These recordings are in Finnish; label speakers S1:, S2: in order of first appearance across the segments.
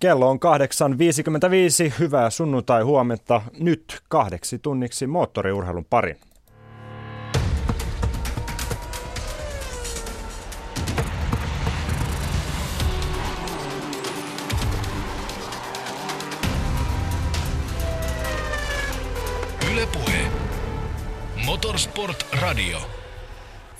S1: Kello on 8.55. Hyvää sunnuntai huomenta. Nyt kahdeksi tunniksi moottoriurheilun.
S2: Ylepuhe. Motorsport Radio.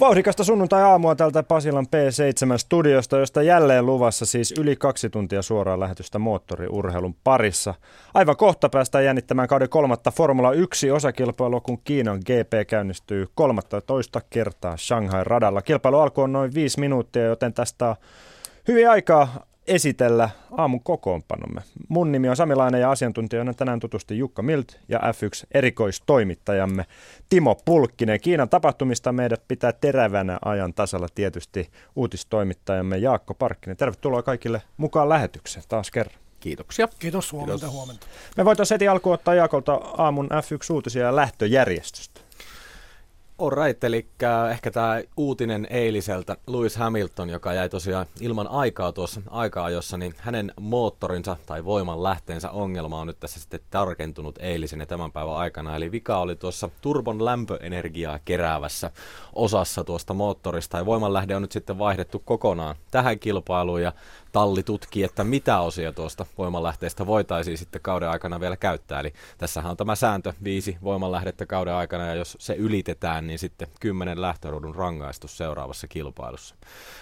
S1: Vauhdikasta sunnuntai-aamua tältä Pasilan P7-studiosta, josta jälleen luvassa siis yli kaksi tuntia suoraan lähetystä moottoriurheilun parissa. Aivan kohta päästään jännittämään kauden kolmatta Formula 1 osakilpailua, kun Kiinan GP käynnistyy 13 kertaa Shanghai radalla. Kilpailu alkoi noin viisi minuuttia, joten tästä on hyvin aikaa esitellä aamun kokoonpanomme. Mun nimi on Samilainen ja asiantuntijana tänään tutusti Jukka Milt ja F1 erikoistoimittajamme Timo Pulkkinen. Kiinan tapahtumista meidät pitää terävänä ajan tasalla tietysti uutistoimittajamme Jaakko Parkkinen. Tervetuloa kaikille mukaan lähetykseen taas kerran.
S3: Kiitoksia.
S4: Kiitos, huomenta, Kiitos. huomenta.
S1: Me voitaisiin heti alkuun ottaa Jaakolta aamun F1-uutisia ja lähtöjärjestöstä.
S3: Alright, eli ehkä tämä uutinen eiliseltä Lewis Hamilton, joka jäi tosiaan ilman aikaa tuossa aika-ajossa, niin hänen moottorinsa tai voiman lähteensä ongelma on nyt tässä sitten tarkentunut eilisen ja tämän päivän aikana. Eli vika oli tuossa turbon lämpöenergiaa keräävässä osassa tuosta moottorista ja voimanlähde on nyt sitten vaihdettu kokonaan tähän kilpailuun ja talli tutkii, että mitä osia tuosta voimanlähteestä voitaisiin sitten kauden aikana vielä käyttää. Eli tässähän on tämä sääntö, viisi voimanlähdettä kauden aikana, ja jos se ylitetään, niin sitten kymmenen lähtöruudun rangaistus seuraavassa kilpailussa.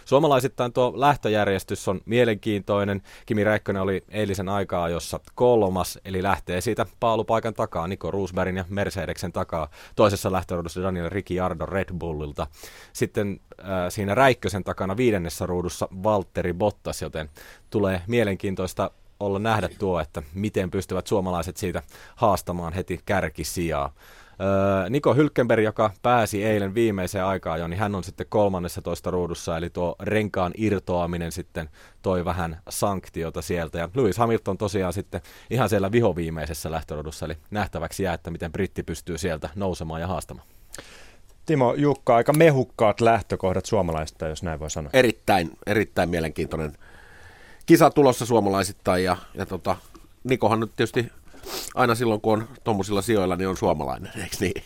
S3: Suomalaisittain tuo lähtöjärjestys on mielenkiintoinen. Kimi Räikkönen oli eilisen aikaa, jossa kolmas, eli lähtee siitä paalupaikan takaa, Niko Roosbergin ja Mercedeksen takaa. Toisessa lähtöruudussa Daniel Ricciardo Red Bullilta. Sitten siinä Räikkösen takana viidennessä ruudussa Valtteri Bottas, joten tulee mielenkiintoista olla nähdä tuo, että miten pystyvät suomalaiset siitä haastamaan heti kärkisijaa. Öö, Niko Hylkenberg, joka pääsi eilen viimeiseen aikaan jo, niin hän on sitten kolmannessa toista ruudussa, eli tuo renkaan irtoaminen sitten toi vähän sanktiota sieltä. Ja Lewis Hamilton tosiaan sitten ihan siellä vihoviimeisessä lähtöruudussa, eli nähtäväksi jää, että miten britti pystyy sieltä nousemaan ja haastamaan.
S1: Timo Jukka, aika mehukkaat lähtökohdat suomalaista, jos näin voi sanoa.
S5: Erittäin, erittäin mielenkiintoinen kisa tulossa suomalaisittain ja, ja tota, Nikohan nyt tietysti aina silloin, kun on tuommoisilla sijoilla, niin on suomalainen, eikö niin?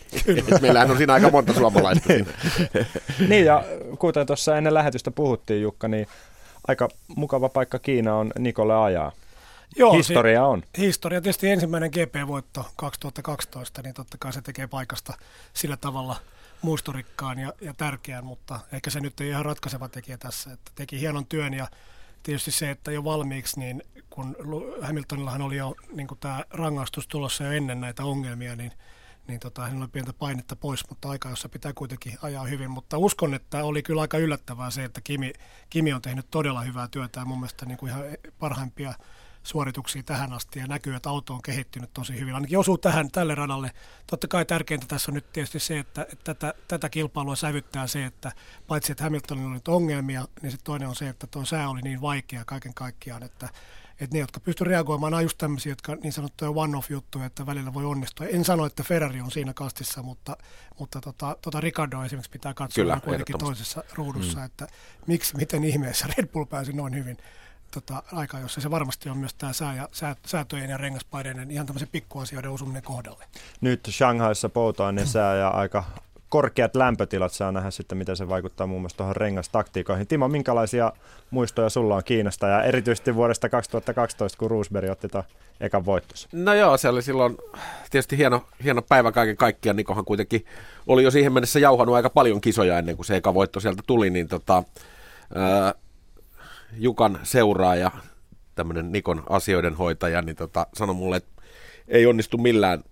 S5: Meillähän on siinä aika monta suomalaista siinä.
S1: niin, ja kuten tuossa ennen lähetystä puhuttiin, Jukka, niin aika mukava paikka Kiina on Nikolle ajaa. Joo, historia on.
S4: Historia tietysti ensimmäinen GP-voitto 2012, niin totta kai se tekee paikasta sillä tavalla muistorikkaan ja, ja tärkeän, mutta ehkä se nyt ei ihan ratkaiseva tekijä tässä, että teki hienon työn ja tietysti se, että jo valmiiksi, niin kun Hamiltonillahan oli jo niin tämä rangaistus tulossa jo ennen näitä ongelmia, niin, niin tota, hänellä oli pientä painetta pois, mutta aika, jossa pitää kuitenkin ajaa hyvin. Mutta uskon, että oli kyllä aika yllättävää se, että Kimi, Kimi on tehnyt todella hyvää työtä ja mun mielestä niin kuin ihan parhaimpia suorituksia tähän asti ja näkyy, että auto on kehittynyt tosi hyvin. Ainakin osuu tähän, tälle radalle. Totta kai tärkeintä tässä on nyt tietysti se, että, että tätä, tätä kilpailua sävyttää se, että paitsi että Hamiltonilla on nyt ongelmia, niin sitten toinen on se, että tuo sää oli niin vaikea kaiken kaikkiaan, että, että ne, jotka pystyvät reagoimaan, on just tämmöisiä, jotka niin sanottuja one-off-juttuja, että välillä voi onnistua. En sano, että Ferrari on siinä kastissa, mutta, mutta tota, tota Ricardo esimerkiksi pitää katsoa Kyllä, kuitenkin toisessa ruudussa, mm. että miksi, miten ihmeessä Red Bull pääsi noin hyvin tota, aika, jossa se varmasti on myös tämä sää ja, sää, säätöjen ja rengaspaineiden ihan tämmöisen pikkuasioiden osuminen kohdalle.
S1: Nyt Shanghaissa poltoaineen sää ja aika korkeat lämpötilat saa nähdä sitten, miten se vaikuttaa muun muassa tuohon rengastaktiikoihin. Timo, minkälaisia muistoja sulla on Kiinasta ja erityisesti vuodesta 2012, kun Roosberg otti tuon ekan voittossa?
S5: No joo, se oli silloin tietysti hieno, hieno päivä kaiken kaikkiaan. Nikohan kuitenkin oli jo siihen mennessä jauhanut aika paljon kisoja ennen kuin se eka voitto sieltä tuli, niin tota, ää, Jukan seuraaja, tämmöinen Nikon asioiden hoitaja, niin tota, sanoi mulle, että ei onnistu millään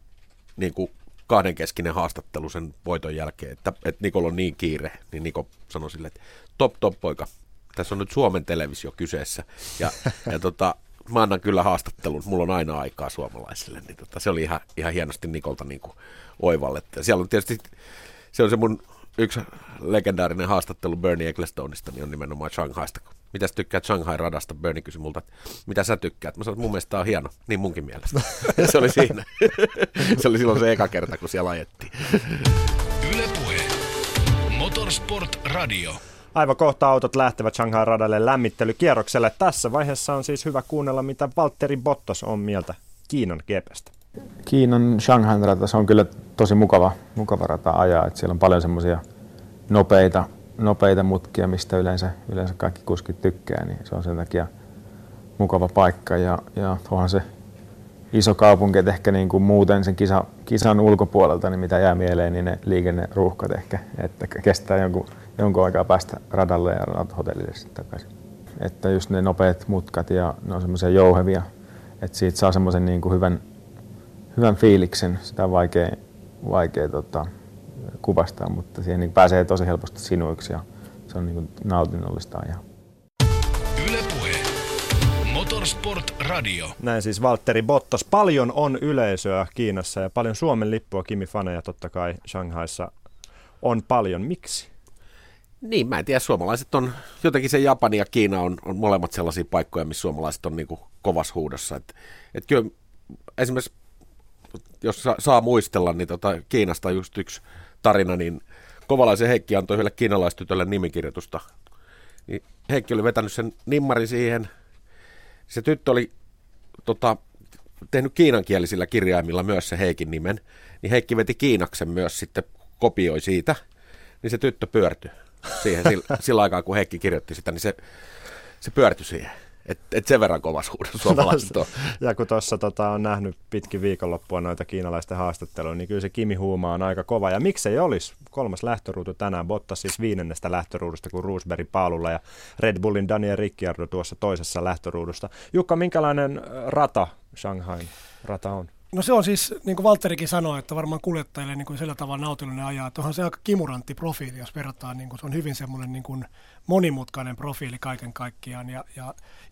S5: niin kuin kahdenkeskinen haastattelu sen voiton jälkeen, että, että Nikolla on niin kiire, niin Niko sanoi sille, että top top poika, tässä on nyt Suomen televisio kyseessä, ja, ja tota, mä annan kyllä haastattelun, mulla on aina aikaa suomalaisille, niin tota, se oli ihan, ihan hienosti Nikolta niin kuin oivallettu. Ja siellä on tietysti, se on se mun yksi legendaarinen haastattelu Bernie Ecclestoneista, niin on nimenomaan Shanghaista, mitä sä tykkäät Shanghai-radasta? Bernie kysyi multa, että mitä sä tykkäät? Mä sanoin, että mun mielestä tää on hieno. Niin munkin mielestä. se oli siinä. se oli silloin se eka kerta, kun siellä ajettiin.
S2: Ylepuhe. Motorsport Radio.
S1: Aivan kohta autot lähtevät Shanghai radalle lämmittelykierrokselle. Tässä vaiheessa on siis hyvä kuunnella, mitä Valtteri Bottas on mieltä Kiinan GPstä.
S6: Kiinan Shanghai rata, se on kyllä tosi mukava, mukava rata ajaa. Että siellä on paljon semmoisia nopeita, nopeita mutkia, mistä yleensä, yleensä kaikki kuskit tykkää, niin se on sen takia mukava paikka. Ja, ja onhan se iso kaupunki, että ehkä niin kuin muuten sen kisa, kisan ulkopuolelta, niin mitä jää mieleen, niin ne liikenneruuhkat ehkä, että kestää jonkun, jonkun aikaa päästä radalle ja hotellille sitten takaisin. Että just ne nopeat mutkat ja ne on semmoisia jouhevia, että siitä saa semmoisen niin kuin hyvän, hyvän fiiliksen. Sitä on vaikea, vaikea tota, kuvastaa, mutta siihen niin pääsee tosi helposti sinuiksi ja se on niin kuin nautinnollista ajaa.
S2: Motorsport Radio.
S1: Näin siis Valtteri Bottas. Paljon on yleisöä Kiinassa ja paljon Suomen lippua Kimi-faneja totta kai Shanghaissa on paljon. Miksi?
S5: Niin, mä en tiedä. Suomalaiset on, jotenkin se Japani ja Kiina on, on molemmat sellaisia paikkoja, missä suomalaiset on niin kuin kovassa huudossa. Et, et kyllä esimerkiksi, jos saa, saa muistella, niin tota, Kiinasta just yksi tarina, niin Kovalaisen Heikki antoi yhdelle kiinalaistytölle nimikirjoitusta. Niin Heikki oli vetänyt sen nimmarin siihen, se tyttö oli tota, tehnyt kiinankielisillä kirjaimilla myös se Heikin nimen, niin Heikki veti Kiinaksen myös sitten, kopioi siitä, niin se tyttö pyörtyi siihen sillä, sillä aikaa, kun Heikki kirjoitti sitä, niin se, se pyörtyi siihen. Et, et sen verran kovas huudon suomalaiset on.
S1: Ja kun tuossa tota, on nähnyt pitkin viikonloppua noita kiinalaisten haastatteluja, niin kyllä se Kimi Huuma on aika kova. Ja miksei olisi? Kolmas lähtöruutu tänään. Bottas siis viidennestä lähtöruudusta kuin Roosberg paalulla ja Red Bullin Daniel Ricciardo tuossa toisessa lähtöruudusta. Jukka, minkälainen rata Shanghain rata on?
S4: No se on siis, niin kuin Valterikin sanoi, että varmaan kuljettajille niin kuin sillä tavalla nautillinen ajaa, että onhan se aika kimurantti profiili, jos verrataan, niin kuin, se on hyvin semmoinen niin kuin monimutkainen profiili kaiken kaikkiaan. Ja, ja,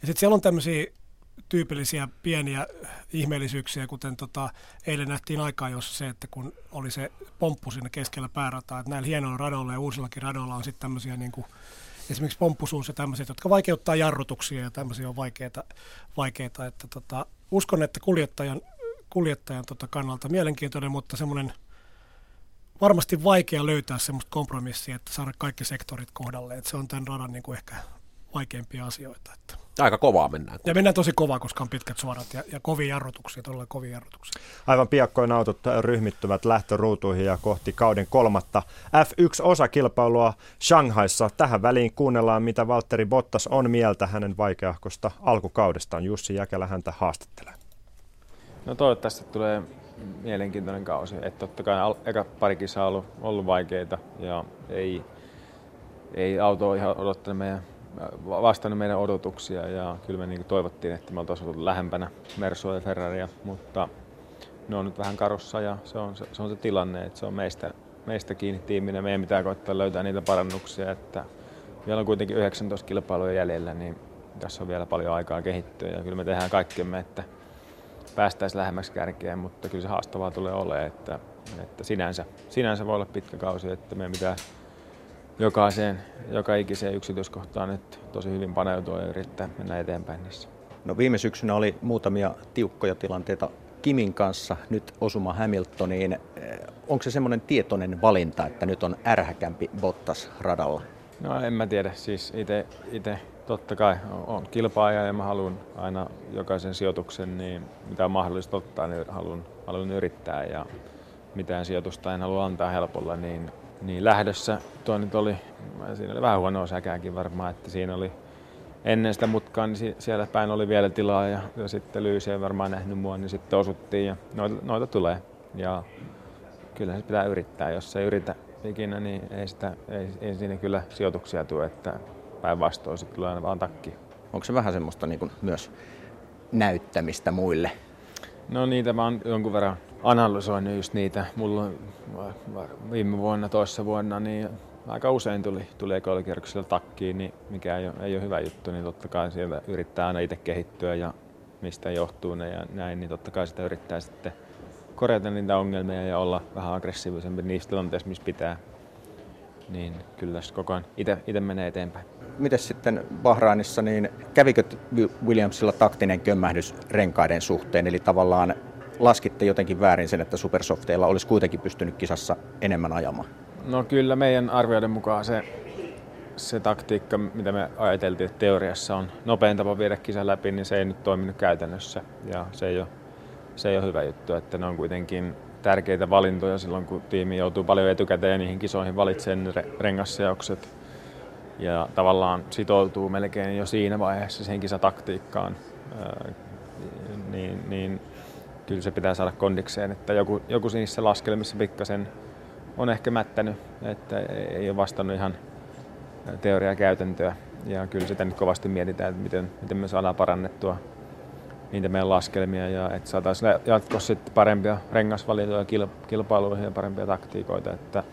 S4: ja sitten siellä on tämmöisiä tyypillisiä pieniä ihmeellisyyksiä, kuten tota, eilen nähtiin aikaa, jossa se, että kun oli se pomppu sinne keskellä päärataa, että näillä hienoilla radoilla ja uusillakin radoilla on sitten tämmöisiä niin kuin, esimerkiksi pomppusuus ja tämmöiset, jotka vaikeuttaa jarrutuksia ja tämmöisiä on vaikeita, vaikeita että tota, uskon, että kuljettajan kuljettajan tota kannalta mielenkiintoinen, mutta semmoinen varmasti vaikea löytää semmoista kompromissia, että saada kaikki sektorit kohdalle. Että se on tämän radan niin kuin ehkä vaikeimpia asioita. Että.
S5: Aika kovaa mennään.
S4: Ja mennään tosi kovaa, koska on pitkät suorat ja, ja kovia jarrutuksia, todella kovia jarrutuksia.
S1: Aivan piakkoin autot ryhmittyvät lähtöruutuihin ja kohti kauden kolmatta F1-osakilpailua Shanghaissa. Tähän väliin kuunnellaan, mitä Valtteri Bottas on mieltä hänen vaikeahkosta alkukaudestaan. Jussi Jäkelä häntä haastattelee.
S6: No toivottavasti tulee mielenkiintoinen kausi. Että totta kai eka pari kisaa on ollut, ollut vaikeita ja ei, ei auto ihan odottanut meidän, vastannut meidän odotuksia ja kyllä me niin toivottiin, että me oltaisiin ollut lähempänä Mersua ja Ferraria, mutta ne on nyt vähän karussa ja se on se, se, on se tilanne, että se on meistä, meistä kiinni tiiminä. Meidän pitää koittaa löytää niitä parannuksia, että vielä on kuitenkin 19 kilpailua jäljellä, niin tässä on vielä paljon aikaa kehittyä ja kyllä me tehdään kaikkemme, että päästäisiin lähemmäksi kärkeen, mutta kyllä se haastavaa tulee olemaan, että, että sinänsä, sinänsä voi olla pitkä kausi, että meidän pitää jokaiseen, joka ikiseen yksityiskohtaan nyt tosi hyvin paneutua ja yrittää mennä eteenpäin niissä.
S7: No viime syksynä oli muutamia tiukkoja tilanteita Kimin kanssa, nyt osuma Hamiltoniin. Eh, onko se semmoinen tietoinen valinta, että nyt on ärhäkämpi Bottas radalla?
S6: No en mä tiedä, siis itse Totta kai on kilpaaja ja mä haluan aina jokaisen sijoituksen, niin mitä on mahdollista ottaa, niin haluan, haluan yrittää. Ja mitään sijoitusta en halua antaa helpolla, niin, niin lähdössä. Tuo nyt oli, siinä oli vähän huonoa säkääkin varmaan, että siinä oli ennen sitä mutkaa, niin siellä päin oli vielä tilaa ja, ja sitten Lyysi ei varmaan nähnyt mua, niin sitten osuttiin ja noita, noita tulee. Ja kyllä se pitää yrittää, jos ei yritä ikinä, niin ei, sitä, ei, ei siinä kyllä sijoituksia tule, että päinvastoin sitten tulee aina vaan takki.
S7: Onko se vähän semmoista niin kuin myös näyttämistä muille?
S6: No niitä mä oon jonkun verran analysoinut just niitä. Mulla viime vuonna, toissa vuonna, niin aika usein tuli, tuli ekoilikierroksella takkiin, niin mikä ei ole, ei ole hyvä juttu, niin totta kai sieltä yrittää aina itse kehittyä ja mistä johtuu ne ja näin, niin totta kai sitä yrittää sitten korjata niitä ongelmia ja olla vähän aggressiivisempi niissä tilanteissa, missä pitää. Niin kyllä tässä koko ajan itse menee eteenpäin
S7: miten sitten Bahrainissa, niin kävikö Williamsilla taktinen kömmähdys renkaiden suhteen, eli tavallaan laskitte jotenkin väärin sen, että Supersofteilla olisi kuitenkin pystynyt kisassa enemmän ajamaan?
S6: No kyllä meidän arvioiden mukaan se se taktiikka, mitä me ajateltiin, että teoriassa on nopein tapa viedä kisa läpi, niin se ei nyt toiminut käytännössä. Ja se ei ole, se ei ole hyvä juttu, että ne on kuitenkin tärkeitä valintoja silloin, kun tiimi joutuu paljon etukäteen niihin kisoihin valitsemaan rengasseokset. Ja tavallaan sitoutuu melkein jo siinä vaiheessa siihen kisataktiikkaan. niin, niin kyllä se pitää saada kondikseen, että joku, joku niissä laskelmissa pikkasen on ehkä mättänyt, että ei ole vastannut ihan teoriaa käytäntöä. Ja kyllä sitä nyt kovasti mietitään, että miten, miten me saadaan parannettua niitä meidän laskelmia ja että saataisiin jatkossa sitten parempia rengasvalintoja kilpailuihin ja parempia taktiikoita, että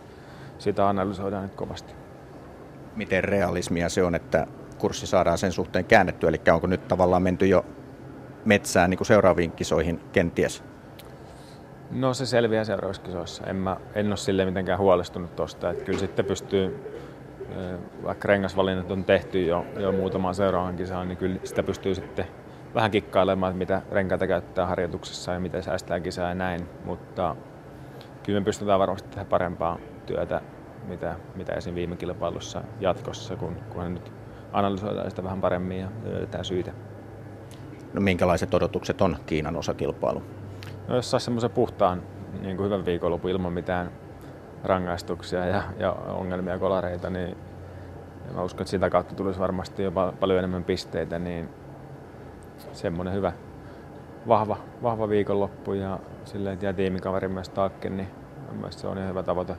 S6: sitä analysoidaan nyt kovasti.
S7: Miten realismia se on, että kurssi saadaan sen suhteen käännettyä, eli onko nyt tavallaan menty jo metsään niin kuin seuraaviin kisoihin kenties?
S6: No se selviää seuraavissa kisoissa. En, mä, en ole sille mitenkään huolestunut tuosta. Että kyllä sitten pystyy, vaikka rengasvalinnat on tehty jo, jo muutamaan seuraavan kisaan, niin kyllä sitä pystyy sitten vähän kikkailemaan, että mitä renkaita käyttää harjoituksessa ja miten säästää kisaa ja näin. Mutta kyllä me pystytään varmasti tehdä parempaa työtä, mitä, mitä esim. viime kilpailussa jatkossa, kun, kun nyt analysoidaan sitä vähän paremmin ja löydetään syitä.
S7: No minkälaiset odotukset on Kiinan osakilpailu?
S6: No jos saisi semmoisen puhtaan niin kuin hyvän viikonlopun ilman mitään rangaistuksia ja, ja ongelmia ja kolareita, niin mä uskon, että sitä kautta tulisi varmasti jopa paljon enemmän pisteitä, niin semmoinen hyvä, vahva, vahva viikonloppu ja silleen jää tiimikaveri myös taakken, niin mielestäni se on ihan hyvä tavoite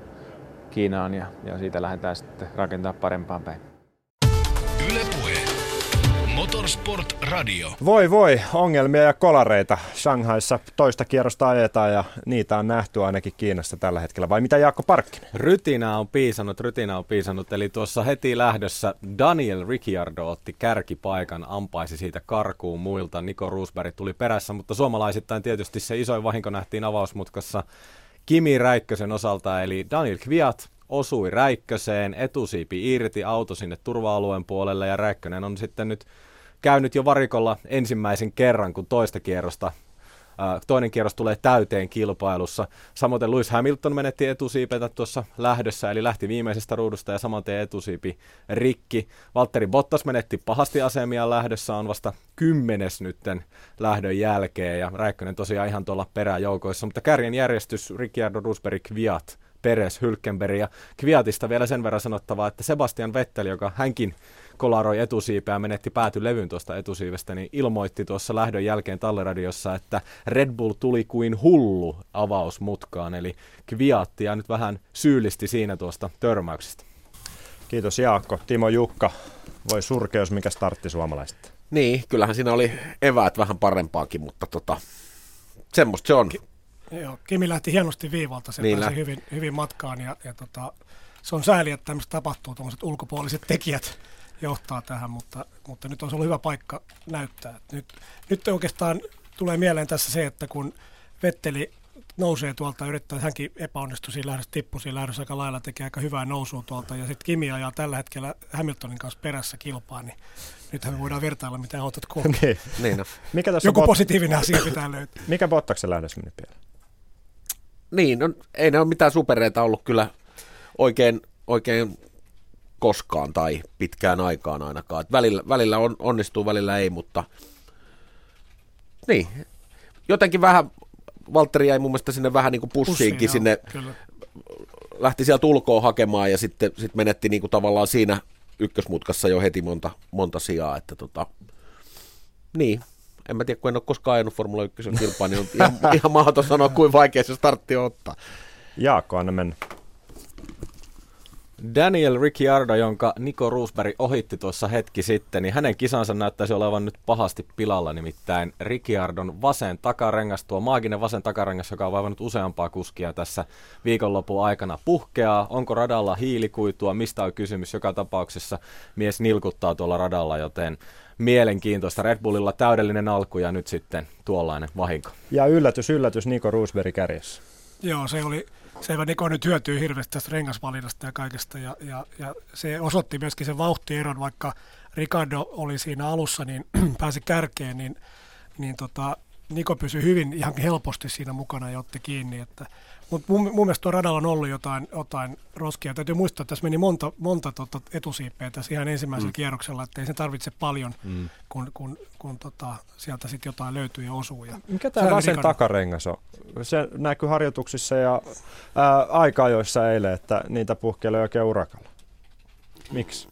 S6: Kiinaan ja, ja siitä lähdetään sitten rakentaa parempaan päin.
S1: Motorsport Radio. Voi voi, ongelmia ja kolareita. Shanghaissa toista kierrosta ajetaan ja niitä on nähty ainakin Kiinassa tällä hetkellä. Vai mitä Jaakko Parkkinen?
S3: Rytinä on piisannut, rytinä on piisannut. Eli tuossa heti lähdössä Daniel Ricciardo otti kärkipaikan, ampaisi siitä karkuun muilta. Niko Roosberg tuli perässä, mutta suomalaisittain tietysti se isoin vahinko nähtiin avausmutkassa Kimi Räikkösen osalta. Eli Daniel Kviat osui Räikköseen, etusiipi irti, auto sinne turva-alueen puolelle ja Räikkönen on sitten nyt käynyt jo varikolla ensimmäisen kerran, kun toista kierrosta toinen kierros tulee täyteen kilpailussa. Samoin Lewis Hamilton menetti etusiipetä tuossa lähdössä, eli lähti viimeisestä ruudusta ja saman tien etusiipi rikki. Valtteri Bottas menetti pahasti asemia lähdössä, on vasta kymmenes nytten lähdön jälkeen, ja Räikkönen tosiaan ihan tuolla peräjoukoissa, mutta kärjen järjestys Ricciardo, Rosberg, Kviat, Peres, Hylkenberg ja Kviatista vielä sen verran sanottavaa, että Sebastian Vettel, joka hänkin kolaroi etusiipeä ja menetti pääty levyn tuosta etusiivestä, niin ilmoitti tuossa lähdön jälkeen talleradiossa, että Red Bull tuli kuin hullu avausmutkaan, eli Kviatti ja nyt vähän syyllisti siinä tuosta törmäyksestä.
S1: Kiitos Jaakko. Timo Jukka, voi surkeus, mikä startti suomalaista.
S5: Niin, kyllähän siinä oli eväät vähän parempaakin, mutta tota, semmoista se on. Ki-
S4: joo, Kimi lähti hienosti viivalta, se niin pääsi hyvin, hyvin matkaan ja, ja tota, se on sääli, että tämmöistä tapahtuu, tuommoiset ulkopuoliset tekijät johtaa tähän, mutta, mutta nyt on ollut hyvä paikka näyttää. Nyt, nyt oikeastaan tulee mieleen tässä se, että kun Vetteli nousee tuolta, yrittää, hänkin epäonnistui siinä lähdössä, tippui siinä lähdössä aika lailla, tekee aika hyvää nousua tuolta, ja sitten Kimi ajaa tällä hetkellä Hamiltonin kanssa perässä kilpaa, niin nythän me voidaan vertailla, mitä autot kokee.
S1: niin. niin no.
S4: Mikä tässä Joku bot... positiivinen asia pitää löytää.
S1: Mikä Bottaksen lähdössä meni vielä?
S5: Niin, no, ei ne ole mitään supereita ollut kyllä oikein, oikein koskaan tai pitkään aikaan ainakaan. Et välillä, välillä on, onnistuu, välillä ei, mutta niin, jotenkin vähän, Valtteri jäi mun mielestä sinne vähän niin kuin pussiinkin, Pussi, sinne joo, lähti sieltä ulkoa hakemaan ja sitten sit menetti niin kuin tavallaan siinä ykkösmutkassa jo heti monta, monta sijaa, että tota, niin, en mä tiedä, kun en ole koskaan ajanut Formula 1 kilpaa, niin on ihan, ihan mahdoton sanoa, kuin vaikea se startti on ottaa.
S1: Jaakko, anna mennä.
S3: Daniel Ricciardo, jonka Nico Roosberg ohitti tuossa hetki sitten, niin hänen kisansa näyttäisi olevan nyt pahasti pilalla, nimittäin Ricciardon vasen takarengas, tuo maaginen vasen takarengas, joka on vaivannut useampaa kuskia tässä viikonlopun aikana, puhkeaa. Onko radalla hiilikuitua, mistä on kysymys? Joka tapauksessa mies nilkuttaa tuolla radalla, joten mielenkiintoista. Red Bullilla täydellinen alku ja nyt sitten tuollainen vahinko.
S1: Ja yllätys, yllätys, Nico Roosberg kärjessä.
S4: Joo, se oli Selvä Niko nyt hyötyy hirveästi tästä rengasvalinnasta ja kaikesta, ja, ja, ja se osoitti myöskin sen vauhtieron, vaikka Ricardo oli siinä alussa, niin pääsi kärkeen, niin, niin tota, Niko pysyi hyvin ihan helposti siinä mukana ja otti kiinni, että Mutta mun, mun mielestä tuo radalla on ollut jotain, jotain roskia. Täytyy muistaa, että tässä meni monta, monta tota etusiippeä tässä ihan ensimmäisellä mm. kierroksella, että ei se tarvitse paljon, mm. kun, kun, kun tota, sieltä sitten jotain löytyy ja osuu. Ja
S1: Mikä tämä vasen takarengas on? Se näkyy harjoituksissa ja ää, aika-ajoissa eilen, että niitä puhkelee oikein urakalla. Miksi?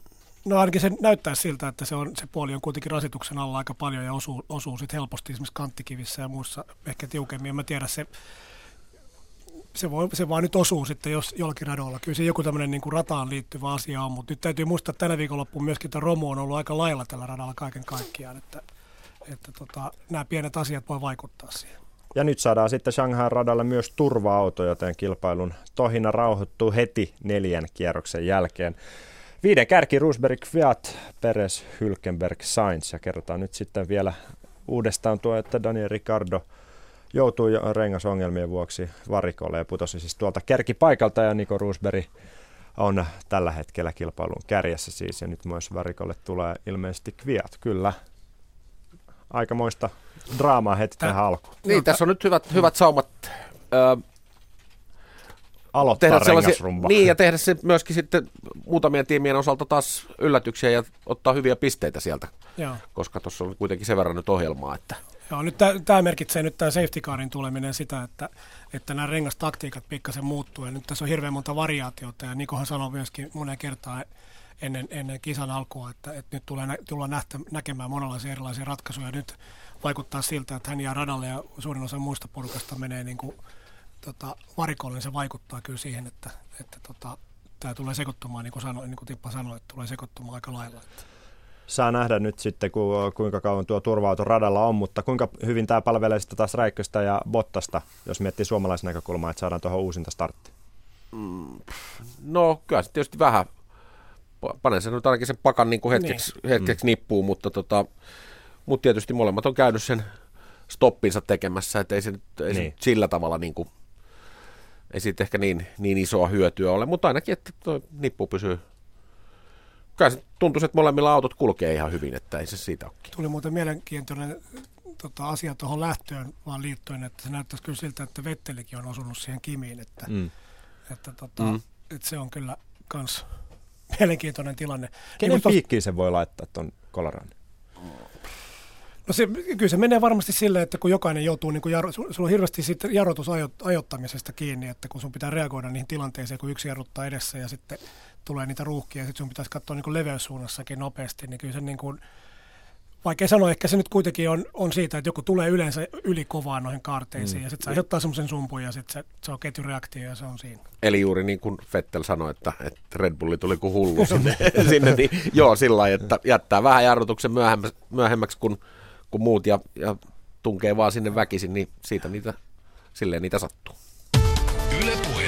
S4: No ainakin se näyttää siltä, että se, on, se puoli on kuitenkin rasituksen alla aika paljon ja osuu, osuu sit helposti esimerkiksi kanttikivissä ja muissa ehkä tiukemmin. En mä tiedä, se, se, voi, se vaan nyt osuu sitten jos jollakin radoilla. Kyllä se joku tämmöinen niin kuin rataan liittyvä asia on, mutta nyt täytyy muistaa, että tänä viikonloppuun myöskin tämä Romo on ollut aika lailla tällä radalla kaiken kaikkiaan, että, että tota, nämä pienet asiat voi vaikuttaa siihen.
S1: Ja nyt saadaan sitten Shanghai radalle myös turva-auto, joten kilpailun tohina rauhoittuu heti neljän kierroksen jälkeen. Viiden kärki Rosberg, Fiat, Perez, Hülkenberg, Sainz ja kerrotaan nyt sitten vielä uudestaan tuo, että Daniel Ricardo joutui rengasongelmien vuoksi varikolle ja putosi siis tuolta kärkipaikalta ja Niko Rosberg on tällä hetkellä kilpailun kärjessä siis ja nyt myös varikolle tulee ilmeisesti Kviat. Kyllä, aikamoista draamaa heti tähän alkuun.
S5: Niin, tässä on nyt hyvät, hyvät saumat ö,
S1: aloittaa tehdä sellaisia,
S5: Niin, ja tehdä se myöskin sitten muutamien tiimien osalta taas yllätyksiä ja ottaa hyviä pisteitä sieltä, Joo. koska tuossa on kuitenkin sen verran nyt ohjelmaa, että
S4: Joo, nyt tämä merkitsee nyt tämä safety carin tuleminen sitä, että, että nämä rengastaktiikat pikkasen muuttuu ja nyt tässä on hirveän monta variaatiota ja Nikohan sanoi myöskin monen kertaan ennen, ennen kisan alkua, että, että nyt tulee, tullaan nähtä, näkemään monenlaisia erilaisia ratkaisuja. Nyt vaikuttaa siltä, että hän jää radalle ja suurin osa muista porukasta menee niin kuin, tota, varikolle, niin se vaikuttaa kyllä siihen, että, että tota, tämä tulee sekoittumaan, niin kuin, sanoi, niin kuin Tippa sanoi, että tulee sekoittumaan aika lailla. Että.
S1: Saa nähdä nyt sitten, kuinka kauan tuo turva radalla on, mutta kuinka hyvin tämä palvelee sitten taas Räikköstä ja Bottasta, jos miettii suomalaisen näkökulmaa, että saadaan tuohon uusinta startti?
S5: Mm, no kyllä se tietysti vähän, panen sen nyt ainakin sen pakan niin kuin hetkeksi, niin. hetkeksi mm. nippuu, mutta, tota, mutta tietysti molemmat on käynyt sen stoppinsa tekemässä, että ei se nyt, ei niin. se sillä tavalla niin kuin ei siitä ehkä niin, niin isoa hyötyä ole, mutta ainakin, että tuo nippu pysyy. Kai se tuntuu, että molemmilla autot kulkee ihan hyvin, että ei se siitä ole.
S4: Tuli muuten mielenkiintoinen tota, asia tuohon lähtöön vaan liittyen, että se näyttäisi kyllä siltä, että Vettelikin on osunut siihen Kimiin, että, mm. että, tota, mm. että se on kyllä kans mielenkiintoinen tilanne.
S1: Kenen niin, piikkiin se voi laittaa tuon kolaran?
S4: No se, kyllä se menee varmasti silleen, että kun jokainen joutuu, niin kuin jaro, sulla on hirveästi sitten jarrutus ajottamisesta kiinni, että kun sun pitää reagoida niihin tilanteisiin, kun yksi jarruttaa edessä ja sitten tulee niitä ruuhkia ja sitten sun pitäisi katsoa niin kuin leveyssuunnassakin nopeasti, niin kyllä se niin kuin, vaikea sanoa, ehkä se nyt kuitenkin on, on siitä, että joku tulee yleensä yli kovaa noihin kaarteisiin mm. ja sitten se aiheuttaa semmoisen sumpun ja sitten se, se on ketjureaktio ja se on siinä.
S5: Eli juuri niin kuin Fettel sanoi, että, että Red Bulli tuli kuin hullu sinne, sinne niin joo sillä lailla, että jättää vähän jarrutuksen myöhemmäksi, myöhemmäksi kun kuin muut ja, ja tunkee vaan sinne väkisin, niin siitä niitä, silleen niitä sattuu. Yle Puhe.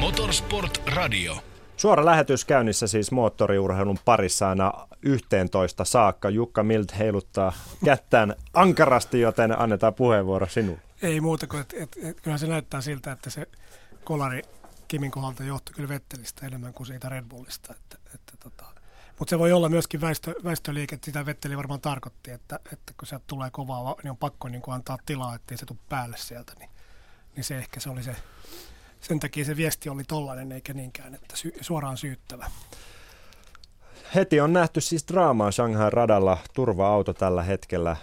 S1: Motorsport Radio. Suora lähetys käynnissä siis moottoriurheilun parissa aina 11 saakka. Jukka Milt heiluttaa kättään ankarasti, joten annetaan puheenvuoro sinulle.
S4: Ei muuta kuin, että et, et, kyllähän se näyttää siltä, että se kolari Kimin kohdalta johtui kyllä Vettelistä enemmän kuin siitä Red Bullista. Että, että tota, mutta se voi olla myöskin väestö, väestöliike, sitä Vetteli varmaan tarkoitti, että, että kun sieltä tulee kovaa, niin on pakko niin antaa tilaa, ettei se tule päälle sieltä, niin, niin se ehkä se oli se, sen takia se viesti oli tollainen, eikä niinkään, että sy, suoraan syyttävä.
S1: Heti on nähty siis draamaa Shanghai radalla, turva-auto tällä hetkellä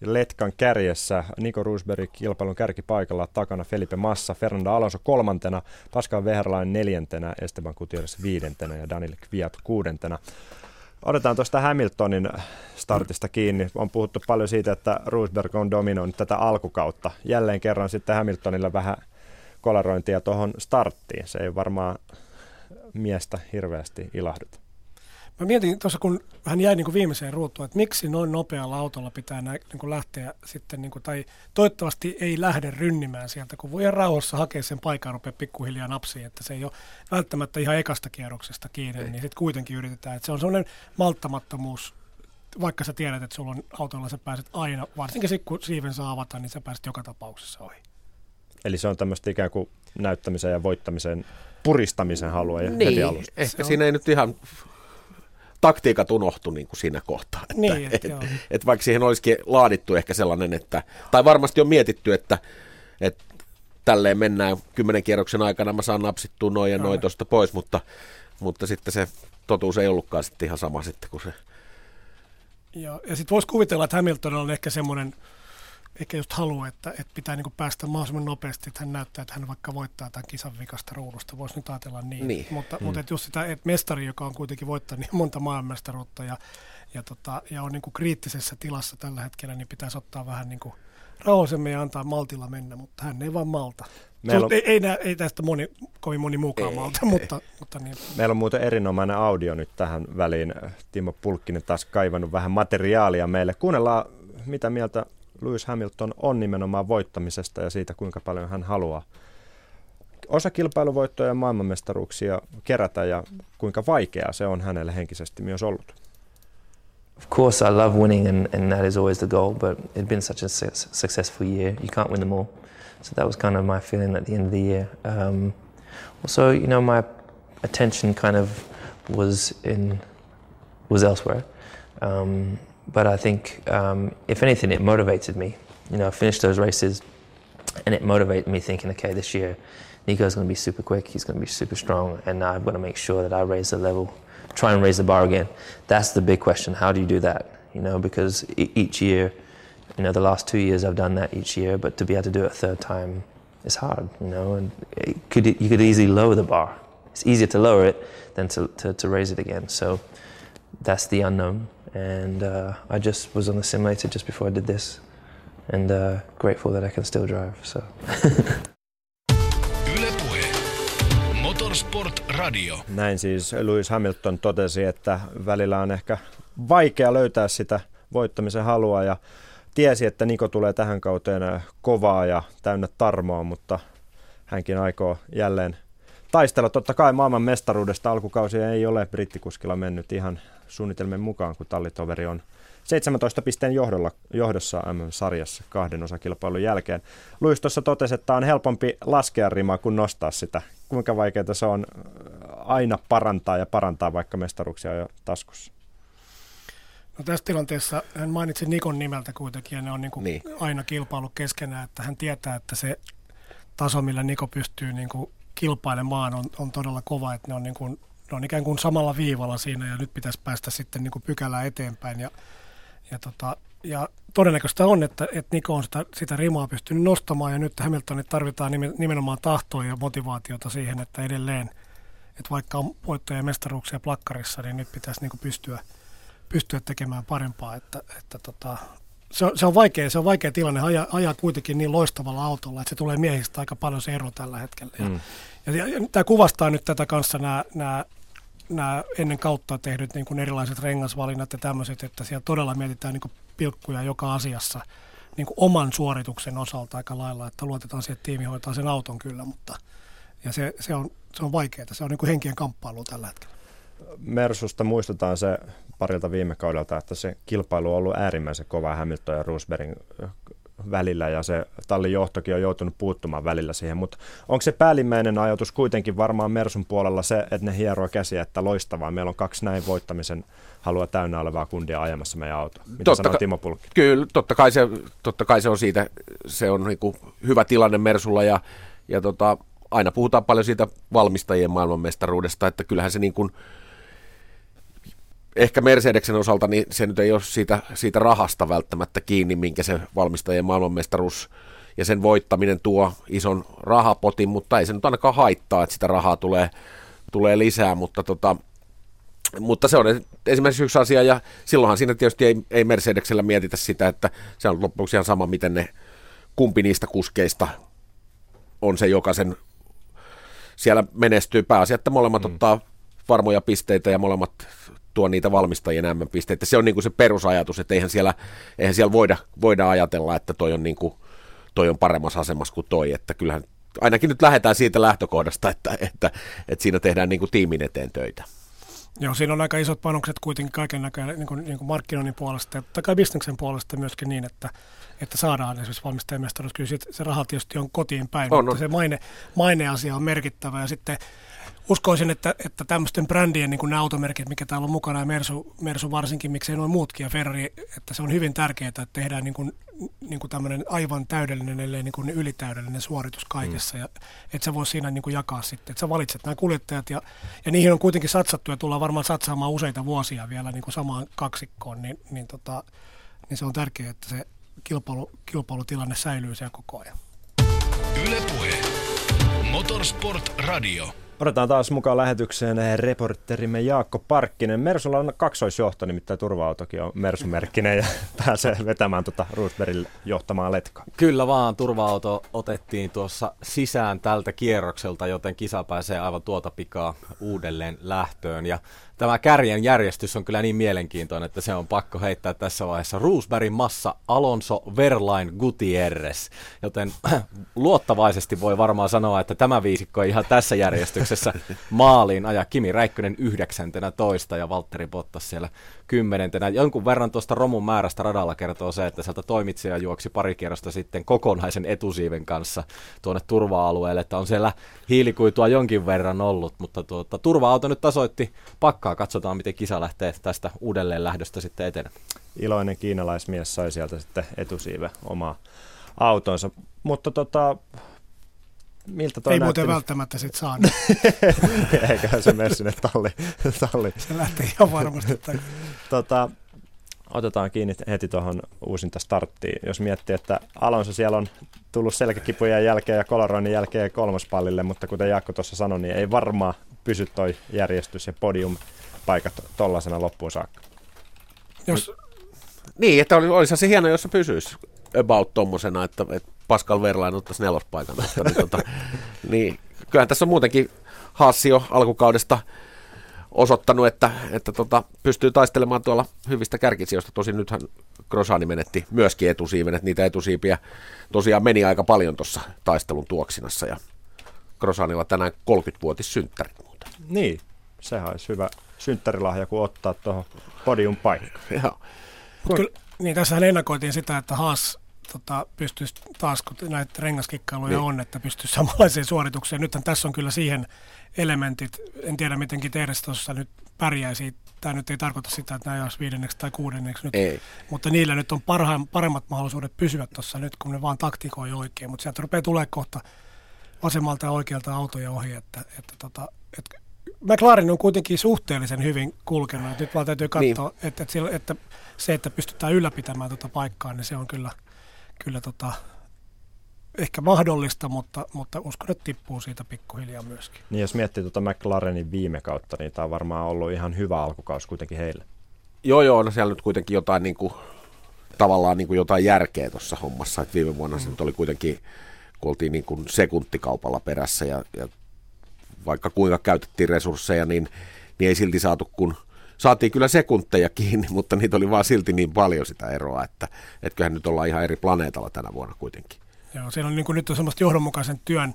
S1: Letkan kärjessä, Niko Rosberg kilpailun kärkipaikalla, takana Felipe Massa, Fernando Alonso kolmantena, Pascal Wehrlein neljäntenä, Esteban Gutierrez viidentenä ja Daniel Kviat kuudentena. Otetaan tuosta Hamiltonin startista kiinni. On puhuttu paljon siitä, että Rosberg on dominoinut tätä alkukautta. Jälleen kerran sitten Hamiltonilla vähän kolarointia tuohon starttiin. Se ei varmaan miestä hirveästi ilahduta.
S4: Mä mietin tuossa, kun hän jäi niin kuin viimeiseen ruutuun, että miksi noin nopealla autolla pitää nä, niin kuin lähteä sitten, niin kuin, tai toivottavasti ei lähde rynnimään sieltä, kun voi rauhassa hakea sen paikan rupeaa pikkuhiljaa napsiin, että se ei ole välttämättä ihan ekasta kierroksesta kiinni, ei. niin sitten kuitenkin yritetään. Että se on sellainen malttamattomuus, vaikka sä tiedät, että sulla on autolla, sä pääset aina, varsinkin sitten kun siiven saa avata, niin sä pääset joka tapauksessa ohi.
S1: Eli se on tämmöistä ikään kuin näyttämisen ja voittamisen puristamisen halua niin, heti alusta.
S5: Ehkä siinä ei nyt ihan taktiikat unohtu niin kuin siinä kohtaa. Että, niin, et, et, et vaikka siihen olisikin laadittu ehkä sellainen, että, tai varmasti on mietitty, että, että tälleen mennään kymmenen kierroksen aikana, mä saan napsittua noin ja noin tuosta pois, mutta, mutta sitten se totuus ei ollutkaan sitten ihan sama sitten kuin se.
S4: Ja, ja sitten voisi kuvitella, että Hamilton on ehkä semmoinen, ehkä just haluaa, että, että pitää niin päästä mahdollisimman nopeasti, että hän näyttää, että hän vaikka voittaa tämän kisan vikasta ruudusta. Voisi nyt ajatella niin.
S5: niin.
S4: Mutta, mm. mutta että just sitä, että mestari, joka on kuitenkin voittanut niin monta maailmanmestaruutta ja, ja, tota, ja on niin kuin kriittisessä tilassa tällä hetkellä, niin pitäisi ottaa vähän niin kuin rauhallisemmin ja antaa maltilla mennä, mutta hän ei vaan malta. Meillä on... ei, ei, ei, tästä moni, kovin moni mukaan ei, malta, ei. mutta, mutta niin.
S1: Meillä on muuten erinomainen audio nyt tähän väliin. Timo Pulkkinen taas kaivannut vähän materiaalia meille. Kuunnellaan, mitä mieltä Lewis Hamilton on nimenomaan voittamisesta ja siitä, kuinka paljon hän haluaa osa kilpailuvoittoja ja maailmanmestaruuksia kerätä ja kuinka vaikeaa se on hänelle henkisesti myös ollut.
S8: Of course, I love winning, and, and that is always the goal. But it's been such a su- successful year. You can't win them all, so that was kind of my feeling at the end of the year. Um, also, you know, my attention kind of was in was elsewhere. Um, but I think, um, if anything, it motivated me. You know, I finished those races, and it motivated me thinking, okay, this year, Nico's going to be super quick. He's going to be super strong, and I've got to make sure that I raise the level try and raise the bar again. That's the big question. How do you do that? You know, because each year, you know, the last two years I've done that each year, but to be able to do it a third time is hard. You know, and could you could easily lower the bar. It's easier to lower it than to, to, to raise it again. So that's the unknown. And uh, I just was on the simulator just before I did this, and uh, grateful that I can still drive. So.
S1: Motorsport Radio. Näin siis Lewis Hamilton totesi, että välillä on ehkä vaikea löytää sitä voittamisen halua ja tiesi, että Niko tulee tähän kauteen kovaa ja täynnä tarmoa, mutta hänkin aikoo jälleen taistella. Totta kai maailman mestaruudesta alkukausi ei ole brittikuskilla mennyt ihan suunnitelmien mukaan, kun tallitoveri on 17 pisteen johdolla, johdossa MM-sarjassa kahden osakilpailun jälkeen. Luis tuossa totesi, että on helpompi laskea rimaa kuin nostaa sitä. Kuinka vaikeaa se on äh, aina parantaa ja parantaa, vaikka mestaruksia on jo taskussa?
S4: No tässä tilanteessa hän mainitsi Nikon nimeltä kuitenkin ja ne on niin kuin niin. aina kilpailu keskenään, että hän tietää, että se taso, millä Niko pystyy niin kuin kilpailemaan on, on todella kova, että ne on, niin kuin, ne on ikään kuin samalla viivalla siinä ja nyt pitäisi päästä sitten niin kuin pykälää eteenpäin ja ja, tota, ja todennäköistä on, että, että Niko on sitä, sitä rimaa pystynyt nostamaan ja nyt Hamiltonit tarvitaan nimenomaan tahtoa ja motivaatiota siihen, että edelleen, että vaikka on voittoja ja mestaruuksia plakkarissa, niin nyt pitäisi niin pystyä, pystyä tekemään parempaa. Että, että tota, se, on, se, on vaikea, se on vaikea tilanne ajaa, ajaa kuitenkin niin loistavalla autolla, että se tulee miehistä aika paljon se ero tällä hetkellä. Ja, mm. ja, ja, ja tämä kuvastaa nyt tätä kanssa nämä, nämä nämä ennen kautta tehdyt niin kuin erilaiset rengasvalinnat ja tämmöiset, että siellä todella mietitään niin kuin pilkkuja joka asiassa niin kuin oman suorituksen osalta aika lailla, että luotetaan siihen, että tiimi hoitaa sen auton kyllä, mutta ja se, se, on, se on vaikeaa, se on niin kuin henkien kamppailu tällä hetkellä.
S1: Mersusta muistetaan se parilta viime kaudelta, että se kilpailu on ollut äärimmäisen kova Hamilton ja Roosbergin välillä ja se tallin johtokin on joutunut puuttumaan välillä siihen, mutta onko se päällimmäinen ajatus kuitenkin varmaan Mersun puolella se, että ne hieroo käsiä, että loistavaa, meillä on kaksi näin voittamisen halua täynnä olevaa kundia ajamassa meidän auto. Mitä totta sanoo Timo Pulkki?
S5: Kyllä, totta kai se, totta kai se on siitä, se on niin hyvä tilanne Mersulla ja, ja tota, aina puhutaan paljon siitä valmistajien maailmanmestaruudesta, että kyllähän se niin kuin, ehkä Mercedeksen osalta niin se nyt ei ole siitä, siitä rahasta välttämättä kiinni, minkä se valmistajien maailmanmestaruus ja sen voittaminen tuo ison rahapotin, mutta ei se nyt ainakaan haittaa, että sitä rahaa tulee, tulee lisää, mutta, tota, mutta se on esimerkiksi yksi asia, ja silloinhan siinä tietysti ei, ei Mercedeksellä mietitä sitä, että se on lopuksi ihan sama, miten ne kumpi niistä kuskeista on se, joka sen siellä menestyy. Pääasia, että molemmat mm. ottaa varmoja pisteitä ja molemmat tuo niitä valmistajien M-pisteitä. Se on niin kuin se perusajatus, että eihän siellä, eihän siellä voida, voida ajatella, että toi on, niin kuin, toi on paremmassa asemassa kuin toi, että kyllähän ainakin nyt lähdetään siitä lähtökohdasta, että, että, että siinä tehdään niin kuin tiimin eteen töitä.
S4: Joo, siinä on aika isot panokset kuitenkin kaiken näköinen niin kuin, niin kuin markkinoinnin puolesta ja kai bisneksen puolesta myöskin niin, että, että saadaan esimerkiksi valmistajamestaruus. Kyllä se raha tietysti on kotiin päin, on, mutta on. se maine, maineasia on merkittävä ja sitten uskoisin, että, että tämmöisten brändien, niin kuin nämä automerkit, mikä täällä on mukana, ja Mersu, Mersu varsinkin, miksei noin muutkin, ja Ferrari, että se on hyvin tärkeää, että tehdään niin kuin, niin kuin tämmöinen aivan täydellinen, ellei niin kuin ylitäydellinen suoritus kaikessa, mm. ja että sä voi siinä niin kuin jakaa sitten, että sä valitset nämä kuljettajat, ja, ja niihin on kuitenkin satsattu, ja tullaan varmaan satsaamaan useita vuosia vielä niin kuin samaan kaksikkoon, niin, niin, tota, niin se on tärkeää, että se kilpailu, kilpailutilanne säilyy siellä koko ajan.
S2: Ylepuhe. Motorsport Radio.
S1: Otetaan taas mukaan lähetykseen reporterimme Jaakko Parkkinen. Mersulla on kaksoisjohto, nimittäin turva-autokin on Mersumerkkinen ja pääsee vetämään tuota Roosbergille johtamaan letkaa.
S3: Kyllä vaan, turva-auto otettiin tuossa sisään tältä kierrokselta, joten kisa pääsee aivan tuota pikaa uudelleen lähtöön. Ja tämä kärjen järjestys on kyllä niin mielenkiintoinen, että se on pakko heittää tässä vaiheessa. Roosbergin massa, Alonso, Verlain, Gutierrez. Joten luottavaisesti voi varmaan sanoa, että tämä viisikko ei ihan tässä järjestyksessä maaliin aja Kimi Räikkönen yhdeksäntenä toista ja Valtteri Bottas siellä kymmenentenä. Jonkun verran tuosta romun määrästä radalla kertoo se, että sieltä toimitsija juoksi pari kierrosta sitten kokonaisen etusiiven kanssa tuonne turva-alueelle, että on siellä hiilikuitua jonkin verran ollut, mutta tuota, turva-auto nyt tasoitti pakkaa. Katsotaan, miten kisa lähtee tästä uudelleen lähdöstä sitten etenemään.
S1: Iloinen kiinalaismies sai sieltä sitten etusiive omaa autonsa. Mutta tota, miltä toi
S4: Ei
S1: näytti
S4: muuten välttämättä sit saa.
S1: Eiköhän se mene sinne talli, talli.
S4: Se lähtee ihan varmasti. takaisin.
S1: Tota, otetaan kiinni heti tuohon uusinta starttiin. Jos miettii, että Alonso siellä on tullut selkäkipujen jälkeen ja kolaroinnin jälkeen kolmospallille, mutta kuten Jaakko tuossa sanoi, niin ei varmaan pysy toi järjestys ja podium paikat tollasena loppuun saakka.
S4: Jos,
S5: Niin, että oli, olisihan se hieno, jos se pysyisi about tommosena, että, että Pascal Verlain ottaisi nelospaikan. Mutta, niin, tota, niin, kyllähän tässä on muutenkin Haassi jo alkukaudesta osoittanut, että, että tota, pystyy taistelemaan tuolla hyvistä kärkisijoista. Tosin nythän Grosani menetti myöskin etusiiven, että niitä etusiipiä tosiaan meni aika paljon tuossa taistelun tuoksinassa. Ja Grosanilla tänään 30-vuotis synttärit.
S1: Niin, sehän olisi hyvä synttärilahja, kun ottaa tuohon podium paikka.
S5: Joo.
S4: Kyllä, niin tässähän ennakoitiin sitä, että Haas tota, pystyisi taas, kun näitä rengaskikkailuja
S5: Niin.
S4: niin. on, että pystyisi samanlaiseen suoritukseen. Nythän tässä on kyllä siihen elementit, en tiedä mitenkin Teres tuossa nyt pärjäisi. Tämä nyt ei tarkoita sitä, että nämä olisi viidenneksi tai kuudenneksi nyt,
S5: Ei.
S4: mutta niillä nyt on parhaim, paremmat mahdollisuudet pysyä tuossa nyt, kun ne vaan taktikoi oikein. Mutta sieltä rupeaa tulee kohta vasemmalta ja oikealta autoja ohi, että, että, tota, että McLaren on kuitenkin suhteellisen hyvin kulkenut. Nyt vaan täytyy
S5: Niin.
S4: katsoa, että, että, sillä- että se, että pystytään ylläpitämään tuota paikkaa, niin se on kyllä, kyllä tota, ehkä mahdollista, mutta, mutta uskon, että tippuu siitä pikkuhiljaa myöskin.
S1: Niin jos miettii tuota McLarenin viime kautta, niin tämä on varmaan ollut ihan hyvä alkukaus kuitenkin heille.
S5: Joo, joo, no siellä nyt kuitenkin jotain niin kuin, tavallaan niin kuin jotain järkeä tuossa hommassa, että viime vuonna se nyt oli kuitenkin, kun oltiin niin kuin sekuntikaupalla perässä ja, ja vaikka kuinka käytettiin resursseja, niin, niin ei silti saatu kun Saatiin kyllä sekunteja kiinni, mutta niitä oli vaan silti niin paljon sitä eroa, että, kyllähän nyt ollaan ihan eri planeetalla tänä vuonna kuitenkin.
S4: Joo, siinä on niin kuin nyt on semmoista johdonmukaisen työn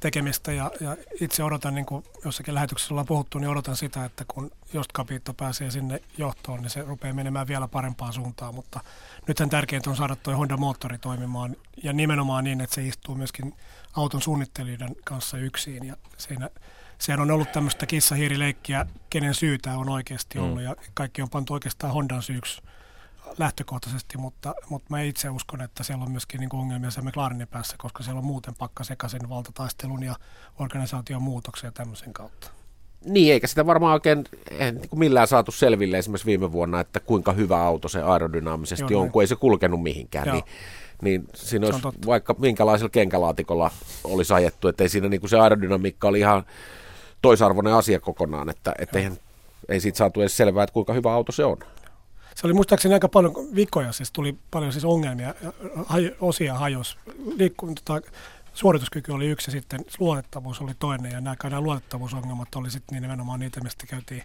S4: tekemistä ja, ja itse odotan, niin kuin jossakin lähetyksessä ollaan puhuttu, niin odotan sitä, että kun jos Capito pääsee sinne johtoon, niin se rupeaa menemään vielä parempaan suuntaan, mutta nythän tärkeintä on saada tuo Honda-moottori toimimaan ja nimenomaan niin, että se istuu myöskin auton suunnittelijoiden kanssa yksin ja siinä Sehän on ollut tämmöistä kissahiirileikkiä, kenen syytä on oikeasti ollut, ja kaikki on pantu oikeastaan Hondan syyksi lähtökohtaisesti, mutta, mutta mä itse uskon, että siellä on myöskin niin ongelmia se McLarenin päässä, koska siellä on muuten pakka sekaisin valtataistelun ja organisaation muutoksia tämmöisen kautta.
S5: Niin, eikä sitä varmaan oikein niin kuin millään saatu selville esimerkiksi viime vuonna, että kuinka hyvä auto se aerodynaamisesti
S4: Joo,
S5: on, kun ei se kulkenut mihinkään.
S4: Joo.
S5: Niin, niin siinä olisi vaikka minkälaisella kenkälaatikolla olisi ajettu, että ei siinä niin kuin se aerodynamiikka oli ihan toisarvoinen asia kokonaan, että, eihän, ei siitä saatu edes selvää, että kuinka hyvä auto se on.
S4: Se oli muistaakseni aika paljon vikoja, siis tuli paljon siis ongelmia, haj, osia hajos. Liikku, tota, suorituskyky oli yksi ja sitten luotettavuus oli toinen, ja nämä, nämä luotettavuusongelmat oli sitten niin nimenomaan niitä, mistä käytiin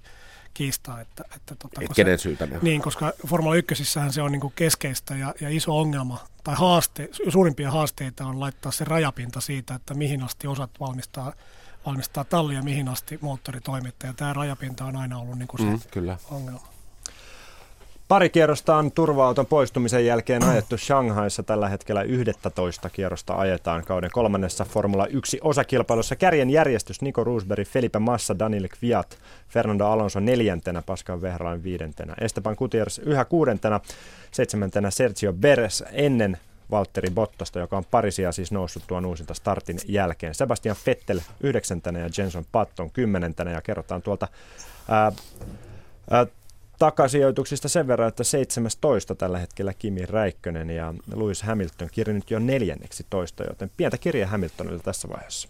S4: kiistaa. Että, että, tota,
S5: Et kenen
S4: se,
S5: syytä ne.
S4: Niin, koska Formula 1 se on niin kuin keskeistä ja, ja iso ongelma, tai haaste, suurimpia haasteita on laittaa se rajapinta siitä, että mihin asti osat valmistaa, valmistaa talli ja mihin asti moottori toimittaa. Ja tämä rajapinta on aina ollut niin kuin se
S5: Mm, kyllä.
S4: ongelma.
S1: Pari kierrosta on turva-auton poistumisen jälkeen ajettu Shanghaissa. Tällä hetkellä 11 kierrosta ajetaan kauden kolmannessa Formula 1 osakilpailussa. Kärjen järjestys Nico Roosberg, Felipe Massa, Daniel Kviat, Fernando Alonso neljäntenä, Pascal Vehrain viidentenä, Esteban Gutierrez yhä kuudentena, seitsemäntenä Sergio Beres ennen Valtteri Bottasta, joka on parisia siis noussut tuon uusinta startin jälkeen. Sebastian Vettel yhdeksäntenä ja Jenson Patton kymmenentenä ja kerrotaan tuolta ää, ää, takasijoituksista sen verran, että 17 tällä hetkellä Kimi Räikkönen ja Lewis Hamilton kirjannut jo neljänneksi toista, joten pientä kirja Hamiltonilta tässä vaiheessa.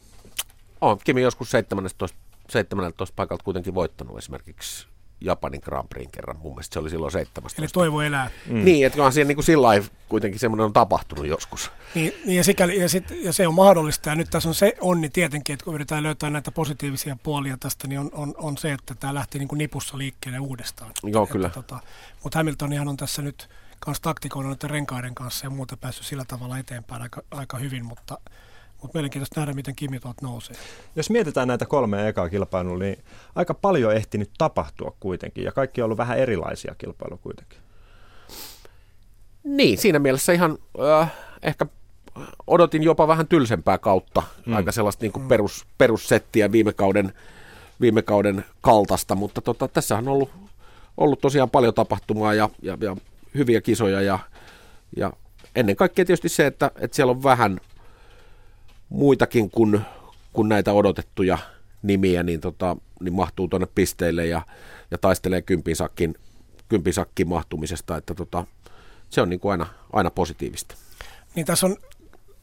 S5: On Kimi joskus 17, 17 paikalta kuitenkin voittanut esimerkiksi Japanin Grand Prix kerran. Mun mielestä se oli silloin 17.
S4: Eli toivo elää.
S5: Mm. Niin, että onhan siinä niin kuin sillä kuitenkin semmoinen on tapahtunut joskus.
S4: Niin, niin ja, sikäli, ja, sit, ja, se on mahdollista. Ja nyt tässä on se onni tietenkin, että kun yritetään löytää näitä positiivisia puolia tästä, niin on, on, on se, että tämä lähti niin kuin nipussa liikkeelle uudestaan.
S5: Joo, kyllä.
S4: Tota, mutta Hamiltonihan on tässä nyt kans taktikoilla noiden renkaiden kanssa ja muuta päässyt sillä tavalla eteenpäin aika, aika hyvin, mutta mutta mielenkiintoista nähdä, miten Kimi tuolta nousee.
S1: Jos mietitään näitä kolmea ekaa kilpailua, niin aika paljon ehtinyt tapahtua kuitenkin, ja kaikki on ollut vähän erilaisia kilpailuja kuitenkin.
S5: Niin, siinä mielessä ihan äh, ehkä odotin jopa vähän tylsempää kautta, mm. aika sellaista niin kuin mm. perus, perussettiä viime kauden, viime kauden kaltasta, mutta tota, tässä on ollut, ollut tosiaan paljon tapahtumaa ja, ja, ja hyviä kisoja ja, ja ennen kaikkea tietysti se, että, että siellä on vähän muitakin kuin, kuin näitä odotettuja nimiä, niin, tota, niin mahtuu tuonne pisteille ja, ja taistelee kympisakkin, kympisakkin mahtumisesta, että tota, se on niin kuin aina, aina positiivista.
S4: Niin tässä on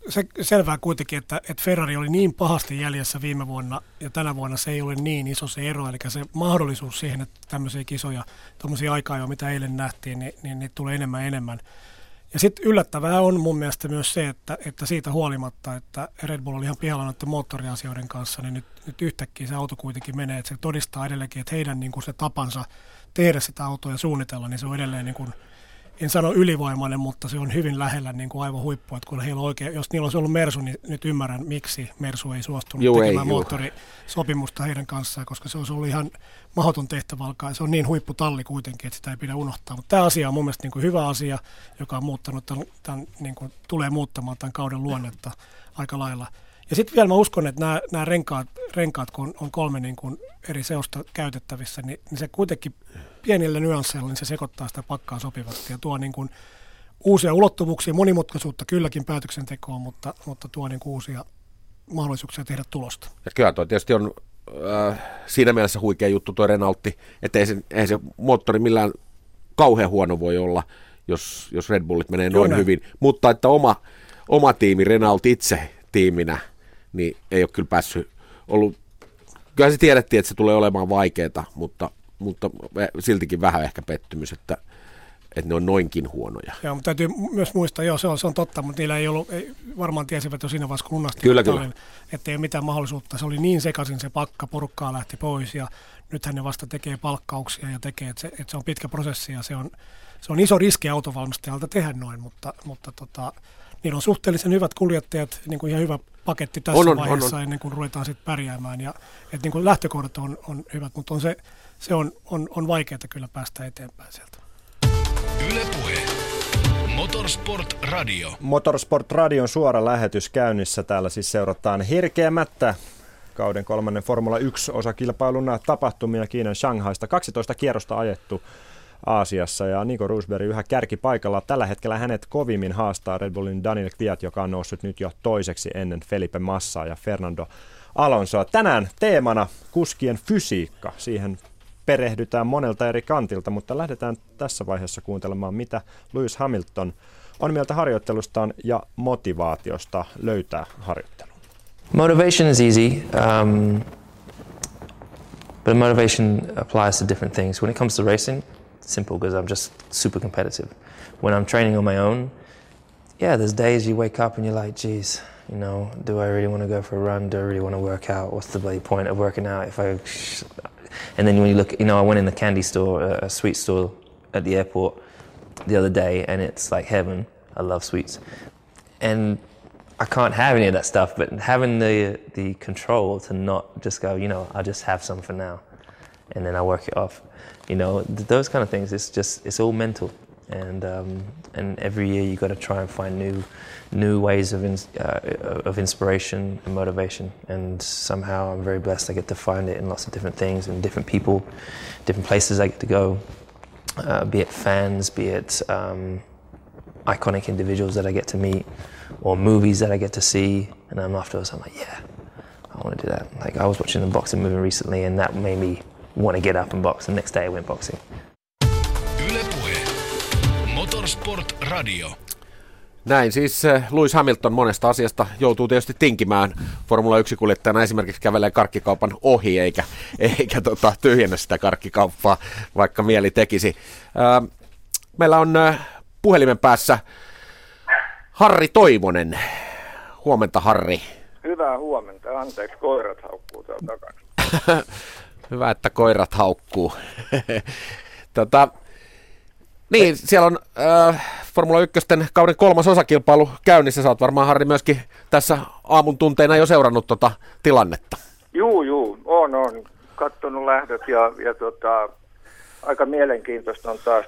S4: se selvää kuitenkin, että, että Ferrari oli niin pahasti jäljessä viime vuonna ja tänä vuonna se ei ole niin iso se ero, eli se mahdollisuus siihen, että tämmöisiä kisoja, tuommoisia aikaa jo, mitä eilen nähtiin, niin, niin, niin tulee enemmän enemmän. Ja sitten yllättävää on mun mielestä myös se, että, että siitä huolimatta, että Red Bull oli ihan pihalla noiden moottoriasioiden kanssa, niin nyt, nyt yhtäkkiä se auto kuitenkin menee, että se todistaa edelleenkin, että heidän niin kuin se tapansa tehdä sitä autoa ja suunnitella, niin se on edelleen niin kuin en sano ylivoimainen, mutta se on hyvin lähellä niin kuin aivan huippu. Että kun heillä oikein, jos niillä olisi ollut Mersu, niin nyt ymmärrän, miksi Mersu ei suostunut Joo, tekemään ei, moottorisopimusta heidän kanssaan, koska se olisi ollut ihan mahdoton tehtävä alkaa. Se on niin huipputalli kuitenkin, että sitä ei pidä unohtaa. Mutta tämä asia on mun mielestä niin kuin hyvä asia, joka on muuttanut tämän, tämän niin kuin, tulee muuttamaan tämän kauden luonnetta aika lailla. Ja sitten vielä mä uskon, että nämä, nämä renkaat, renkaat, kun on kolme niin kuin eri seosta käytettävissä, niin, niin se kuitenkin pienillä nyansseilla niin se sekoittaa sitä pakkaa sopivasti. Ja tuo niin kuin uusia ulottuvuuksia, monimutkaisuutta kylläkin päätöksentekoon, mutta, mutta tuo niin kuin uusia mahdollisuuksia tehdä tulosta.
S5: Ja kyllä tuo tietysti on äh, siinä mielessä huikea juttu tuo Renaultti, että ei se, ei se moottori millään kauhean huono voi olla, jos, jos Red Bullit menee noin Joo, hyvin, mutta että oma, oma tiimi, Renault itse tiiminä, niin ei ole kyllä päässyt ollut, kyllä se tiedettiin, että se tulee olemaan vaikeaa, mutta, mutta siltikin vähän ehkä pettymys, että, että ne on noinkin huonoja.
S4: Joo, mutta täytyy myös muistaa, joo, se on, se on totta, mutta niillä ei ollut, ei, varmaan tiesivät jo siinä vaiheessa, kun lunasti
S5: kyllä, kyllä.
S4: että ei ole mitään mahdollisuutta. Se oli niin sekaisin se pakka, porukkaa lähti pois ja nythän ne vasta tekee palkkauksia ja tekee, että se, että se on pitkä prosessi ja se on, se on iso riski autovalmistajalta tehdä noin, mutta, mutta tota, niillä on suhteellisen hyvät kuljettajat, niin kuin ihan hyvä paketti tässä on, on, vaiheessa on, on. ennen kuin ruvetaan sitten pärjäämään. Ja, että niin kuin lähtökohdat on, on hyvät, mutta on se, se on, on, on vaikeaa kyllä päästä eteenpäin sieltä.
S2: Ylepuhe. Motorsport Radio.
S1: Motorsport Radion suora lähetys käynnissä. Täällä siis seurataan hirkeämättä kauden kolmannen Formula 1 osakilpailun tapahtumia Kiinan Shanghaista. 12 kierrosta ajettu Aasiassa ja Nico Rosberg yhä kärki paikalla. Tällä hetkellä hänet kovimmin haastaa Red Bullin Daniel Kviat, joka on noussut nyt jo toiseksi ennen Felipe Massaa ja Fernando Alonsoa. Tänään teemana kuskien fysiikka. Siihen perehdytään monelta eri kantilta, mutta lähdetään tässä vaiheessa kuuntelemaan, mitä Lewis Hamilton on mieltä harjoittelustaan ja motivaatiosta löytää harjoittelu.
S8: Motivation is easy, um, but motivation applies to different things. When it comes to racing, simple because I'm just super competitive. When I'm training on my own, yeah, there's days you wake up and you're like, geez, you know, do I really want to go for a run? Do I really want to work out? What's the bloody point of working out if I. And then when you look, you know, I went in the candy store, uh, a sweet store at the airport the other day, and it's like heaven. I love sweets. And I can't have any of that stuff, but having the the control to not just go, you know, I'll just have some for now and then I work it off. You know, those kind of things. It's just it's all mental, and um, and every year you got to try and find new new ways of ins- uh, of inspiration and motivation. And somehow I'm very blessed. I get to find it in lots of different things and different people, different places I get to go. Uh, be it fans, be it um, iconic individuals that I get to meet, or movies that I get to see, and then afterwards I'm like, yeah, I want to do that. Like I was watching a boxing movie recently, and that made me want to get up and box. The next day I went boxing.
S2: Motorsport Radio.
S5: Näin siis äh, Lewis Hamilton monesta asiasta joutuu tietysti tinkimään. Formula 1-kuljettajana esimerkiksi kävelee karkkikaupan ohi eikä, eikä tota, tyhjennä sitä karkkikauppaa, vaikka mieli tekisi. Meillä on äh, puhelimen päässä Harri Toivonen. Huomenta Harri.
S9: Hyvää huomenta. Anteeksi, koirat haukkuu täällä takana.
S5: Hyvä, että koirat haukkuu. tota, niin, siellä on äh, Formula 1 kauden kolmas osakilpailu käynnissä. Sä oot varmaan Harri myöskin tässä aamun tunteina jo seurannut tota tilannetta.
S9: Juu, juu, on, on. Kattonut lähdöt ja, ja tota, aika mielenkiintoista on taas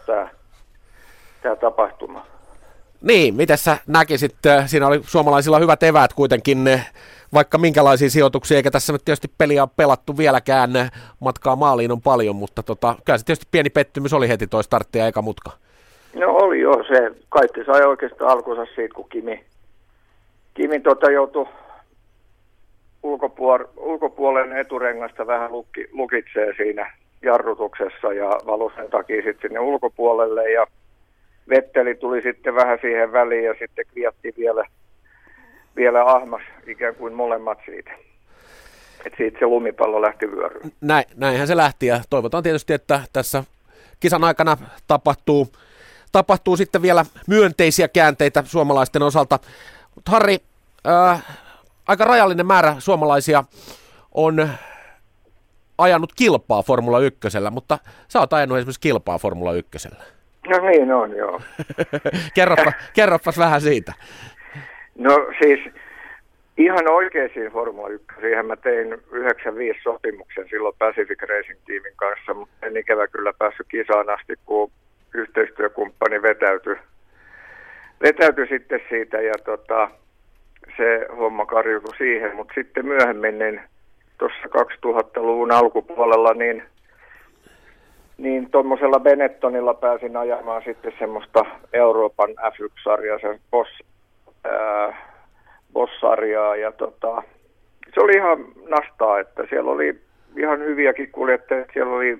S9: tämä tapahtuma.
S5: Niin, mitä sä näkisit? äh, Siinä oli suomalaisilla hyvät eväät kuitenkin, äh, vaikka minkälaisia sijoituksia, eikä tässä nyt tietysti peliä ole pelattu vieläkään. äh, Matkaa maaliin on paljon, mutta tota, kyllä se tietysti pieni pettymys oli heti toi startti ja eka mutka.
S9: No oli jo se. Kaikki sai oikeastaan alkunsa siitä, kun Kimi, Kimi tota joutui ulkopuol- ulkopuolen eturengasta vähän lukki, lukitsee siinä jarrutuksessa ja valui sen takia sitten sinne ulkopuolelle ja Vetteli tuli sitten vähän siihen väliin ja sitten Kviatti vielä, vielä ahmas ikään kuin molemmat siitä. Et siitä se lumipallo lähti vyöryyn.
S5: Näin, näinhän se lähti ja toivotaan tietysti, että tässä kisan aikana tapahtuu, tapahtuu sitten vielä myönteisiä käänteitä suomalaisten osalta. Mut Harri, äh, aika rajallinen määrä suomalaisia on ajanut kilpaa Formula 1, mutta sä oot ajanut esimerkiksi kilpaa Formula 1.
S9: No niin on, joo.
S5: Kerropa, kerropas vähän siitä.
S9: No siis ihan oikeisiin Formula 1, siihen mä tein 95 sopimuksen silloin Pacific Racing tiimin kanssa, mutta en ikävä kyllä päässyt kisaan asti, kun yhteistyökumppani vetäytyi, vetäytyi sitten siitä ja tota, se homma karjutui siihen, mutta sitten myöhemmin niin tuossa 2000-luvun alkupuolella niin niin tuommoisella Benettonilla pääsin ajamaan sitten semmoista Euroopan F1-sarjaa, se Boss, ää, Boss-sarjaa. Ja tota, se oli ihan nastaa, että siellä oli ihan hyviäkin kuljettajia, siellä oli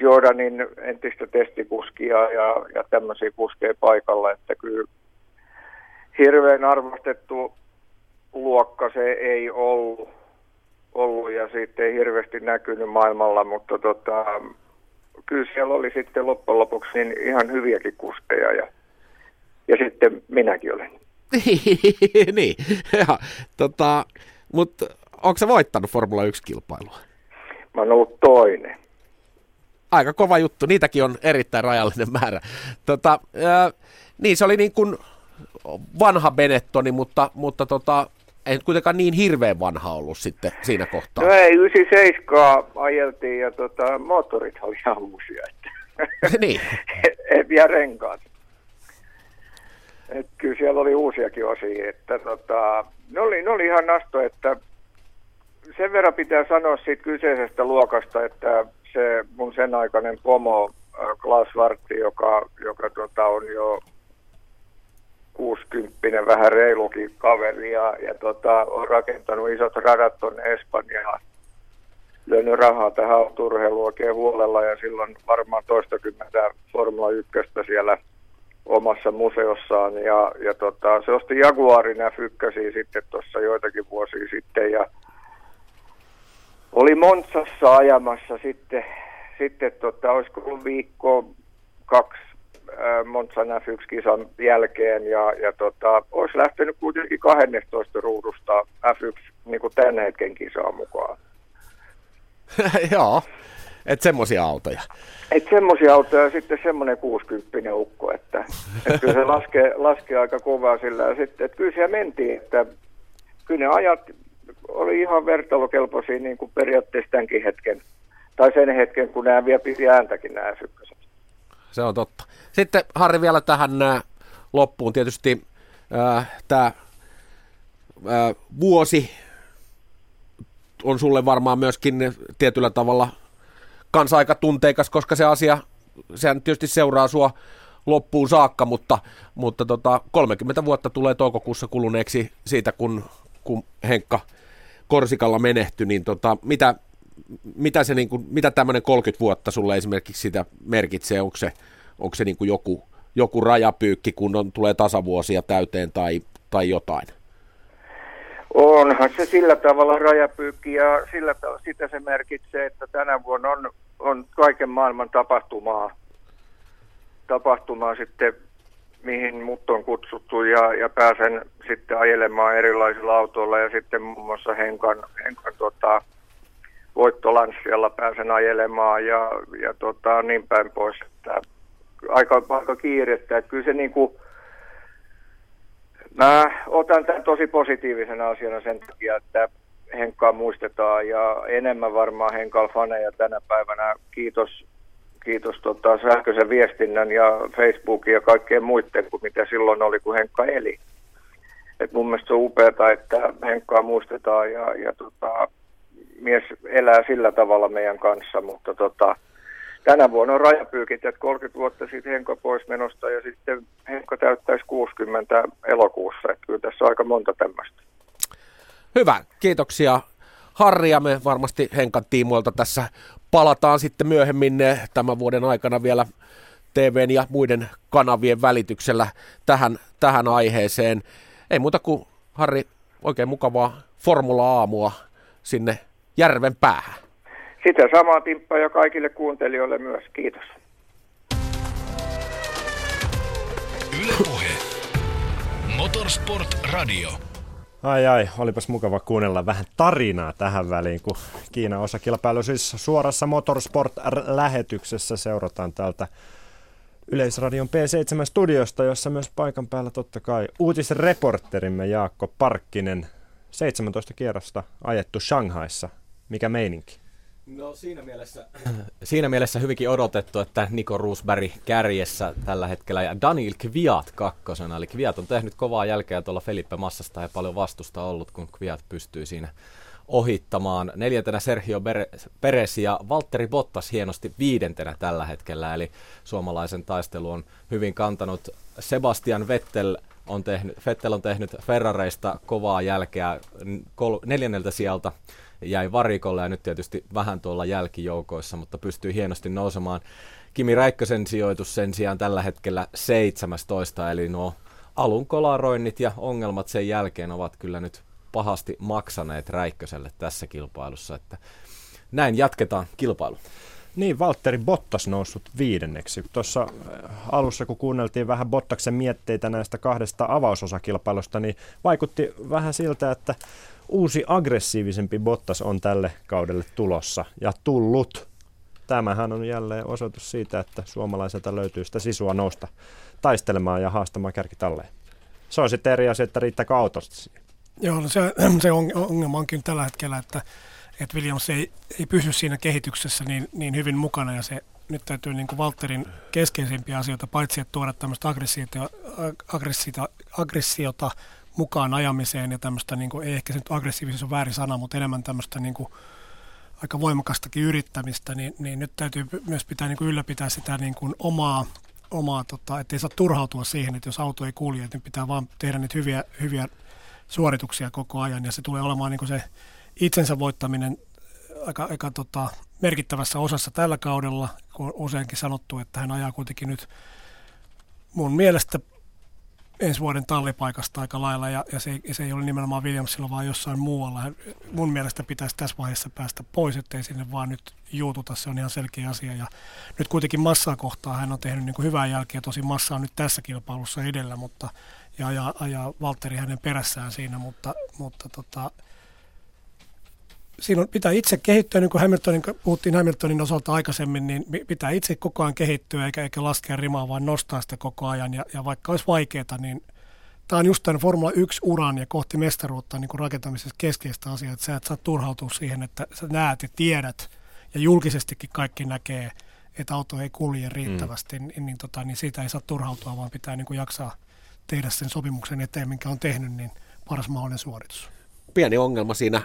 S9: Jordanin entistä testikuskia ja, ja tämmöisiä kuskeja paikalla, että kyllä hirveän arvostettu luokka se ei ollut, ollut ja siitä ei hirveästi näkynyt maailmalla, mutta tota, kyllä siellä oli sitten loppujen lopuksi niin ihan hyviäkin kuskeja ja, ja sitten minäkin olen.
S5: niin, ja, tota, mutta onko se voittanut Formula 1-kilpailua?
S9: Mä oon ollut toinen.
S5: Aika kova juttu, niitäkin on erittäin rajallinen määrä. Tota, ää, niin, se oli niin kuin vanha Benettoni, mutta, mutta tota, ei kuitenkaan niin hirveän vanha ollut sitten siinä kohtaa.
S9: No ei, 97 ajeltiin ja tota, moottorit oli ihan uusia. Että.
S5: niin.
S9: ja renkaat. Et kyllä siellä oli uusiakin osia, että tota, ne, oli, ne oli ihan nasto, että sen verran pitää sanoa siitä kyseisestä luokasta, että se mun sen aikainen pomo äh, Klaas Vartti, joka, joka tota, on jo 60 vähän reilukin kaveri ja, ja tota, on rakentanut isot radat tuonne Espanjaan. Löynyt rahaa tähän auturheiluun oikein huolella ja silloin varmaan toistakymmentä Formula 1 siellä omassa museossaan ja, ja tota, se osti Jaguarin F1 sitten tuossa joitakin vuosia sitten ja oli Montsassa ajamassa sitten, sitten tota, olisiko ollut viikko kaksi äh, Montsan F1-kisan jälkeen ja, ja tota, olisi lähtenyt kuitenkin 12 ruudusta F1 niin kuin tämän hetken kisaan mukaan.
S5: Joo, että semmoisia autoja.
S9: Et semmoisia autoja sitten semmoinen 60 ukko, että, että kyllä se laskee, laskee aika kovaa sillä. Ja sitten, että kyllä siellä mentiin, että kyllä ne ajat oli ihan vertailukelpoisia niin kuin periaatteessa tämänkin hetken tai sen hetken, kun nämä vielä piti ääntäkin nämä f
S5: Se on totta. Sitten Harri vielä tähän äh, loppuun tietysti äh, tämä äh, vuosi on sulle varmaan myöskin tietyllä tavalla kanssa aika tunteikas, koska se asia, sehän tietysti seuraa sua loppuun saakka, mutta, mutta tota, 30 vuotta tulee toukokuussa kuluneeksi siitä, kun, kun Henkka Korsikalla menehtyi, niin tota, mitä, mitä, se, niin kuin, mitä tämmöinen 30 vuotta sulle esimerkiksi sitä merkitsee? Onko se, onko se niin kuin joku, joku rajapyykki, kun on, tulee tasavuosia täyteen tai, tai jotain?
S9: Onhan se sillä tavalla rajapyykki ja sillä tavalla, sitä se merkitsee, että tänä vuonna on, on kaiken maailman tapahtumaa, tapahtumaa sitten, mihin mut on kutsuttu ja, ja pääsen sitten ajelemaan erilaisilla autoilla ja sitten muun muassa Henkan, Henkan tota, voittolanssialla pääsen ajelemaan ja, ja tota, niin päin pois, että aika, aika kiirettä, että kyllä se niin kuin, Mä otan tämän tosi positiivisena asiana sen takia, että Henkkaa muistetaan ja enemmän varmaan Henkal faneja tänä päivänä. Kiitos, kiitos tota, sähköisen viestinnän ja Facebookin ja kaikkeen muiden kuin mitä silloin oli, kun Henkka eli. Et mun mielestä se on upeaa, että Henkkaa muistetaan ja, ja tota, mies elää sillä tavalla meidän kanssa, mutta tota, tänä vuonna on rajapyykit, että 30 vuotta sitten Henkka pois menosta ja sitten Henkka täyttäisi 60 elokuussa. Että kyllä tässä on aika monta tämmöistä.
S5: Hyvä, kiitoksia Harri ja me varmasti Henkan tiimoilta tässä palataan sitten myöhemmin eh, tämän vuoden aikana vielä TVn ja muiden kanavien välityksellä tähän, tähän aiheeseen. Ei muuta kuin Harri, oikein mukavaa Formula-aamua sinne järven päähän.
S9: Sitä samaa timppaa ja kaikille kuuntelijoille myös. Kiitos.
S2: Ylepuhe. Motorsport Radio.
S1: Ai ai, olipas mukava kuunnella vähän tarinaa tähän väliin, kun Kiina osakilpailu siis suorassa Motorsport-lähetyksessä seurataan täältä Yleisradion P7-studiosta, jossa myös paikan päällä totta kai uutisreporterimme Jaakko Parkkinen 17 kierrosta ajettu Shanghaissa. Mikä meininki?
S3: No siinä mielessä, siinä mielessä hyvinkin odotettu, että Niko Roosberg kärjessä tällä hetkellä ja Daniel Kviat kakkosena. Eli Kviat on tehnyt kovaa jälkeä tuolla Felipe Massasta ja paljon vastusta ollut, kun Kviat pystyy siinä ohittamaan. Neljäntenä Sergio Perez ja Valtteri Bottas hienosti viidentenä tällä hetkellä, eli suomalaisen taistelu on hyvin kantanut. Sebastian Vettel on tehnyt, Vettel on tehnyt Ferrareista kovaa jälkeä kol- neljänneltä sieltä jäi varikolle ja nyt tietysti vähän tuolla jälkijoukoissa, mutta pystyy hienosti nousemaan. Kimi Räikkösen sijoitus sen sijaan tällä hetkellä 17, eli nuo alun kolaroinnit ja ongelmat sen jälkeen ovat kyllä nyt pahasti maksaneet Räikköselle tässä kilpailussa, että näin jatketaan kilpailu.
S1: Niin, Valtteri Bottas noussut viidenneksi. Tuossa äh, alussa, kun kuunneltiin vähän Bottaksen mietteitä näistä kahdesta avausosakilpailusta, niin vaikutti vähän siltä, että uusi aggressiivisempi Bottas on tälle kaudelle tulossa ja tullut. Tämähän on jälleen osoitus siitä, että suomalaiselta löytyy sitä sisua nousta taistelemaan ja haastamaan kärkitalleen. Se on sitten eri asia, että riittääkö autosta siihen.
S4: Joo, no se, se ongelma onkin tällä hetkellä, että, että Williams ei, ei pysy siinä kehityksessä niin, niin hyvin mukana ja se nyt täytyy niin kuin Walterin keskeisimpiä asioita, paitsi että tuoda tämmöistä aggressiota, aggressiota, aggressiota mukaan ajamiseen ja tämmöistä, niin kuin, ei ehkä se nyt aggressiivisuus on väärin sana, mutta enemmän tämmöistä niin kuin, aika voimakastakin yrittämistä, niin, niin nyt täytyy myös pitää niin kuin ylläpitää sitä niin kuin omaa, omaa tota, ettei saa turhautua siihen, että jos auto ei kulje, niin pitää vaan tehdä niitä hyviä, hyviä suorituksia koko ajan. Ja se tulee olemaan niin kuin se itsensä voittaminen aika, aika tota, merkittävässä osassa tällä kaudella, kun useinkin sanottu, että hän ajaa kuitenkin nyt mun mielestä ensi vuoden tallipaikasta aika lailla, ja, ja se, se ei ole nimenomaan Williamsilla, vaan jossain muualla. Mun mielestä pitäisi tässä vaiheessa päästä pois, ettei sinne vaan nyt juututa, se on ihan selkeä asia. Ja nyt kuitenkin massaa kohtaa hän on tehnyt niin kuin hyvää jälkeä, tosi massa on nyt tässä kilpailussa edellä, mutta, ja ajaa, ajaa Valtteri hänen perässään siinä, mutta, mutta tota, siinä on, pitää itse kehittyä, niin kuin Hamiltonin, puhuttiin Hamiltonin osalta aikaisemmin, niin pitää itse koko ajan kehittyä eikä, eikä laskea rimaa, vaan nostaa sitä koko ajan. Ja, ja vaikka olisi vaikeaa, niin tämä on just tämän Formula 1-uran ja kohti mestaruutta niin kuin rakentamisessa keskeistä asiaa, että sä et saa turhautua siihen, että sä näet ja tiedät ja julkisestikin kaikki näkee, että auto ei kulje riittävästi, mm. niin, niin, tota, niin siitä ei saa turhautua, vaan pitää niin kuin jaksaa tehdä sen sopimuksen eteen, minkä on tehnyt, niin paras mahdollinen suoritus.
S5: Pieni ongelma siinä,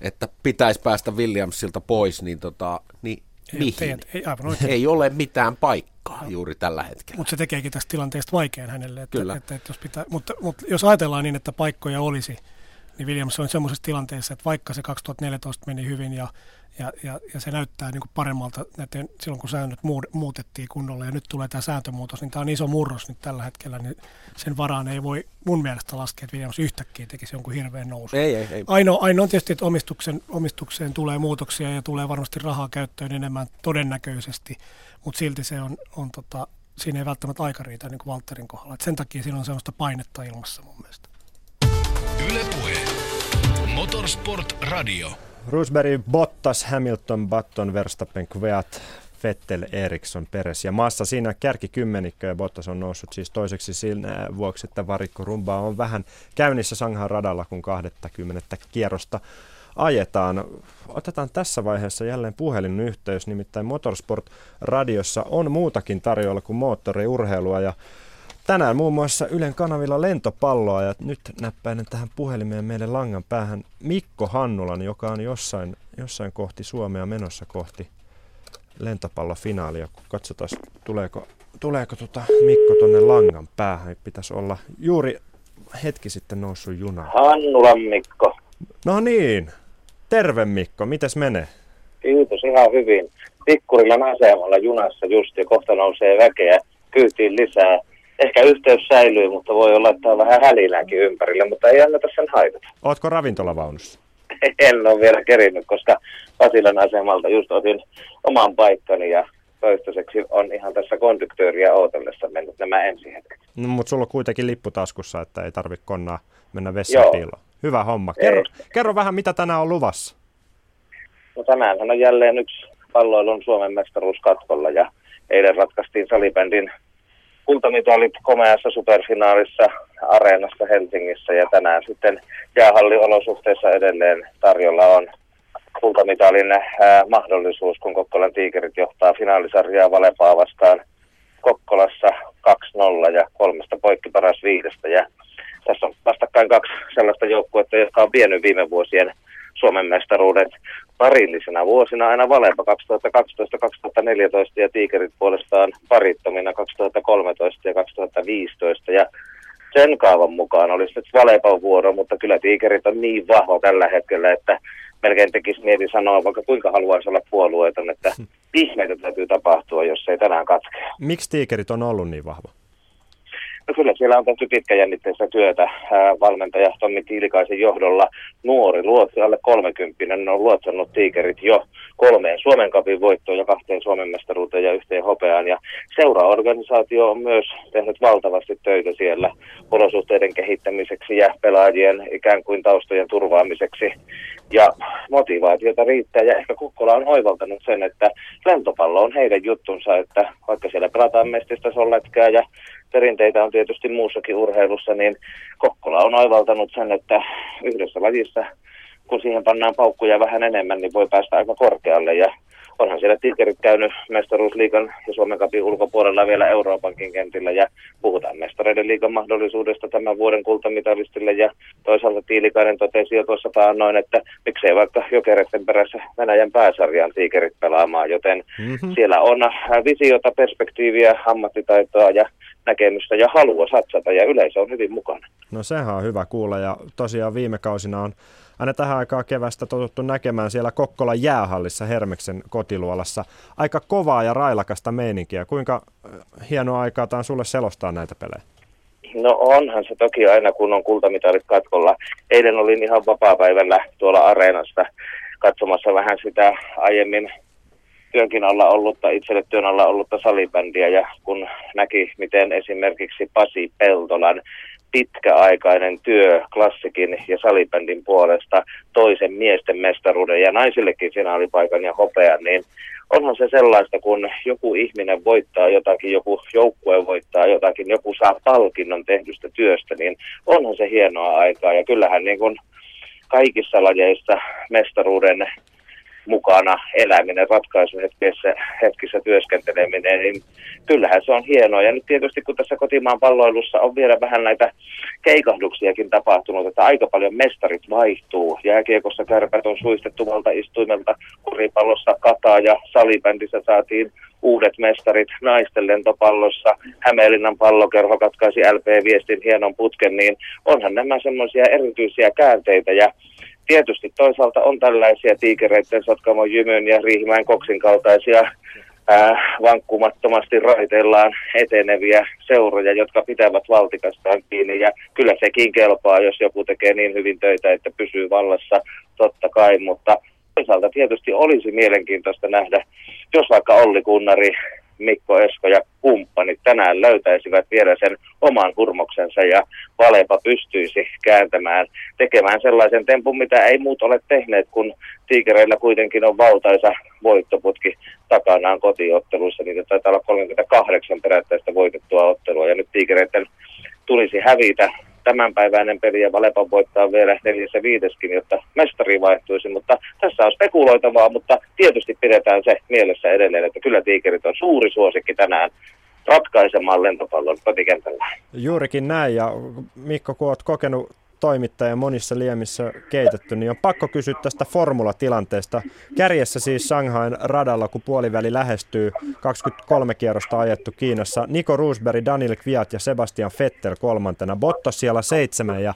S5: että pitäisi päästä Williamsilta pois, niin, tota, niin ei, mihin? Teet,
S4: ei, aivan
S5: oikein. ei ole mitään paikkaa no. juuri tällä hetkellä.
S4: Mutta se tekeekin tästä tilanteesta vaikean hänelle. Että, Kyllä. Että, että jos pitää, mutta, mutta jos ajatellaan niin, että paikkoja olisi, niin Williams on semmoisessa tilanteessa, että vaikka se 2014 meni hyvin ja ja, ja, ja se näyttää niin kuin paremmalta näiden, silloin, kun säännöt muutettiin kunnolla ja nyt tulee tämä sääntömuutos, niin tämä on iso murros nyt tällä hetkellä, niin sen varaan ei voi mun mielestä laskea, että Williams yhtäkkiä tekisi jonkun hirveän nousu.
S5: Ei, ei, ei.
S4: Ainoa, ainoa on tietysti, että omistuksen, omistukseen tulee muutoksia ja tulee varmasti rahaa käyttöön enemmän todennäköisesti, mutta silti se on, on tota, siinä ei välttämättä aika riitä niin kuin Walterin kohdalla. Et sen takia siinä on sellaista painetta ilmassa mun mielestä.
S2: Ylepuhe. Motorsport Radio.
S1: Rosberg, Bottas, Hamilton, Button, Verstappen, Kveat, Vettel, Eriksson, Peres ja Massa siinä kärkikymmenikkö ja Bottas on noussut siis toiseksi siinä vuoksi, että varikko rumba on vähän käynnissä Sanghan radalla, kun 20 kierrosta ajetaan. Otetaan tässä vaiheessa jälleen puhelinyhteys, nimittäin Motorsport-radiossa on muutakin tarjolla kuin moottoriurheilua ja Tänään muun muassa Ylen kanavilla lentopalloa ja nyt näppäinen tähän puhelimeen meille langan päähän Mikko Hannulan, joka on jossain, jossain kohti Suomea menossa kohti lentopallofinaalia. Katsotaan, tuleeko, tuleeko tota Mikko tonne langan päähän. Pitäisi olla juuri hetki sitten noussut juna.
S10: Hannulan Mikko.
S1: No niin. Terve Mikko, mites menee?
S10: Kiitos ihan hyvin. Pikkurilan asemalla junassa just ja kohta nousee väkeä kyytiin lisää ehkä yhteys säilyy, mutta voi olla, että on vähän hälinääkin ympärillä, mutta ei anneta sen haitata.
S1: Ootko ravintolavaunussa?
S10: en ole vielä kerinyt, koska Pasilan asemalta just otin oman paikkani ja toistaiseksi on ihan tässä konduktööriä ootellessa mennyt nämä ensi hetket.
S1: No, mutta sulla on kuitenkin lippu taskussa, että ei tarvitse konnaa mennä vessapiiloon. Hyvä homma. Kerro, kerro vähän, mitä tänään on luvassa.
S10: No tänään on jälleen yksi palloilun Suomen mestaruus katkolla ja eilen ratkaistiin salibändin kultamitalit komeassa superfinaalissa Areenassa Helsingissä ja tänään sitten jäähalliolosuhteissa edelleen tarjolla on kultamitalin ää, mahdollisuus, kun Kokkolan tiikerit johtaa finaalisarjaa Valepaa vastaan Kokkolassa 2-0 ja kolmesta poikki paras viidestä. Ja tässä on vastakkain kaksi sellaista joukkuetta, jotka on vienyt viime vuosien Suomen mestaruudet parillisena vuosina aina Valepa 2012-2014 ja Tiikerit puolestaan parittomina 2013 ja 2015. Ja sen kaavan mukaan olisi nyt Valepan vuoro, mutta kyllä Tiikerit on niin vahva tällä hetkellä, että melkein tekisi mieli sanoa, vaikka kuinka haluaisi olla puolueeton, että ihmeitä täytyy tapahtua, jos ei tänään katkea.
S1: Miksi Tiikerit on ollut niin vahva?
S10: Kyllä siellä on tehty pitkäjännitteistä työtä valmentaja Tommi Tiilikaisen johdolla. Nuori luotsi alle 30 on luotsannut tiikerit jo kolmeen Suomen kapin voittoon ja kahteen Suomen mestaruuteen ja yhteen hopeaan. Ja seuraorganisaatio on myös tehnyt valtavasti töitä siellä olosuhteiden kehittämiseksi ja pelaajien ikään kuin taustojen turvaamiseksi. Ja motivaatiota riittää ja ehkä Kukkola on oivaltanut sen, että lentopallo on heidän juttunsa, että vaikka siellä pelataan mestistä solletkää ja perinteitä on tietysti muussakin urheilussa, niin Kokkola on oivaltanut sen, että yhdessä lajissa, kun siihen pannaan paukkuja vähän enemmän, niin voi päästä aika korkealle. Ja onhan siellä Tigerit käynyt mestaruusliikan ja Suomen kapin ulkopuolella vielä Euroopankin kentillä ja puhutaan mestareiden liikan mahdollisuudesta tämän vuoden kultamitalistille ja toisaalta Tiilikainen totesi jo tuossa taannoin, että miksei vaikka jokereiden perässä Venäjän pääsarjaan Tigerit pelaamaan, joten mm-hmm. siellä on visiota, perspektiiviä, ammattitaitoa ja näkemystä ja halua satsata ja yleisö on hyvin mukana.
S1: No sehän on hyvä kuulla ja tosiaan viime kausina on aina tähän aikaan kevästä totuttu näkemään siellä Kokkolan jäähallissa Hermeksen kotiluolassa aika kovaa ja railakasta meininkiä. Kuinka äh, hienoa aikaa tämä on sulle selostaa näitä pelejä?
S10: No onhan se toki aina, kun on kultamitalit katkolla. Eilen olin ihan vapaa-päivällä tuolla areenasta katsomassa vähän sitä aiemmin työnkin alla ollutta, itselle työn alla ollutta salibändiä ja kun näki, miten esimerkiksi Pasi Peltolan pitkäaikainen työ klassikin ja salibändin puolesta toisen miesten mestaruuden ja naisillekin finaalipaikan ja hopean, niin onhan se sellaista, kun joku ihminen voittaa jotakin, joku joukkue voittaa jotakin, joku saa palkinnon tehdystä työstä, niin onhan se hienoa aikaa. Ja kyllähän niin kuin kaikissa lajeissa mestaruuden mukana eläminen, ratkaisuhetkissä hetkissä työskenteleminen, niin kyllähän se on hienoa. Ja nyt tietysti kun tässä kotimaan palloilussa on vielä vähän näitä keikahduksiakin tapahtunut, että aika paljon mestarit vaihtuu. Jääkiekossa kärpät on suistettu valtaistuimelta, kuripallossa kataa ja salibändissä saatiin uudet mestarit naisten lentopallossa. Hämeenlinnan pallokerho katkaisi LP-viestin hienon putken, niin onhan nämä semmoisia erityisiä käänteitä ja tietysti toisaalta on tällaisia tiikereiden Sotkamon Jymyn ja Riihimäen Koksin kaltaisia ää, vankkumattomasti raiteillaan eteneviä seuroja, jotka pitävät valtikastaan kiinni. Ja kyllä sekin kelpaa, jos joku tekee niin hyvin töitä, että pysyy vallassa, totta kai. Mutta toisaalta tietysti olisi mielenkiintoista nähdä, jos vaikka Olli Kunnari Mikko Esko ja kumppanit tänään löytäisivät vielä sen oman hurmoksensa ja Valepa pystyisi kääntämään, tekemään sellaisen tempun, mitä ei muut ole tehneet, kun tiikereillä kuitenkin on valtaisa voittoputki takanaan kotiotteluissa. Niitä taitaa olla 38 perättäistä voitettua ottelua ja nyt tiikereiden tulisi hävitä tämänpäiväinen peli ja Valepa voittaa vielä neljässä viideskin, jotta mestari vaihtuisi. Mutta tässä on spekuloitavaa, mutta tietysti pidetään se mielessä edelleen, että kyllä tiikerit on suuri suosikki tänään ratkaisemaan lentopallon kotikentällä.
S1: Juurikin näin ja Mikko, kun olet kokenut toimittaja monissa liemissä keitetty, niin on pakko kysyä tästä formulatilanteesta. Kärjessä siis Shanghain radalla, kun puoliväli lähestyy, 23 kierrosta ajettu Kiinassa. Niko Roosberg, Daniel Kviat ja Sebastian Vettel kolmantena. Bottas siellä seitsemän ja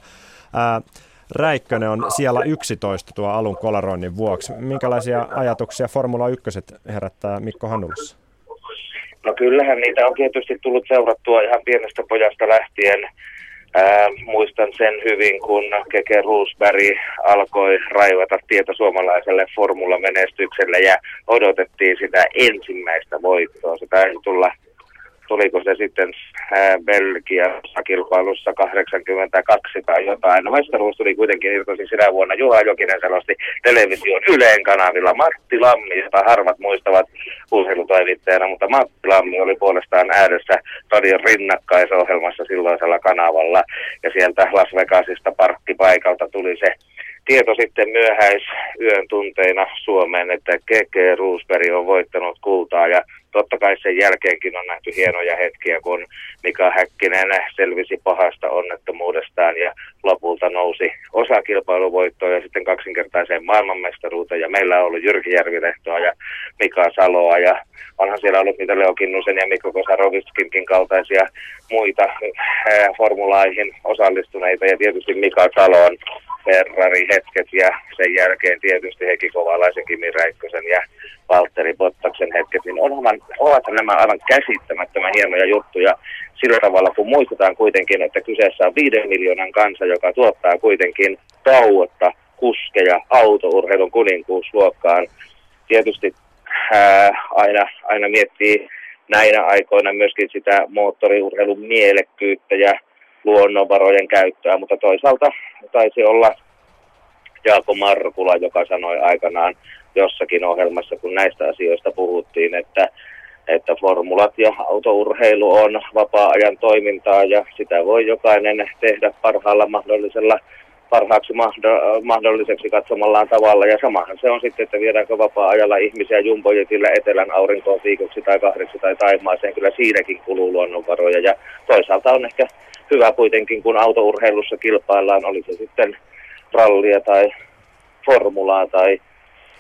S1: ää, Räikkönen on siellä 11 tuo alun kolaroinnin vuoksi. Minkälaisia ajatuksia Formula 1 herättää Mikko Hannulassa?
S10: No kyllähän niitä on tietysti tullut seurattua ihan pienestä pojasta lähtien Ää, muistan sen hyvin, kun Keke Roosberg alkoi raivata tietä suomalaiselle formulamenestykselle ja odotettiin sitä ensimmäistä voittoa. Se taisi tulla tuliko se sitten Belgiassa kilpailussa 82 tai jotain. No mestaruus tuli kuitenkin irtosi sinä vuonna. Juha Jokinen selosti television Yleen kanavilla. Matti Lammi, jota harvat muistavat urheilutoimittajana, mutta Matti Lammi oli puolestaan ääressä radion rinnakkaisohjelmassa silloisella kanavalla. Ja sieltä Las Vegasista parkkipaikalta tuli se tieto sitten myöhäisyön tunteina Suomeen, että Keke Roosberg on voittanut kultaa ja totta kai sen jälkeenkin on nähty hienoja hetkiä, kun Mika Häkkinen selvisi pahasta onnettomuudestaan ja lopulta nousi osa kilpailuvoittoa ja sitten kaksinkertaiseen maailmanmestaruuteen. Ja meillä on ollut Jyrki Järvilehtoa ja Mika Saloa ja onhan siellä ollut niitä Leo Kinnusen ja Mikko Kosarovitskinkin kaltaisia muita äh, formulaihin osallistuneita ja tietysti Mika Salo on Ferrari-hetket ja sen jälkeen tietysti Heki Kovalaisen, Kimi Räikkösen ja Valtteri Bottaksen hetket, niin onhan, ovathan nämä aivan käsittämättömän hienoja juttuja sillä tavalla, kun muistetaan kuitenkin, että kyseessä on viiden miljoonan kansa, joka tuottaa kuitenkin tauotta kuskeja autourheilun kuninkuusluokkaan. Tietysti ää, aina, aina miettii näinä aikoina myöskin sitä moottoriurheilun mielekkyyttä ja luonnonvarojen käyttöä, mutta toisaalta taisi olla Jaako Markula, joka sanoi aikanaan jossakin ohjelmassa, kun näistä asioista puhuttiin, että, että formulat ja autourheilu on vapaa-ajan toimintaa ja sitä voi jokainen tehdä parhaalla mahdollisella parhaaksi mahdolliseksi katsomallaan tavalla. Ja samahan se on sitten, että viedäänkö vapaa-ajalla ihmisiä jumbojetillä etelän aurinkoon viikoksi tai kahdeksi tai taimaaseen. Kyllä siinäkin kuluu luonnonvaroja. Ja toisaalta on ehkä hyvä kuitenkin, kun autourheilussa kilpaillaan, oli se sitten rallia tai formulaa tai,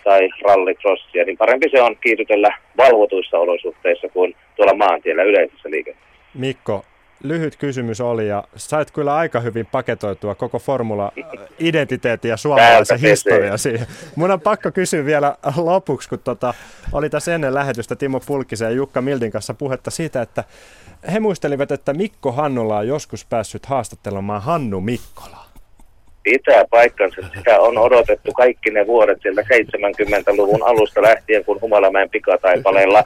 S10: tai rallycrossia, niin parempi se on kiitytellä valvotuissa olosuhteissa kuin tuolla maantiellä yleisessä liikenteessä.
S1: Mikko, lyhyt kysymys oli ja sait kyllä aika hyvin paketoitua koko formula-identiteetin ja suomalaisen historian siihen. Mun on pakko kysyä vielä lopuksi, kun tota, oli tässä ennen lähetystä Timo Pulkkisen ja Jukka Mildin kanssa puhetta siitä, että he muistelivat, että Mikko Hannula on joskus päässyt haastattelemaan Hannu Mikkolaa.
S10: Pitää paikkansa. Sitä on odotettu kaikki ne vuodet sieltä 70-luvun alusta lähtien, kun Humalamäen pikataipaleella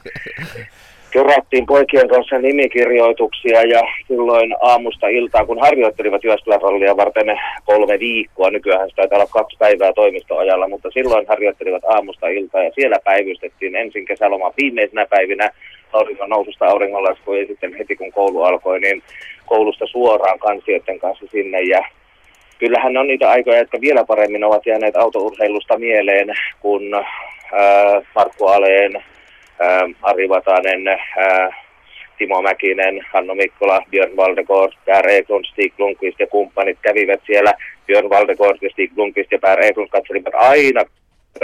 S10: kerättiin poikien kanssa nimikirjoituksia ja silloin aamusta iltaa, kun harjoittelivat Jyväskylän varten kolme viikkoa, nykyään sitä taitaa olla kaksi päivää toimistoajalla, mutta silloin harjoittelivat aamusta iltaa ja siellä päivystettiin ensin kesäloman viimeisenä päivinä auringon noususta auringonlasku ja sitten heti kun koulu alkoi, niin koulusta suoraan kansioiden kanssa sinne ja kyllähän on niitä aikoja, jotka vielä paremmin ovat jääneet autourheilusta mieleen, kun Markku Aleen, Ari Vatanen, Timo Mäkinen, Hanno Mikkola, Björn Valdegård, Per Eklund, Stig Lundqvist ja kumppanit kävivät siellä. Björn Valdegård ja Stig Lundqvist ja Per Eklund katselivat aina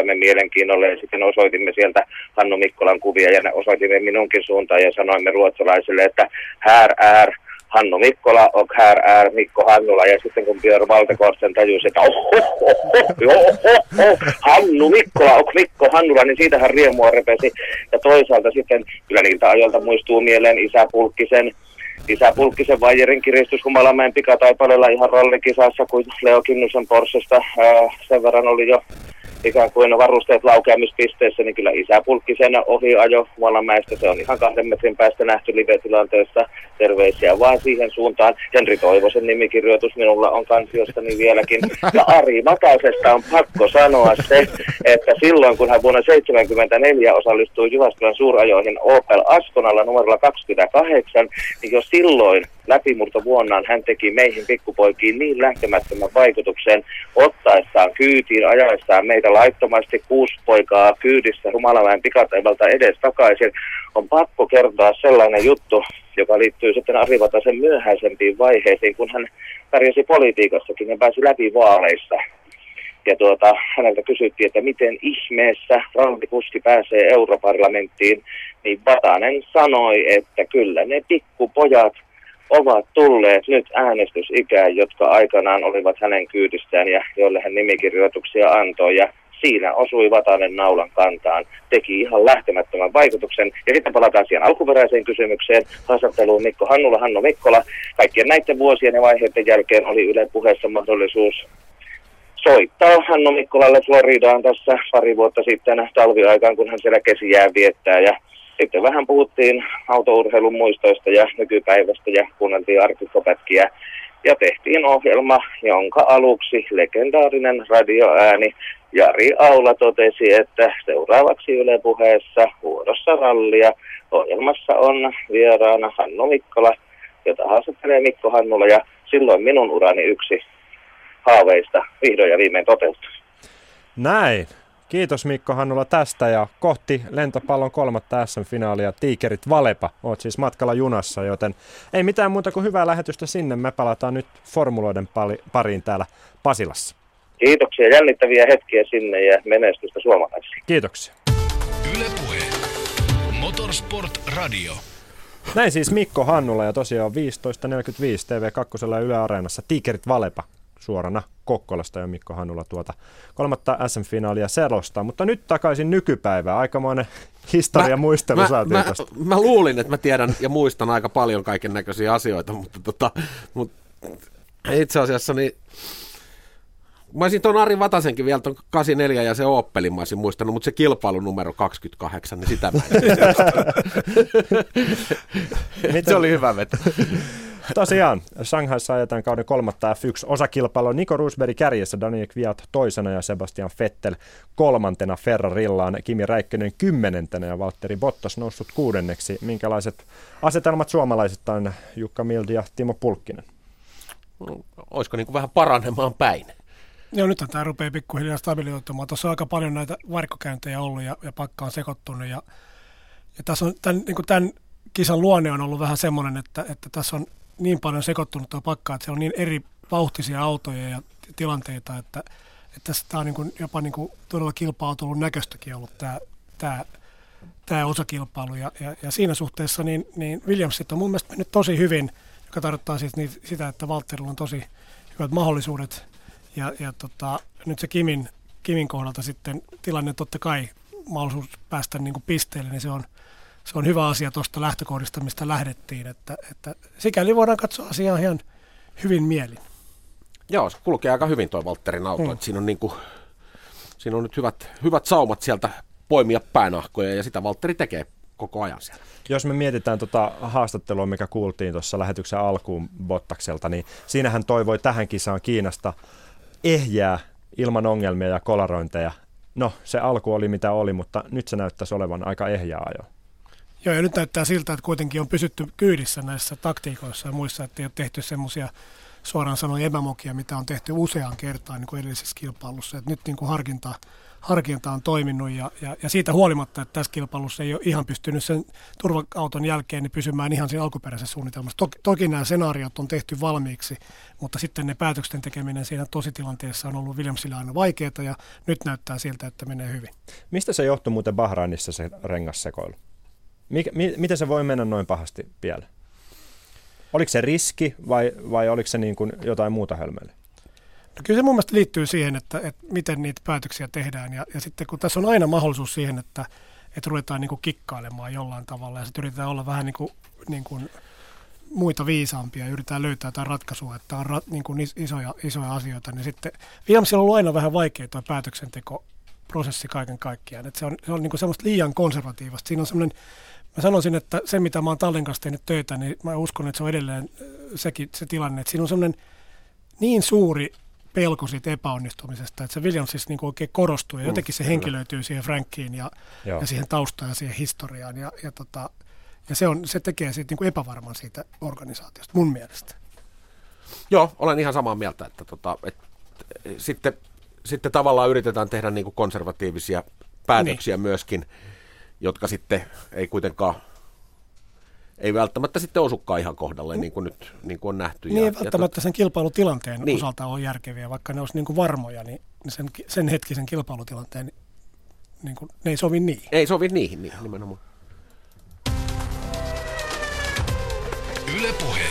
S10: me mielenkiinnolle ja sitten osoitimme sieltä Hannu Mikkolan kuvia ja osoitimme minunkin suuntaan ja sanoimme ruotsalaisille, että här är Hannu Mikkola och här är Mikko Hannula. Ja sitten kun Björn Valtekorsten tajusi, että oh, oh, oh, oh, oh, oh, Hannu Mikkola och Mikko Hannula, niin siitähän riemua repesi. Ja toisaalta sitten kyllä niiltä ajoilta muistuu mieleen isä Pulkkisen, isä Pulkkisen Vajerin kiristys Humalamäen pikataipaleella ihan rallikisassa kuin Leo Kinnusen Porschesta. Äh, sen verran oli jo ikään kuin varusteet laukeamispisteessä, niin kyllä isä Pulkkisen ohiajo Huolamäestä, se on ihan kahden metrin päästä nähty live-tilanteessa. Terveisiä vaan siihen suuntaan. Henri Toivosen nimikirjoitus minulla on kansiostani vieläkin. Ja Ari Matasesta on pakko sanoa se, että silloin kun hän vuonna 1974 osallistui Jyväskylän suurajoihin Opel Astonalla numerolla 28, niin jo silloin läpimurto vuonnaan hän teki meihin pikkupoikiin niin lähtemättömän vaikutuksen ottaessaan kyytiin, ajaessaan meitä laittomasti kuusi poikaa kyydissä Humalaväen pikataivalta edes takaisin. On pakko kertoa sellainen juttu, joka liittyy sitten Ari Vatasen myöhäisempiin vaiheisiin, kun hän pärjäsi politiikassakin ja pääsi läpi vaaleissa. Ja tuota, häneltä kysyttiin, että miten ihmeessä rallikuski pääsee europarlamenttiin, niin Vatanen sanoi, että kyllä ne pikkupojat ovat tulleet nyt äänestysikään, jotka aikanaan olivat hänen kyydistään ja joille hän nimikirjoituksia antoi. Ja siinä osui Vatanen naulan kantaan, teki ihan lähtemättömän vaikutuksen. Ja sitten palataan siihen alkuperäiseen kysymykseen, haastatteluun Mikko Hannula, Hanno Mikkola. Kaikkien näiden vuosien ja vaiheiden jälkeen oli Yle puheessa mahdollisuus soittaa Hanno Mikkolalle Floridaan tässä pari vuotta sitten talviaikaan, kun hän siellä kesijää viettää. Ja sitten vähän puhuttiin autourheilun muistoista ja nykypäivästä ja kuunneltiin arkikkopätkiä ja tehtiin ohjelma, jonka aluksi legendaarinen radioääni Jari Aula totesi, että seuraavaksi Yle puheessa vuodossa rallia. Ohjelmassa on vieraana Hannu Mikkola, jota haastattelee Mikko Hannula ja silloin minun urani yksi haaveista vihdoin ja viimein toteutui.
S1: Näin. Kiitos Mikko Hannula tästä ja kohti lentopallon kolmatta SM-finaalia Tiikerit Valepa. Oot siis matkalla junassa, joten ei mitään muuta kuin hyvää lähetystä sinne. Me palataan nyt formuloiden pariin täällä Pasilassa.
S10: Kiitoksia, jännittäviä hetkiä sinne ja menestystä suomalaisille.
S1: Kiitoksia.
S2: Ylepuhe. Motorsport Radio.
S1: Näin siis Mikko Hannula ja tosiaan 15.45 TV2 ja Yle Areenassa Tiikerit Valepa suorana Kokkolasta ja Mikko Hannula tuota kolmatta SM-finaalia selostaa. Mutta nyt takaisin nykypäivään. Aikamoinen historia mä, muistelu mä, saatiin
S5: mä,
S1: tästä.
S5: Mä luulin, että mä tiedän ja muistan aika paljon kaiken näköisiä asioita, mutta, tota, mutta itse asiassa niin Mä olisin tuon Ari Vatasenkin vielä tuon 84 ja se Opelin mä olisin muistanut, mutta se kilpailu numero 28, niin sitä mä en. se oli hyvä veto.
S1: Tosiaan, Shanghaissa ajetaan kauden kolmatta F1 osakilpailu. Niko Rosberg kärjessä, Daniel Kviat toisena ja Sebastian Vettel kolmantena Ferrarillaan, Kimi Räikkönen kymmenentenä ja Valtteri Bottas noussut kuudenneksi. Minkälaiset asetelmat suomalaisittain Jukka Mildi ja Timo Pulkkinen?
S5: Olisiko niin kuin vähän paranemaan päin?
S4: Joo, nyt tämä rupeaa pikkuhiljaa stabilioitumaan. Tuossa on aika paljon näitä varkkokäyntejä ollut ja, ja pakka on sekoittunut. Ja, ja tässä on tämän, niin tämän kisan luonne on ollut vähän semmoinen, että, että tässä on niin paljon sekoittunutta pakkaa, että se on niin eri vauhtisia autoja ja tilanteita, että, että tässä on niin kuin, jopa niin kuin todella kilpautulun näköistäkin ollut tämä, tämä, tämä osakilpailu. Ja, ja, ja siinä suhteessa niin, niin Williamsit on mun mielestä mennyt tosi hyvin, joka tarkoittaa siis niin, sitä, että Valtterilla on tosi hyvät mahdollisuudet. Ja, ja tota, nyt se Kimin, Kimin kohdalta sitten tilanne totta kai mahdollisuus päästä niin kuin pisteelle, niin se on, se on hyvä asia tuosta lähtökohdista, mistä lähdettiin. Että, että sikäli voidaan katsoa asiaa ihan hyvin mielin.
S5: Joo, se kulkee aika hyvin tuo Valtterin auto. Hmm. siinä, on niin kuin, siinä on nyt hyvät, hyvät saumat sieltä poimia päänahkoja ja sitä Valtteri tekee koko ajan siellä.
S1: Jos me mietitään tuota haastattelua, mikä kuultiin tuossa lähetyksen alkuun Bottakselta, niin siinähän toivoi tähän kisaan Kiinasta ehjää ilman ongelmia ja kolarointeja. No, se alku oli mitä oli, mutta nyt se näyttäisi olevan aika ehjää ajo.
S4: Joo, ja nyt näyttää siltä, että kuitenkin on pysytty kyydissä näissä taktiikoissa ja muissa, että ei ole tehty semmoisia suoraan sanoen epämokia, mitä on tehty useaan kertaan niin kuin edellisessä kilpailussa. Et nyt niin kuin harkinta, harkinta on toiminut ja, ja, ja, siitä huolimatta, että tässä kilpailussa ei ole ihan pystynyt sen turva-auton jälkeen niin pysymään ihan siinä alkuperäisessä suunnitelmassa. Toki, toki nämä senaariot on tehty valmiiksi, mutta sitten ne päätöksen tekeminen siinä tositilanteessa on ollut Williamsille aina vaikeaa ja nyt näyttää siltä, että menee hyvin.
S1: Mistä se johtui muuten Bahrainissa se rengassekoilu? Mikä, mi, miten se voi mennä noin pahasti pieleen? Oliko se riski vai, vai oliko se niin kuin jotain muuta hölmöille?
S4: No kyllä se mun mielestä liittyy siihen, että, että miten niitä päätöksiä tehdään. Ja, ja sitten kun tässä on aina mahdollisuus siihen, että, että ruvetaan niin kuin kikkailemaan jollain tavalla ja sitten yritetään olla vähän niin kuin, niin kuin muita viisaampia ja yritetään löytää jotain ratkaisua, että on ra, niin kuin isoja, isoja asioita, niin sitten Williamsilla on ollut aina vähän vaikea tuo päätöksenteko prosessi kaiken kaikkiaan. Että se on, se on niin kuin semmoista liian konservatiivista. Siinä on semmoinen Mä sanoisin, että se mitä mä oon Tallin kanssa tehnyt töitä, niin mä uskon, että se on edelleen sekin se tilanne, että siinä on semmoinen niin suuri pelko siitä epäonnistumisesta, että se Williams siis niin oikein korostuu ja mm, jotenkin se henkilöityy siihen Frankiin ja, ja siihen taustaan ja siihen historiaan ja, ja, tota, ja se, on, se tekee siitä niin kuin epävarman siitä organisaatiosta mun mielestä.
S5: Joo, olen ihan samaa mieltä, että tota, et, sitten, sitten tavallaan yritetään tehdä niin kuin konservatiivisia päätöksiä niin. myöskin jotka sitten ei kuitenkaan ei välttämättä sitten osukaan ihan kohdalle, niin kuin nyt niin kuin on nähty.
S4: Niin ja, ei välttämättä ja sen kilpailutilanteen niin. osalta ole järkeviä, vaikka ne olisi niin kuin varmoja, niin sen, sen hetkisen kilpailutilanteen niin kuin, ne ei sovi niihin.
S5: Ei sovi niihin, niin, nimenomaan.
S2: Ylepuhe.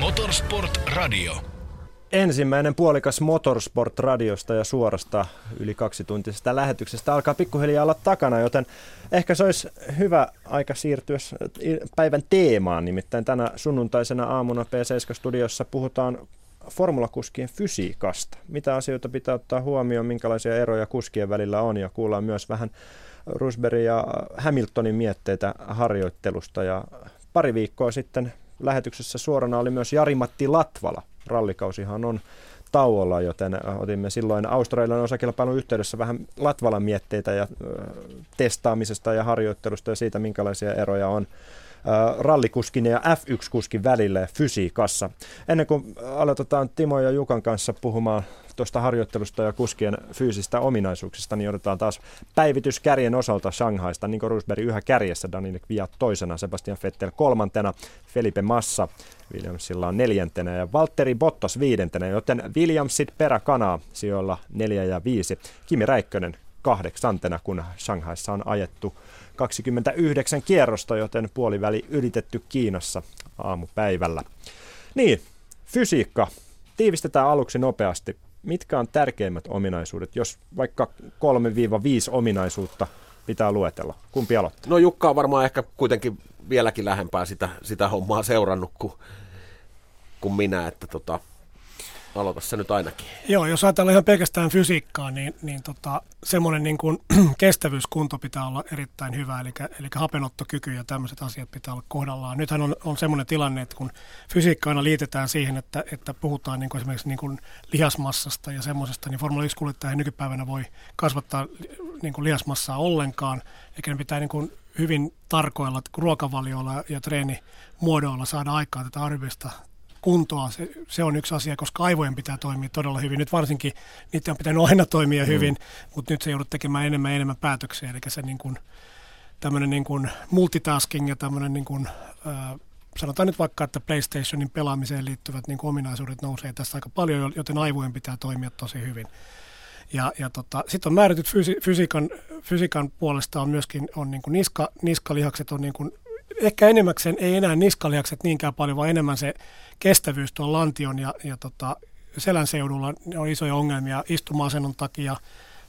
S2: Motorsport Radio.
S1: Ensimmäinen puolikas Motorsport-radiosta ja suorasta yli kaksituntisesta lähetyksestä alkaa pikkuhiljaa olla takana, joten ehkä se olisi hyvä aika siirtyä päivän teemaan. Nimittäin tänä sunnuntaisena aamuna P7-studiossa puhutaan formulakuskien fysiikasta. Mitä asioita pitää ottaa huomioon, minkälaisia eroja kuskien välillä on ja kuullaan myös vähän Rusberg ja Hamiltonin mietteitä harjoittelusta ja pari viikkoa sitten lähetyksessä suorana oli myös Jari-Matti Latvala, rallikausihan on tauolla, joten äh, otimme silloin Australian osakilpailun yhteydessä vähän Latvalan mietteitä ja äh, testaamisesta ja harjoittelusta ja siitä, minkälaisia eroja on rallikuskin ja F1-kuskin välille fysiikassa. Ennen kuin aloitetaan Timo ja Jukan kanssa puhumaan tuosta harjoittelusta ja kuskien fyysistä ominaisuuksista, niin odotetaan taas päivitys kärjen osalta Shanghaista. Niko Rosberg yhä kärjessä, Daniel Kviat toisena, Sebastian Vettel kolmantena, Felipe Massa Williamsilla on neljäntenä ja Valtteri Bottas viidentenä, joten Williamsit peräkanaa sijoilla neljä ja viisi. Kimi Räikkönen kahdeksantena, kun Shanghaissa on ajettu 29 kierrosta, joten puoliväli ylitetty Kiinassa aamupäivällä. Niin, fysiikka. Tiivistetään aluksi nopeasti mitkä on tärkeimmät ominaisuudet, jos vaikka 3-5 ominaisuutta pitää luetella? Kumpi aloittaa?
S5: No Jukka on varmaan ehkä kuitenkin vieläkin lähempää sitä, sitä hommaa seurannut kuin, kuin minä, että tota, aloita se nyt ainakin.
S4: Joo, jos ajatellaan ihan pelkästään fysiikkaa, niin, niin tota, semmoinen niin kuin kestävyyskunto pitää olla erittäin hyvä, eli, eli hapenottokyky ja tämmöiset asiat pitää olla kohdallaan. Nythän on, on semmoinen tilanne, että kun fysiikka aina liitetään siihen, että, että puhutaan niin kuin esimerkiksi niin kuin lihasmassasta ja semmoisesta, niin Formula 1-kuljettaja nykypäivänä voi kasvattaa niin kuin lihasmassaa ollenkaan, eikä ne pitää niin kuin hyvin tarkoilla ruokavalioilla ja treenimuodoilla saada aikaa tätä arvioista kuntoa. Se, se on yksi asia, koska aivojen pitää toimia todella hyvin. Nyt varsinkin niiden on pitänyt aina toimia mm. hyvin, mutta nyt se joudut tekemään enemmän ja enemmän päätöksiä. Eli se niin kuin, tämmöinen niin kuin multitasking ja tämmöinen niin kuin, äh, sanotaan nyt vaikka, että PlayStationin pelaamiseen liittyvät niin kuin ominaisuudet nousee tässä aika paljon, joten aivojen pitää toimia tosi hyvin. Ja, ja tota, sitten on määrätyt fysi, fysiikan, fysiikan puolesta on myöskin on niin kuin niska, niskalihakset on niin kuin ehkä enemmäkseen ei enää niskalihakset niinkään paljon, vaan enemmän se kestävyys tuon lantion ja, ja tota, selän seudulla on isoja ongelmia istuma-asennon takia.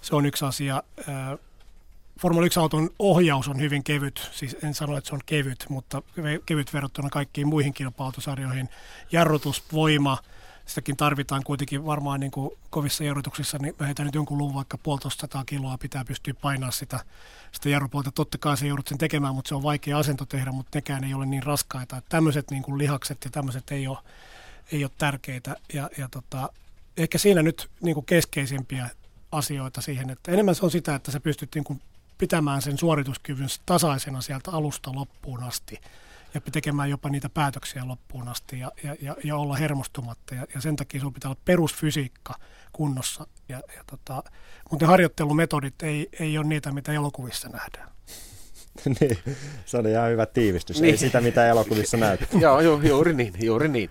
S4: Se on yksi asia. Formula 1-auton ohjaus on hyvin kevyt, siis en sano, että se on kevyt, mutta kevyt verrattuna kaikkiin muihin kilpailutusarjoihin. Jarrutus, voima, sitäkin tarvitaan kuitenkin varmaan niin kuin kovissa jarrutuksissa, niin mä heitän nyt jonkun luvun, vaikka puolitoista kiloa pitää pystyä painaa sitä, sitä jarrupuolta. Totta kai se joudut sen tekemään, mutta se on vaikea asento tehdä, mutta nekään ei ole niin raskaita. Että tämmöiset niin kuin lihakset ja tämmöiset ei ole, ei ole tärkeitä. Ja, ja tota, ehkä siinä nyt niin kuin keskeisimpiä asioita siihen, että enemmän se on sitä, että sä pystyt niin kuin pitämään sen suorituskyvyn tasaisena sieltä alusta loppuun asti ja tekemään jopa niitä päätöksiä loppuun asti ja, ja, ja, ja olla hermostumatta. Ja, ja sen takia sinulla pitää olla perusfysiikka kunnossa. Ja, ja tota, mutta ne harjoittelumetodit ei, ei ole niitä, mitä elokuvissa nähdään.
S1: niin, se oli ihan hyvä tiivistys. Niin. Ei sitä, mitä elokuvissa näyttää.
S5: Joo, ju, juuri niin, juuri niin.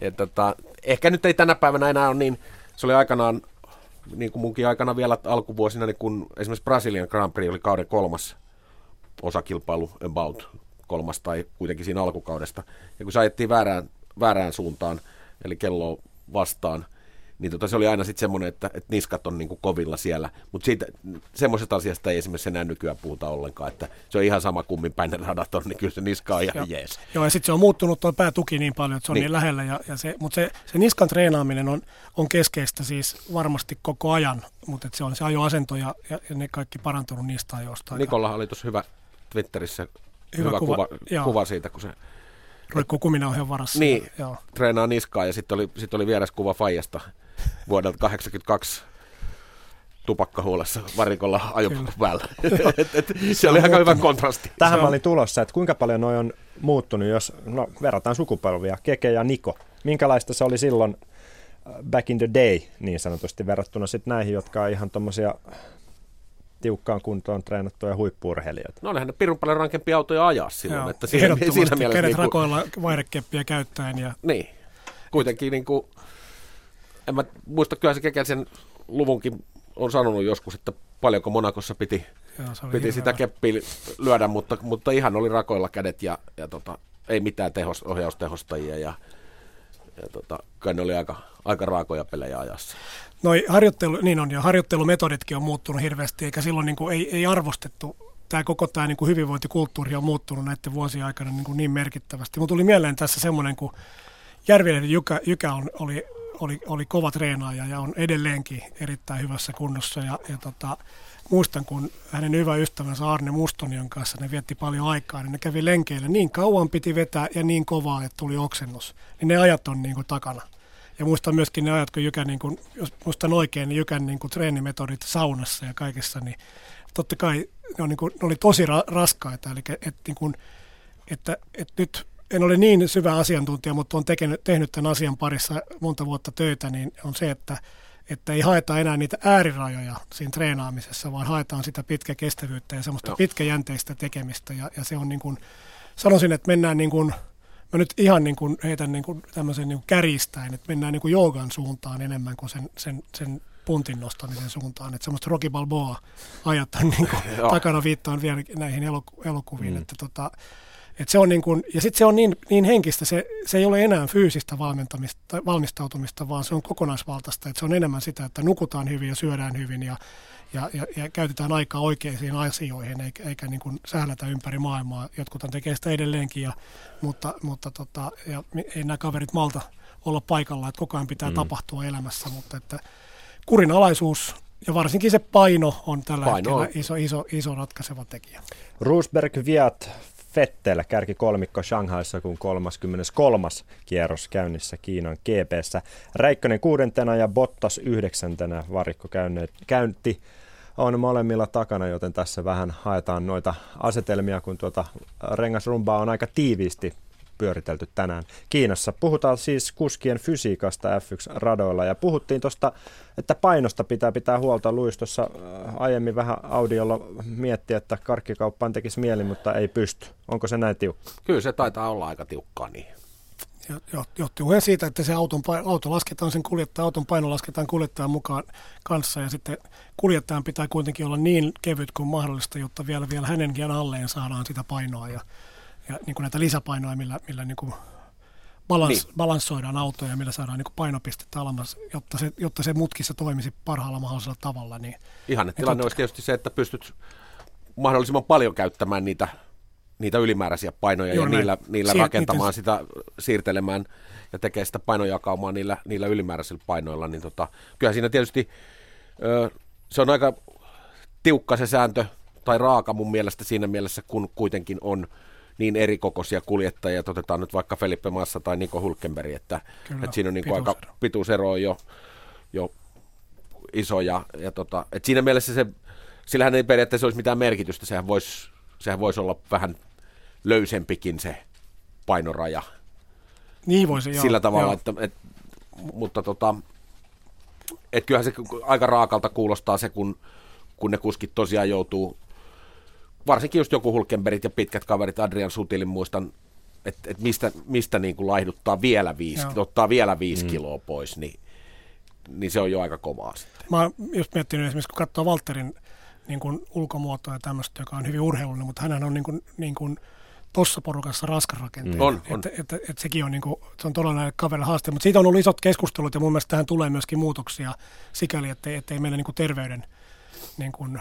S5: Et, tota, ehkä nyt ei tänä päivänä enää ole niin, se oli aikanaan, niin kuin munkin aikana vielä alkuvuosina, niin kun esimerkiksi Brasilian Grand Prix oli kauden kolmas osakilpailu about kolmas tai kuitenkin siinä alkukaudesta. Ja kun se ajettiin väärään, väärään suuntaan, eli kello vastaan, niin tota, se oli aina sitten semmoinen, että, että niskat on niin kuin kovilla siellä. Mutta siitä, semmoisesta asiasta ei esimerkiksi enää nykyään puhuta ollenkaan, että se on ihan sama kummin päin ne radat on, niin kyllä se niska on ihan jees.
S4: Joo, ja sitten se on muuttunut tuo päätuki niin paljon, että se on niin, niin lähellä. Ja, ja se, mutta se, se niskan treenaaminen on, on keskeistä siis varmasti koko ajan, mutta se on se ajoasento ja, ja, ja ne kaikki parantunut niistä ajoista.
S5: Nikolla oli tuossa hyvä Twitterissä hyvä, hyvä kuva, kuva, kuva siitä, kun se
S4: Roikkuu kuminaohjan varassa.
S5: Niin, joo. treenaa niskaa ja sitten oli, sit oli vieressä kuva Fajasta vuodelta 82 tupakkahuolessa varikolla ajopukku päällä. et, et, se oli aika hyvä kontrasti.
S1: Tähän mä olin tulossa, että kuinka paljon noi on muuttunut, jos no, verrataan sukupolvia, Keke ja Niko. Minkälaista se oli silloin äh, back in the day niin sanotusti verrattuna sitten näihin, jotka on ihan tuommoisia tiukkaan kuntoon treenattuja huippuurheilijoita.
S5: No olihan ne pirun paljon rankempia autoja ajaa silloin. Joo, että siinä, siinä mielessä
S4: kädet niin kuin... rakoilla vairekeppiä käyttäen. Ja...
S5: Niin, kuitenkin niin kuin, en mä muista, kyllä se Kekelsen luvunkin on sanonut joskus, että paljonko Monakossa piti, Joo, piti sitä keppiä lyödä, mutta, mutta ihan oli rakoilla kädet ja, ja tota, ei mitään tehos, ohjaustehostajia ja, ja tota, kai ne oli aika, aika raakoja pelejä ajassa.
S4: Noi harjoittelu, niin on, ja harjoittelumetoditkin on muuttunut hirveästi, eikä silloin niin kuin, ei, ei arvostettu tämä koko tämä niin kuin hyvinvointikulttuuri on muuttunut näiden vuosien aikana niin, kuin niin merkittävästi. Mutta tuli mieleen tässä semmoinen, kun Järvilehden Jykä, Jykä on, oli oli, oli kova treenaaja ja on edelleenkin erittäin hyvässä kunnossa. Ja, ja tota, muistan, kun hänen hyvä ystävänsä Arne Mustonion kanssa ne vietti paljon aikaa, niin ne kävi lenkeillä. Niin kauan piti vetää ja niin kovaa, että tuli oksennus. Niin ne ajat on niin kuin takana. Ja muistan myöskin ne ajat, kun Jykän, niin kuin, jos muistan oikein, niin Jykän niin kuin treenimetodit saunassa ja kaikessa, niin totta kai ne, on, niin kuin, ne oli tosi ra- raskaita. Eli et, niin kuin, että, että nyt en ole niin syvä asiantuntija, mutta olen tekenyt, tehnyt tämän asian parissa monta vuotta töitä, niin on se, että, että ei haeta enää niitä äärirajoja siinä treenaamisessa, vaan haetaan sitä pitkäkestävyyttä ja semmoista Joo. pitkäjänteistä tekemistä. Ja, ja se on niin kuin, sanoisin, että mennään niin kuin, mä nyt ihan niin kuin heitän niin kuin tämmöisen niin kuin kärjistäen, että mennään niin kuin joogan suuntaan enemmän kuin sen, sen, sen puntin nostamisen suuntaan. Että semmoista Rocky Balboa ajat on niin kuin, takana viittaan vielä näihin elokuviin, mm. että tota, et se on niin kun, ja sitten se on niin, niin henkistä, se, se ei ole enää fyysistä valmentamista, valmistautumista, vaan se on kokonaisvaltaista. Et se on enemmän sitä, että nukutaan hyvin ja syödään hyvin ja, ja, ja, ja käytetään aikaa oikeisiin asioihin, eikä, eikä niin kuin sählätä ympäri maailmaa. Jotkut tekee sitä edelleenkin, ja, mutta, mutta tota, ja ei nämä kaverit malta olla paikalla, että koko ajan pitää mm. tapahtua elämässä, mutta että kurinalaisuus ja varsinkin se paino on tällä paino hetkellä iso, iso, iso ratkaiseva tekijä.
S1: Rusberg Viat Fettel kärki kolmikko Shanghaissa, kun 33. kierros käynnissä Kiinan GPssä. Räikkönen kuudentena ja Bottas yhdeksäntenä varikko käynti on molemmilla takana, joten tässä vähän haetaan noita asetelmia, kun tuota rengasrumbaa on aika tiiviisti pyöritelty tänään Kiinassa. Puhutaan siis kuskien fysiikasta F1-radoilla ja puhuttiin tuosta, että painosta pitää pitää huolta. Luistossa äh, aiemmin vähän audiolla mietti, että karkkikauppaan tekisi mieli, mutta ei pysty. Onko se näin tiukka?
S5: Kyllä se taitaa olla aika tiukkaa niin.
S4: Johtuen siitä, että se auton, auto lasketaan sen kuljettajan, auton paino lasketaan kuljettajan mukaan kanssa ja sitten kuljettajan pitää kuitenkin olla niin kevyt kuin mahdollista, jotta vielä, vielä hänenkin alleen saadaan sitä painoa ja ja niin kuin näitä lisäpainoja, millä, millä niin kuin balans, niin. balanssoidaan autoja, millä saadaan niin painopistettä alemmas, jotta se, jotta se mutkissa toimisi parhaalla mahdollisella tavalla. Niin,
S5: Ihan, että tilanne olisi tietysti se, että pystyt mahdollisimman paljon käyttämään niitä, niitä ylimääräisiä painoja Juuri ja niillä, niillä Siir- rakentamaan niitä... sitä, siirtelemään ja tekee sitä painojakaumaa niillä, niillä ylimääräisillä painoilla. Niin tota, kyllä siinä tietysti ö, se on aika tiukka se sääntö, tai raaka mun mielestä siinä mielessä, kun kuitenkin on niin erikokoisia kuljettajia, että otetaan nyt vaikka Felipe Massa tai Niko Hulkenberg, että, Kyllä, että siinä on niin kuin aika pituusero jo, jo iso ja, ja tota, että siinä mielessä se, sillähän ei periaatteessa olisi mitään merkitystä, sehän voisi, sehän voisi olla vähän löysempikin se painoraja.
S4: Niin voisi, joo.
S5: Sillä tavalla,
S4: joo.
S5: että, et, mutta tota, et kyllähän se aika raakalta kuulostaa se, kun, kun ne kuskit tosiaan joutuu, varsinkin just joku Hulkenbergit ja pitkät kaverit, Adrian Sutilin muistan, että et mistä, mistä niin kuin laihduttaa vielä viisi,
S4: Joo.
S5: ottaa vielä viisi mm. kiloa pois, niin, niin se on jo aika kovaa sitten.
S4: Mä oon just miettinyt esimerkiksi, kun katsoo Walterin niin kuin ulkomuotoa ja tämmöistä, joka on hyvin urheilullinen, mutta hän on niin kuin, niin kuin tuossa porukassa raskarakenteinen.
S5: Mm. On, on.
S4: Että, että, että, sekin on, niin kuin, se on todella näille kaverille haaste. Mutta siitä on ollut isot keskustelut ja mun mielestä tähän tulee myöskin muutoksia sikäli, että, että ei meillä niin kuin terveyden niin kuin,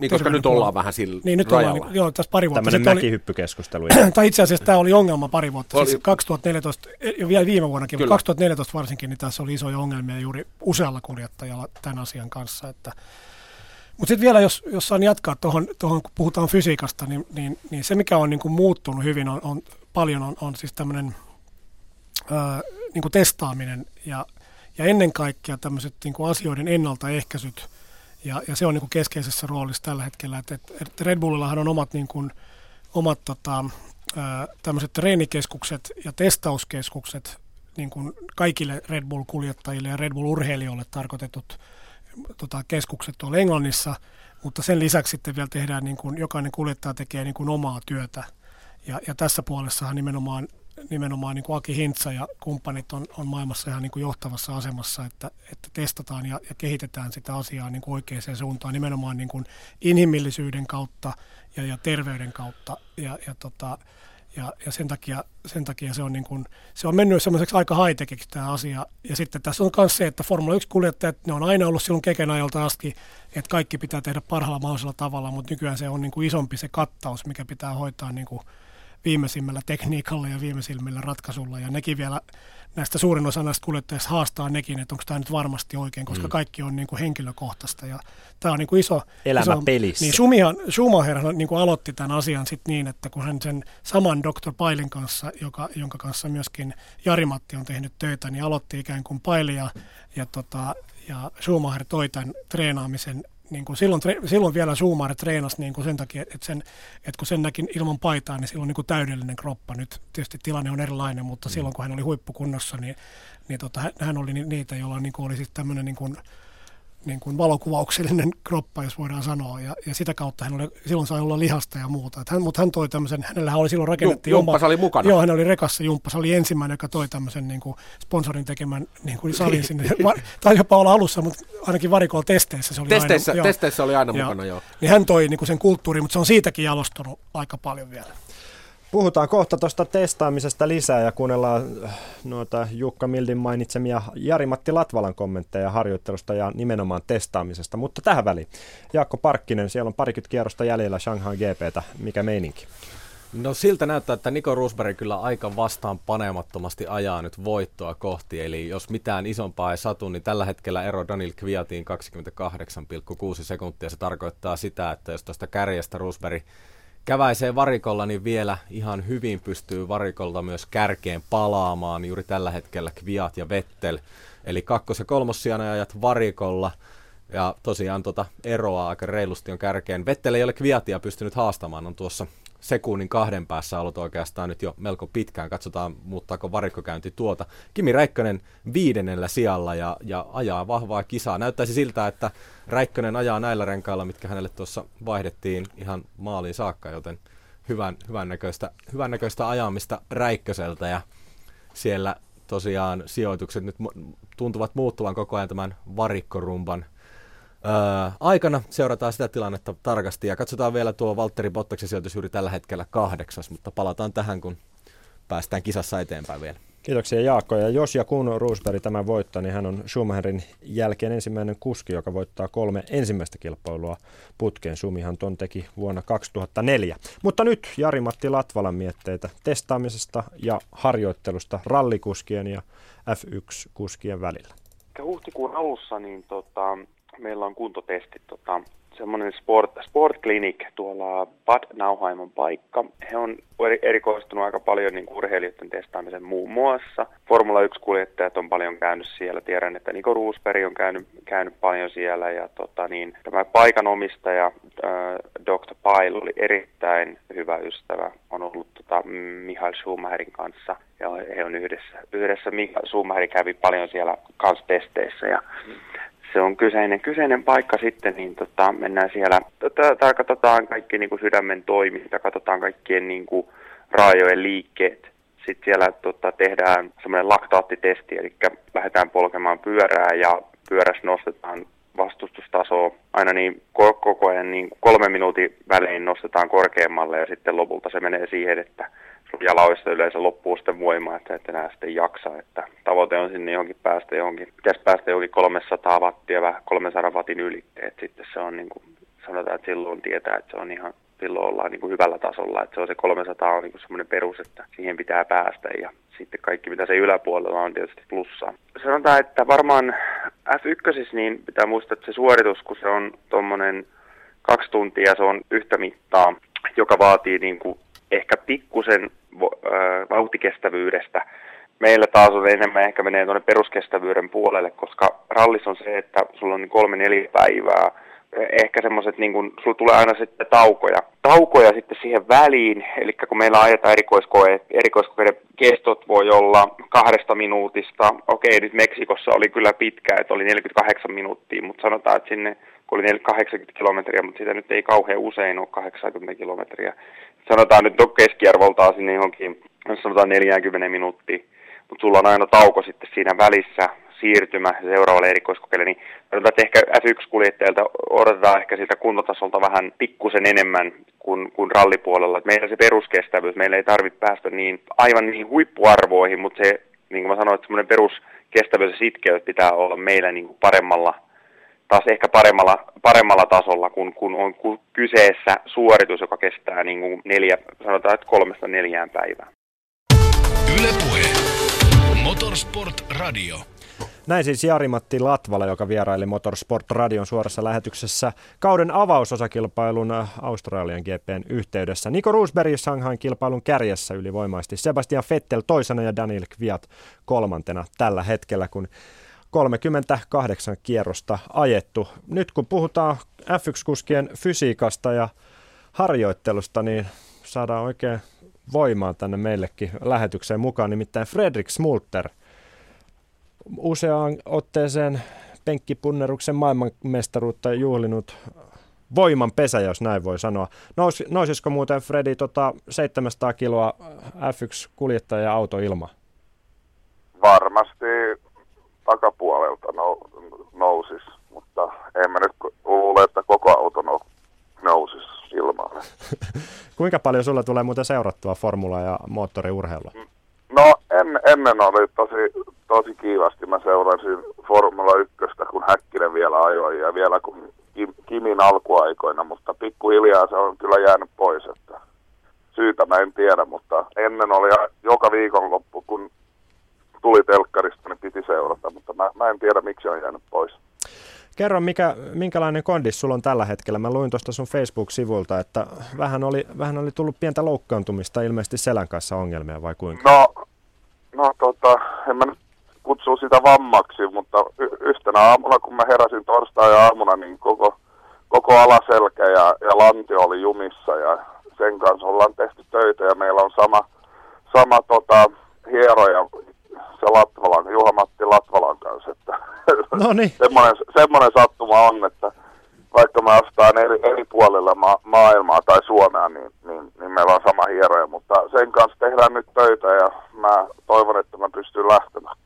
S5: Niin, koska nyt ollaan vähän sillä
S4: Niin, nyt
S5: rajalla.
S4: ollaan, joo, tässä pari vuotta
S1: Tämmöinen
S4: sitten oli,
S1: mäkihyppykeskustelu.
S4: tai itse asiassa tämä oli ongelma pari vuotta.
S5: Oli-
S4: Siis 2014, ja vielä viime vuonnakin,
S5: Kyllä.
S4: mutta 2014 varsinkin, niin tässä oli isoja ongelmia juuri usealla kuljettajalla tämän asian kanssa. Että. Mutta sitten vielä, jos, jos saan jatkaa tuohon, tuohon kun puhutaan fysiikasta, niin, niin, niin se mikä on niin kuin muuttunut hyvin on, on paljon on, on siis tämmöinen niin testaaminen ja, ja ennen kaikkea tämmöiset niin asioiden ennaltaehkäisyt. Ja, ja se on niin kuin keskeisessä roolissa tällä hetkellä. Et, et, Red Bullillahan on omat, niin kuin, omat tota, tämmöiset treenikeskukset ja testauskeskukset niin kuin kaikille Red Bull-kuljettajille ja Red Bull-urheilijoille tarkoitetut tota, keskukset tuolla Englannissa, mutta sen lisäksi sitten vielä tehdään, niin kuin, jokainen kuljettaja tekee niin kuin omaa työtä. Ja, ja tässä puolessahan nimenomaan, nimenomaan niin kuin Aki Hintsa ja kumppanit on, on maailmassa ihan niin kuin johtavassa asemassa, että, että testataan ja, ja kehitetään sitä asiaa niin kuin oikeaan suuntaan nimenomaan niin kuin inhimillisyyden kautta ja, ja terveyden kautta. Ja, ja, tota, ja, ja sen, takia, sen takia se on, niin kuin, se on mennyt semmoiseksi aika high tämä asia. Ja sitten tässä on myös se, että Formula 1-kuljettajat, ne on aina ollut silloin keken ajalta asti, että kaikki pitää tehdä parhaalla mahdollisella tavalla, mutta nykyään se on niin kuin isompi se kattaus, mikä pitää hoitaa niin kuin viimeisimmällä tekniikalla ja viimeisimmillä ratkaisulla. Ja nekin vielä, näistä suurin osa näistä kuljettajista haastaa nekin, että onko tämä nyt varmasti oikein, koska mm. kaikki on niin kuin henkilökohtaista. Ja tämä on niin kuin iso...
S1: Elämä
S4: iso,
S1: pelissä.
S4: Niin Schumihan, Schumacherhan niin kuin aloitti tämän asian sit niin, että kun hän sen saman Dr. Pailin kanssa, joka, jonka kanssa myöskin Jari-Matti on tehnyt töitä, niin aloitti ikään kuin Paili ja, ja, tota, ja Schumacher toi tämän treenaamisen niin kuin silloin, silloin vielä Schumacher treenasi niin kuin sen takia, että, sen, että kun sen näki ilman paitaa, niin silloin niin kuin täydellinen kroppa. Nyt tietysti tilanne on erilainen, mutta silloin kun hän oli huippukunnossa, niin, niin tota, hän- oli ni- niitä, joilla niin kuin oli sitten tämmöinen niin kuin, niin kuin valokuvauksellinen kroppa, jos voidaan sanoa. Ja, ja sitä kautta hän oli, silloin sai olla lihasta ja muuta. Et hän, mutta hän toi tämmöisen, hänellä oli silloin rakennettiin
S5: Ju- Jumppas oli mukana.
S4: Joo, hän oli rekassa Jumppas. oli ensimmäinen, joka toi tämmöisen niin kuin sponsorin tekemän niin kuin salin sinne. Tai jopa olla alussa, mutta ainakin varikolla testeissä se oli
S5: Testeissä,
S4: aina. joo.
S5: testeissä oli aina
S4: Joo.
S5: mukana, joo.
S4: Niin hän toi niin kuin sen kulttuurin, mutta se on siitäkin jalostunut aika paljon vielä.
S1: Puhutaan kohta tuosta testaamisesta lisää ja kuunnellaan äh, noita Jukka Mildin mainitsemia Jari-Matti Latvalan kommentteja harjoittelusta ja nimenomaan testaamisesta. Mutta tähän väliin, Jaakko Parkkinen, siellä on parikymmentä kierrosta jäljellä Shanghai GPtä. Mikä meininki?
S3: No siltä näyttää, että Niko Rosberg kyllä aika vastaan panemattomasti ajaa nyt voittoa kohti. Eli jos mitään isompaa ei satu, niin tällä hetkellä ero Daniel Kviatiin 28,6 sekuntia. Se tarkoittaa sitä, että jos tuosta kärjestä Rosberg käväisee varikolla, niin vielä ihan hyvin pystyy varikolta myös kärkeen palaamaan. Juuri tällä hetkellä Kviat ja Vettel. Eli kakkos- ja kolmossijan ajat varikolla. Ja tosiaan tota eroa aika reilusti on kärkeen. Vettel ei ole Kviatia pystynyt haastamaan, on tuossa sekunnin kahden päässä ollut oikeastaan nyt jo melko pitkään. Katsotaan, muuttaako varikkokäynti tuota. Kimi Räikkönen viidennellä sijalla ja, ja ajaa vahvaa kisaa. Näyttäisi siltä, että Räikkönen ajaa näillä renkailla, mitkä hänelle tuossa vaihdettiin ihan maaliin saakka, joten hyvän, hyvän, näköistä, hyvän näköistä ajamista Räikköseltä ja siellä tosiaan sijoitukset nyt tuntuvat muuttuvan koko ajan tämän varikkorumban Öö, aikana seurataan sitä tilannetta tarkasti ja katsotaan vielä tuo Valtteri Bottaksen sijoitus juuri tällä hetkellä kahdeksas, mutta palataan tähän, kun päästään kisassa eteenpäin vielä.
S1: Kiitoksia Jaakko. Ja jos ja kun Roosberg tämän voittaa, niin hän on Schumacherin jälkeen ensimmäinen kuski, joka voittaa kolme ensimmäistä kilpailua putkeen. Sumihan ton teki vuonna 2004. Mutta nyt Jari-Matti Latvalan mietteitä testaamisesta ja harjoittelusta rallikuskien ja F1-kuskien välillä.
S11: Huhtikuun alussa niin tota, meillä on kuntotestit tota, semmoinen sport, sport clinic tuolla Bad Nauheimon paikka. He on erikoistunut aika paljon niin urheilijoiden testaamisen muun muassa. Formula 1-kuljettajat on paljon käynyt siellä. Tiedän, että Niko Roosberg on käynyt, käynyt paljon siellä. Ja tota, niin, tämä paikan omistaja äh, Dr. Pyle oli erittäin hyvä ystävä. On ollut tota, Mihail Schumacherin kanssa ja he on yhdessä. Yhdessä Mihail Schumacher kävi paljon siellä kanssa testeissä ja se on kyseinen, kyseinen paikka sitten, niin tota, mennään siellä, tota, katsotaan kaikki niin kuin sydämen toiminta, katsotaan kaikkien niin kuin, raajojen liikkeet. Sitten siellä tota, tehdään semmoinen laktaattitesti, eli lähdetään polkemaan pyörää ja pyörässä nostetaan vastustustasoa aina niin koko ajan niin kolme minuutin välein nostetaan korkeammalle ja sitten lopulta se menee siihen, että jaloista yleensä loppuu sitten voimaa, että et enää sitten jaksa. Että tavoite on sinne johonkin päästä johonkin, pitäisi päästä johonkin 300 wattia, vähän 300 watin yli. että sitten se on niin kuin, sanotaan, että silloin tietää, että se on ihan, silloin ollaan niin kuin hyvällä tasolla, että se on se 300 on niin kuin semmoinen perus, että siihen pitää päästä ja sitten kaikki mitä se yläpuolella on tietysti plussaa. Sanotaan, että varmaan F1 niin pitää muistaa, että se suoritus, kun se on tuommoinen kaksi tuntia, se on yhtä mittaa, joka vaatii niin kuin ehkä pikkusen vauhtikestävyydestä. Meillä taas on enemmän ehkä menee tuonne peruskestävyyden puolelle, koska rallis on se, että sulla on niin kolme neljä päivää, ehkä semmoiset, niin kun, sulla tulee aina sitten taukoja. Taukoja sitten siihen väliin, eli kun meillä ajetaan erikoiskoe, erikoiskokeiden kestot voi olla kahdesta minuutista. Okei, nyt Meksikossa oli kyllä pitkä, että oli 48 minuuttia, mutta sanotaan, että sinne kun oli 80 kilometriä, mutta sitä nyt ei kauhean usein ole 80 kilometriä. Sanotaan nyt keskiarvoltaan sinne johonkin, sanotaan 40 minuuttia, mutta sulla on aina tauko sitten siinä välissä, siirtymä seuraavalle erikoiskokeelle, niin sanotaan, että ehkä F1-kuljettajilta odotetaan ehkä siltä kuntotasolta vähän pikkusen enemmän kuin, kuin rallipuolella. Meillä se peruskestävyys, meillä ei tarvitse päästä niin aivan niin huippuarvoihin, mutta se, niin kuin mä sanoin, että semmoinen peruskestävyys ja sitkeys pitää olla meillä niin kuin paremmalla taas ehkä paremmalla, paremmalla tasolla, kun, kun on kyseessä suoritus, joka kestää niin kuin neljä, sanotaan, että kolmesta neljään päivään.
S2: Ylepuhe. Motorsport Radio.
S1: Näin siis Jari-Matti Latvala, joka vieraili Motorsport Radion suorassa lähetyksessä kauden avausosakilpailun Australian GPn yhteydessä. Niko Roosberg Shanghain kilpailun kärjessä ylivoimaisesti. Sebastian Vettel toisena ja Daniel Kviat kolmantena tällä hetkellä, kun 38 kierrosta ajettu. Nyt kun puhutaan F1-kuskien fysiikasta ja harjoittelusta, niin saadaan oikein voimaa tänne meillekin lähetykseen mukaan. Nimittäin Fredrik Smulter, useaan otteeseen penkkipunneruksen maailmanmestaruutta juhlinut voiman pesä, jos näin voi sanoa. Nous, nousisiko muuten Fredi tota 700 kiloa F1-kuljettaja auto ilma?
S12: Varmasti takapuolelta nou, nousis, mutta en mä nyt luule, että koko auto nou, nousis ilmaan.
S1: Kuinka paljon sulla tulee muuten seurattua formula- ja moottoriurheilua?
S12: No en, ennen oli tosi, tosi kiivasti. Mä seurasin Formula 1, kun Häkkinen vielä ajoi ja vielä kun Kim, Kimin alkuaikoina, mutta pikkuhiljaa se on kyllä jäänyt pois. Että syytä mä en tiedä, mutta ennen oli joka viikonloppu, kun tuli telkkarista, niin piti seurata, mutta mä, mä en tiedä, miksi on jäänyt pois.
S1: Kerro, mikä, minkälainen kondis sulla on tällä hetkellä? Mä luin tuosta sun Facebook-sivulta, että vähän oli, vähän oli tullut pientä loukkaantumista, ilmeisesti selän kanssa ongelmia vai kuinka?
S12: No, no tota, en mä nyt kutsu sitä vammaksi, mutta y- yhtenä aamuna, kun mä heräsin torstai-aamuna, niin koko, koko alaselkä ja, ja lantio oli jumissa ja sen kanssa ollaan tehty töitä ja meillä on sama, sama tota, hieroja se Latvalan, Juha-Matti Latvalan kanssa. Että
S1: no niin.
S12: semmoinen, semmoinen sattuma on, että vaikka mä astaan eri, eri puolilla ma- maailmaa tai Suomea, niin, niin, niin, meillä on sama hieroja, mutta sen kanssa tehdään nyt töitä ja mä toivon, että mä pystyn lähtemään,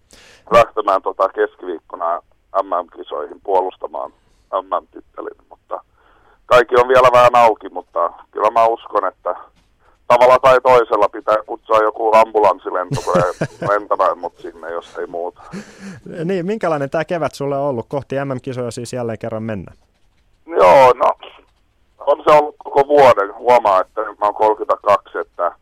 S12: lähtemään tota keskiviikkona MM-kisoihin puolustamaan MM-tittelin, mutta kaikki on vielä vähän auki, mutta kyllä mä uskon, että tavalla tai toisella pitää kutsua joku ambulanssilento lentämään mut sinne, jos ei muuta.
S1: niin, minkälainen tämä kevät sulle on ollut? Kohti MM-kisoja siis jälleen kerran mennä.
S12: Joo, no on se ollut koko vuoden. Huomaa, että mä oon 32, että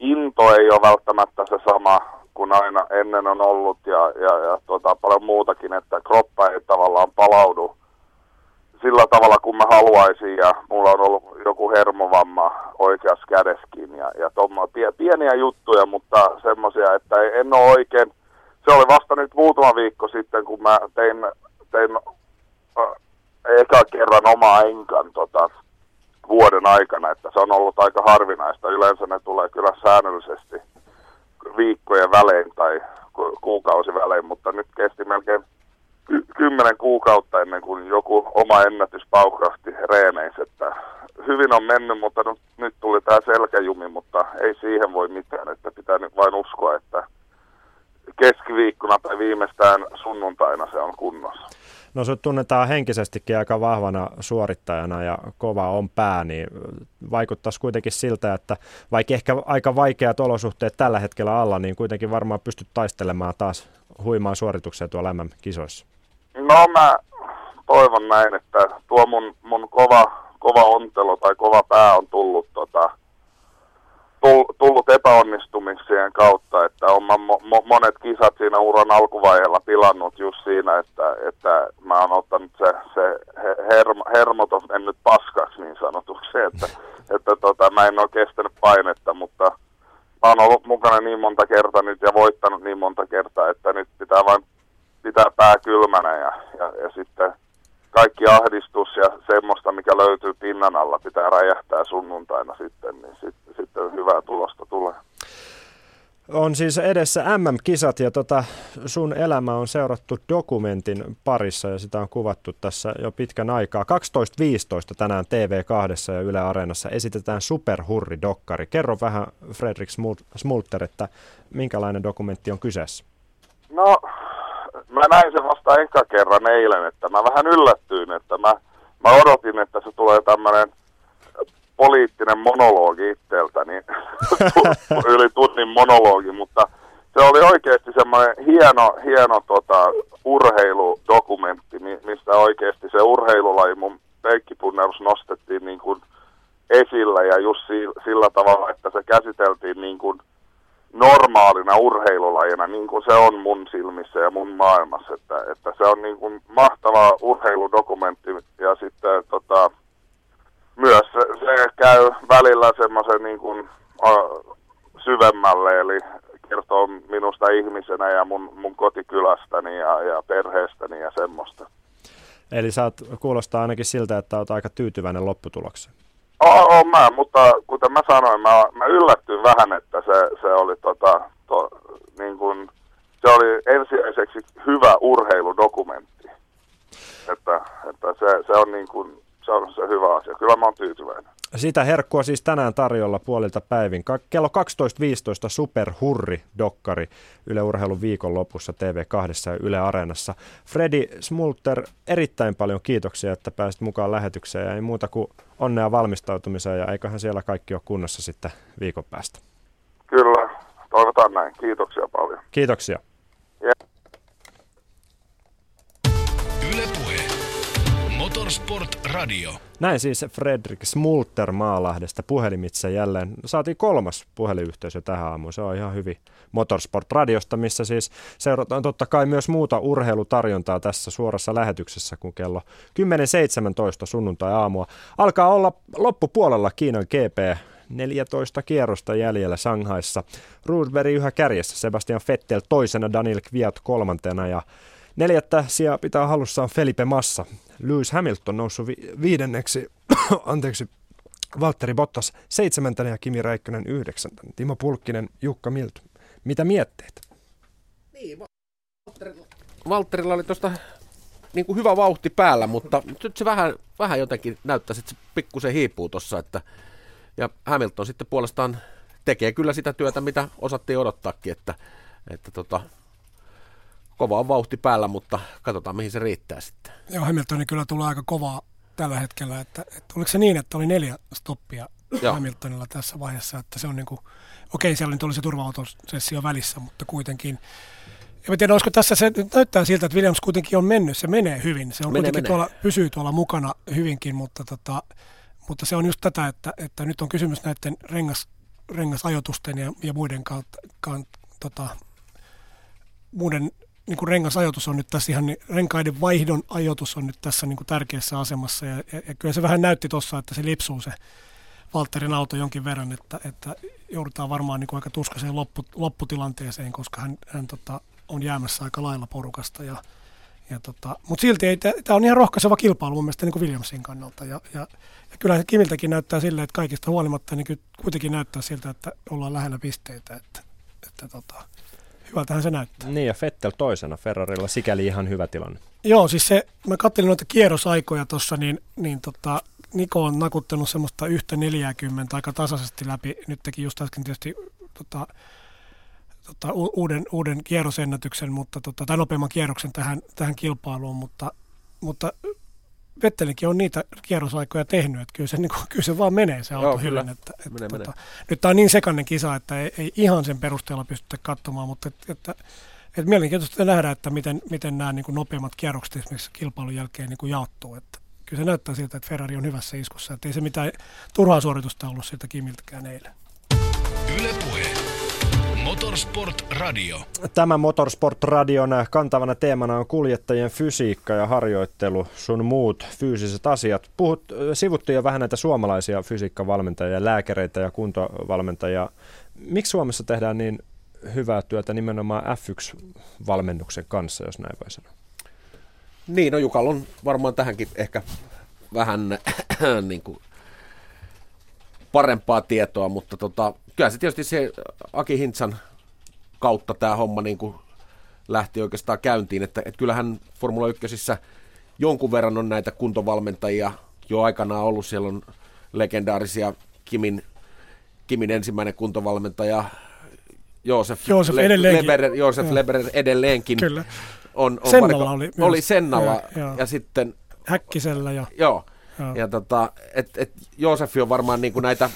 S12: into ei ole välttämättä se sama kuin aina ennen on ollut ja, ja, ja tota, paljon muutakin, että kroppa ei tavallaan palaudu sillä tavalla kuin mä haluaisin ja mulla on ollut joku hermovamma oikeassa kädeskin ja, ja tommo, pieniä juttuja, mutta semmoisia, että en ole oikein, se oli vasta nyt muutama viikko sitten, kun mä tein, tein äh, eka kerran omaa enkan tota, vuoden aikana, että se on ollut aika harvinaista. Yleensä ne tulee kyllä säännöllisesti viikkojen välein tai ku- kuukausi välein, mutta nyt kesti melkein ky- kymmenen kuukautta ennen kuin joku oma ennätys paukrahti reeneissä, että hyvin on mennyt, mutta nyt, nyt tuli tämä selkäjumi, mutta ei siihen voi mitään, että pitää nyt vain uskoa, että keskiviikkona tai viimeistään sunnuntaina se on kunnossa.
S1: No se tunnetaan henkisestikin aika vahvana suorittajana ja kova on pää, niin vaikuttaisi kuitenkin siltä, että vaikka ehkä aika vaikeat olosuhteet tällä hetkellä alla, niin kuitenkin varmaan pystyt taistelemaan taas huimaan suorituksia tuolla MM-kisoissa.
S12: No mä toivon näin, että tuo mun, mun kova, kova ontelo tai kova pää on tullut tota, tullut epäonnistumisien kautta, että on mo- mo- monet kisat siinä uran alkuvaiheella pilannut just siinä, että, että mä oon ottanut se, se hermo, hermot on mennyt paskaksi niin sanotuksi, että, että tota, mä en ole kestänyt painetta, mutta mä oon ollut mukana niin monta kertaa nyt ja voittanut niin monta kertaa, että nyt pitää vain pitää pää kylmänä ja, ja, ja sitten kaikki ahdistus ja semmoista, mikä löytyy pinnan alla, pitää räjähtää sunnuntaina sitten, niin sitten, sitten hyvää tulosta tulee.
S1: On siis edessä MM-kisat ja tota, sun elämä on seurattu dokumentin parissa ja sitä on kuvattu tässä jo pitkän aikaa. 12.15 tänään TV2 ja Yle Areenassa esitetään superhurri-dokkari. Kerro vähän Fredrik Smulter, että minkälainen dokumentti on kyseessä?
S12: No mä näin sen vasta enkä kerran eilen, että mä vähän yllättyin, että mä, mä odotin, että se tulee tämmöinen poliittinen monologi itseltä, niin yli tunnin monologi, mutta se oli oikeasti semmoinen hieno, hieno tota, urheiludokumentti, mistä oikeasti se urheilulaji, mun peikkipunnerus nostettiin niin kuin esillä ja just sillä tavalla, että se käsiteltiin niin kuin normaalina urheilulajina, niin kuin se on mun silmissä ja mun maailmassa. Että, että se on niin kuin mahtava urheiludokumentti ja sitten tota, myös se, se käy välillä semmoisen niin kuin, uh, syvemmälle, eli kertoo minusta ihmisenä ja mun, mun kotikylästäni ja, ja perheestäni ja semmoista.
S1: Eli saat kuulostaa ainakin siltä, että olet aika tyytyväinen lopputulokseen.
S12: Oon mä, mutta kuten mä sanoin, mä, mä yllättyin vähän, että se, se oli tota, to, niin kun, se oli ensisijaisesti hyvä urheiludokumentti. Että, että se, se on niin kuin, se on se hyvä asia. Kyllä mä oon tyytyväinen.
S1: Sitä herkkua siis tänään tarjolla puolilta päivin. Kello 12.15 Super Hurri-dokkari Yle Urheilun viikon lopussa TV2 ja Yle Areenassa. Fredi Smulter, erittäin paljon kiitoksia, että pääsit mukaan lähetykseen ja ei muuta kuin onnea valmistautumiseen ja eiköhän siellä kaikki ole kunnossa sitten viikon päästä.
S12: Kyllä, toivotaan näin. Kiitoksia paljon.
S1: Kiitoksia.
S12: Yeah.
S2: Motorsport Radio.
S1: Näin siis Fredrik Smulter Maalahdesta puhelimitse jälleen. Saatiin kolmas puhelinyhteys jo tähän aamuun. Se on ihan hyvin Motorsport Radiosta, missä siis seurataan totta kai myös muuta urheilutarjontaa tässä suorassa lähetyksessä, kun kello 10.17 sunnuntai-aamua. Alkaa olla loppupuolella Kiinan GP 14 kierrosta jäljellä Shanghaissa. Rudberg yhä kärjessä, Sebastian Vettel toisena, Daniel Kviat kolmantena ja Neljättä sijaa pitää halussaan Felipe Massa. Lewis Hamilton noussut vi- viidenneksi, anteeksi, Valtteri Bottas seitsemäntenä ja Kimi Räikkönen yhdeksäntenä. Timo Pulkkinen, Jukka Milt. Mitä mietteet?
S5: Niin, Valtterilla, Valtterilla oli tuosta niin kuin hyvä vauhti päällä, mutta nyt se vähän, vähän jotenkin näyttäisi, että se pikkusen hiipuu tuossa. Että, ja Hamilton sitten puolestaan tekee kyllä sitä työtä, mitä osattiin odottaakin, että, että tota, kova on vauhti päällä, mutta katsotaan mihin se riittää sitten.
S4: Joo, Hamiltonin kyllä tulee aika kovaa tällä hetkellä. Että, että oliko se niin, että oli neljä stoppia Joo. Hamiltonilla tässä vaiheessa, että se on niin kuin, okei, siellä nyt oli se turva välissä, mutta kuitenkin en tiedä, olisiko tässä se, näyttää siltä, että Williams kuitenkin on mennyt, se menee hyvin, se on menee, kuitenkin menee. Tuolla, pysyy tuolla mukana hyvinkin, mutta, tota, mutta se on just tätä, että, että nyt on kysymys näiden rengas, rengasajoitusten ja, ja muiden kautta, kautta tota, muiden niin kuin rengasajoitus on nyt tässä ihan, niin renkaiden vaihdon ajoitus on nyt tässä niin kuin tärkeässä asemassa. Ja, ja, ja kyllä se vähän näytti tuossa, että se lipsuu se Valtterin auto jonkin verran, että, että joudutaan varmaan niin kuin aika tuskaiseen loppu, lopputilanteeseen, koska hän, hän tota, on jäämässä aika lailla porukasta. Ja, ja tota, Mutta silti tämä on ihan rohkaiseva kilpailu mun mielestä niin kuin Williamsin kannalta. Ja, ja, ja kyllä se Kimiltäkin näyttää silleen, että kaikista huolimatta niin kuitenkin näyttää siltä, että ollaan lähellä pisteitä. Että, että tota, hyvältähän se näyttää.
S1: Niin ja Fettel toisena Ferrarilla, sikäli ihan hyvä tilanne.
S4: Joo, siis se, mä katselin noita kierrosaikoja tuossa, niin, niin tota, Niko on nakuttanut semmoista yhtä 40 aika tasaisesti läpi. Nyt teki just äsken tietysti tota, tota, uuden, uuden kierrosennätyksen, mutta, tota, tai nopeamman kierroksen tähän, tähän kilpailuun, mutta, mutta Vettelinkin on niitä kierrosaikoja tehnyt, että kyllä se, niin kuin, kyllä se vaan menee se auto Joo, hyvin. Että, että, menee, tota, menee. Nyt tämä on niin sekainen kisa, että ei, ei ihan sen perusteella pystytä katsomaan, mutta että, että, että mielenkiintoista nähdä, että miten, miten nämä niin kuin nopeammat kierrokset esimerkiksi kilpailun jälkeen niin kuin jaottuu. Että, kyllä se näyttää siltä, että Ferrari on hyvässä iskussa, että ei se mitään turhaa suoritusta ollut siltä Kimiltäkään eilen.
S2: Yle Puhe. Motorsport Radio.
S1: Tämä Motorsport Radion kantavana teemana on kuljettajien fysiikka ja harjoittelu, sun muut fyysiset asiat. Puhut, sivuttiin jo vähän näitä suomalaisia fysiikkavalmentajia, lääkäreitä ja kuntovalmentajia. Miksi Suomessa tehdään niin hyvää työtä nimenomaan F1-valmennuksen kanssa, jos näin voi sanoa?
S5: Niin, no Jukal on varmaan tähänkin ehkä vähän niin kuin parempaa tietoa, mutta tota, kyllä se tietysti se Aki Hintsan kautta tämä homma niin kuin lähti oikeastaan käyntiin, että, että kyllähän Formula 1 jonkun verran on näitä kuntovalmentajia jo aikanaan ollut, siellä on legendaarisia Kimin, Kimin ensimmäinen kuntovalmentaja Joosef,
S4: Joosef Le- edelleenkin.
S5: Leber, Joosef Leber edelleenkin.
S4: Kyllä.
S5: On, on
S4: Sennalla variko, oli,
S5: oli Sennalla ja, ja, ja sitten...
S4: Häkkisellä ja...
S5: Joo, ja, ja tota, et, et Joosefi on varmaan niin kuin näitä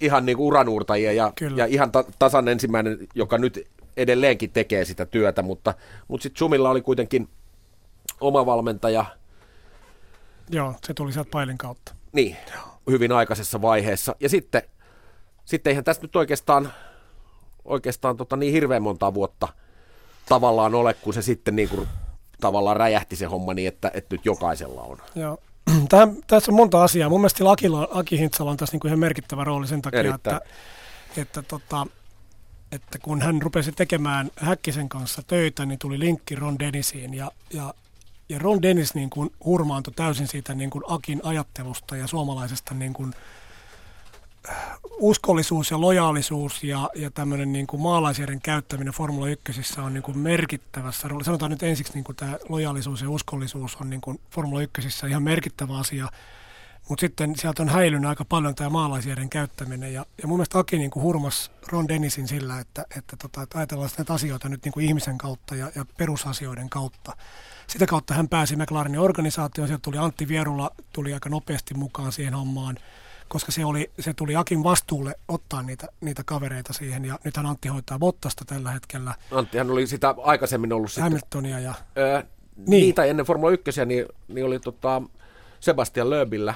S5: ihan niin kuin uranuurtajia ja, ja ihan ta- tasan ensimmäinen, joka nyt edelleenkin tekee sitä työtä, mutta, mutta sitten Sumilla oli kuitenkin oma valmentaja.
S4: Joo, se tuli sieltä pailin kautta.
S5: Niin, hyvin aikaisessa vaiheessa. Ja sitten, sitten eihän tästä nyt oikeastaan, oikeastaan tota niin hirveän monta vuotta tavallaan ole, kun se sitten niin kuin tavallaan räjähti se homma niin, että, että nyt jokaisella on.
S4: Joo, Tähän, tässä on monta asiaa. Mun mielestä Akilla, Aki Hintsala on tässä niin kuin ihan merkittävä rooli sen takia, Erittäin. että, että, tota, että kun hän rupesi tekemään Häkkisen kanssa töitä, niin tuli linkki Ron Dennisiin ja, ja, ja Ron Dennis niin kuin hurmaantui täysin siitä niin kuin Akin ajattelusta ja suomalaisesta niin kuin, uskollisuus ja lojaalisuus ja, ja tämmöinen niin kuin maalaisjärjen käyttäminen Formula 1 on niin kuin merkittävässä roolissa. Sanotaan nyt ensiksi niin kuin tämä lojaalisuus ja uskollisuus on niin kuin Formula 1 ihan merkittävä asia. Mutta sitten sieltä on häilynyt aika paljon tämä maalaisjärjen käyttäminen. Ja, ja mun mielestä Aki niin kuin hurmas Ron Dennisin sillä, että, että, tota, että ajatellaan näitä asioita nyt niin kuin ihmisen kautta ja, ja perusasioiden kautta. Sitä kautta hän pääsi McLarenin organisaatioon. Sieltä tuli Antti Vierula, tuli aika nopeasti mukaan siihen hommaan koska se, oli, se tuli Akin vastuulle ottaa niitä, niitä kavereita siihen, ja nythän Antti hoitaa Bottasta tällä hetkellä.
S5: Anttihan oli sitä aikaisemmin ollut
S4: Hamiltonia ja...
S5: Öö, niin. Niitä ennen Formula 1, niin, niin oli tota Sebastian Lööbillä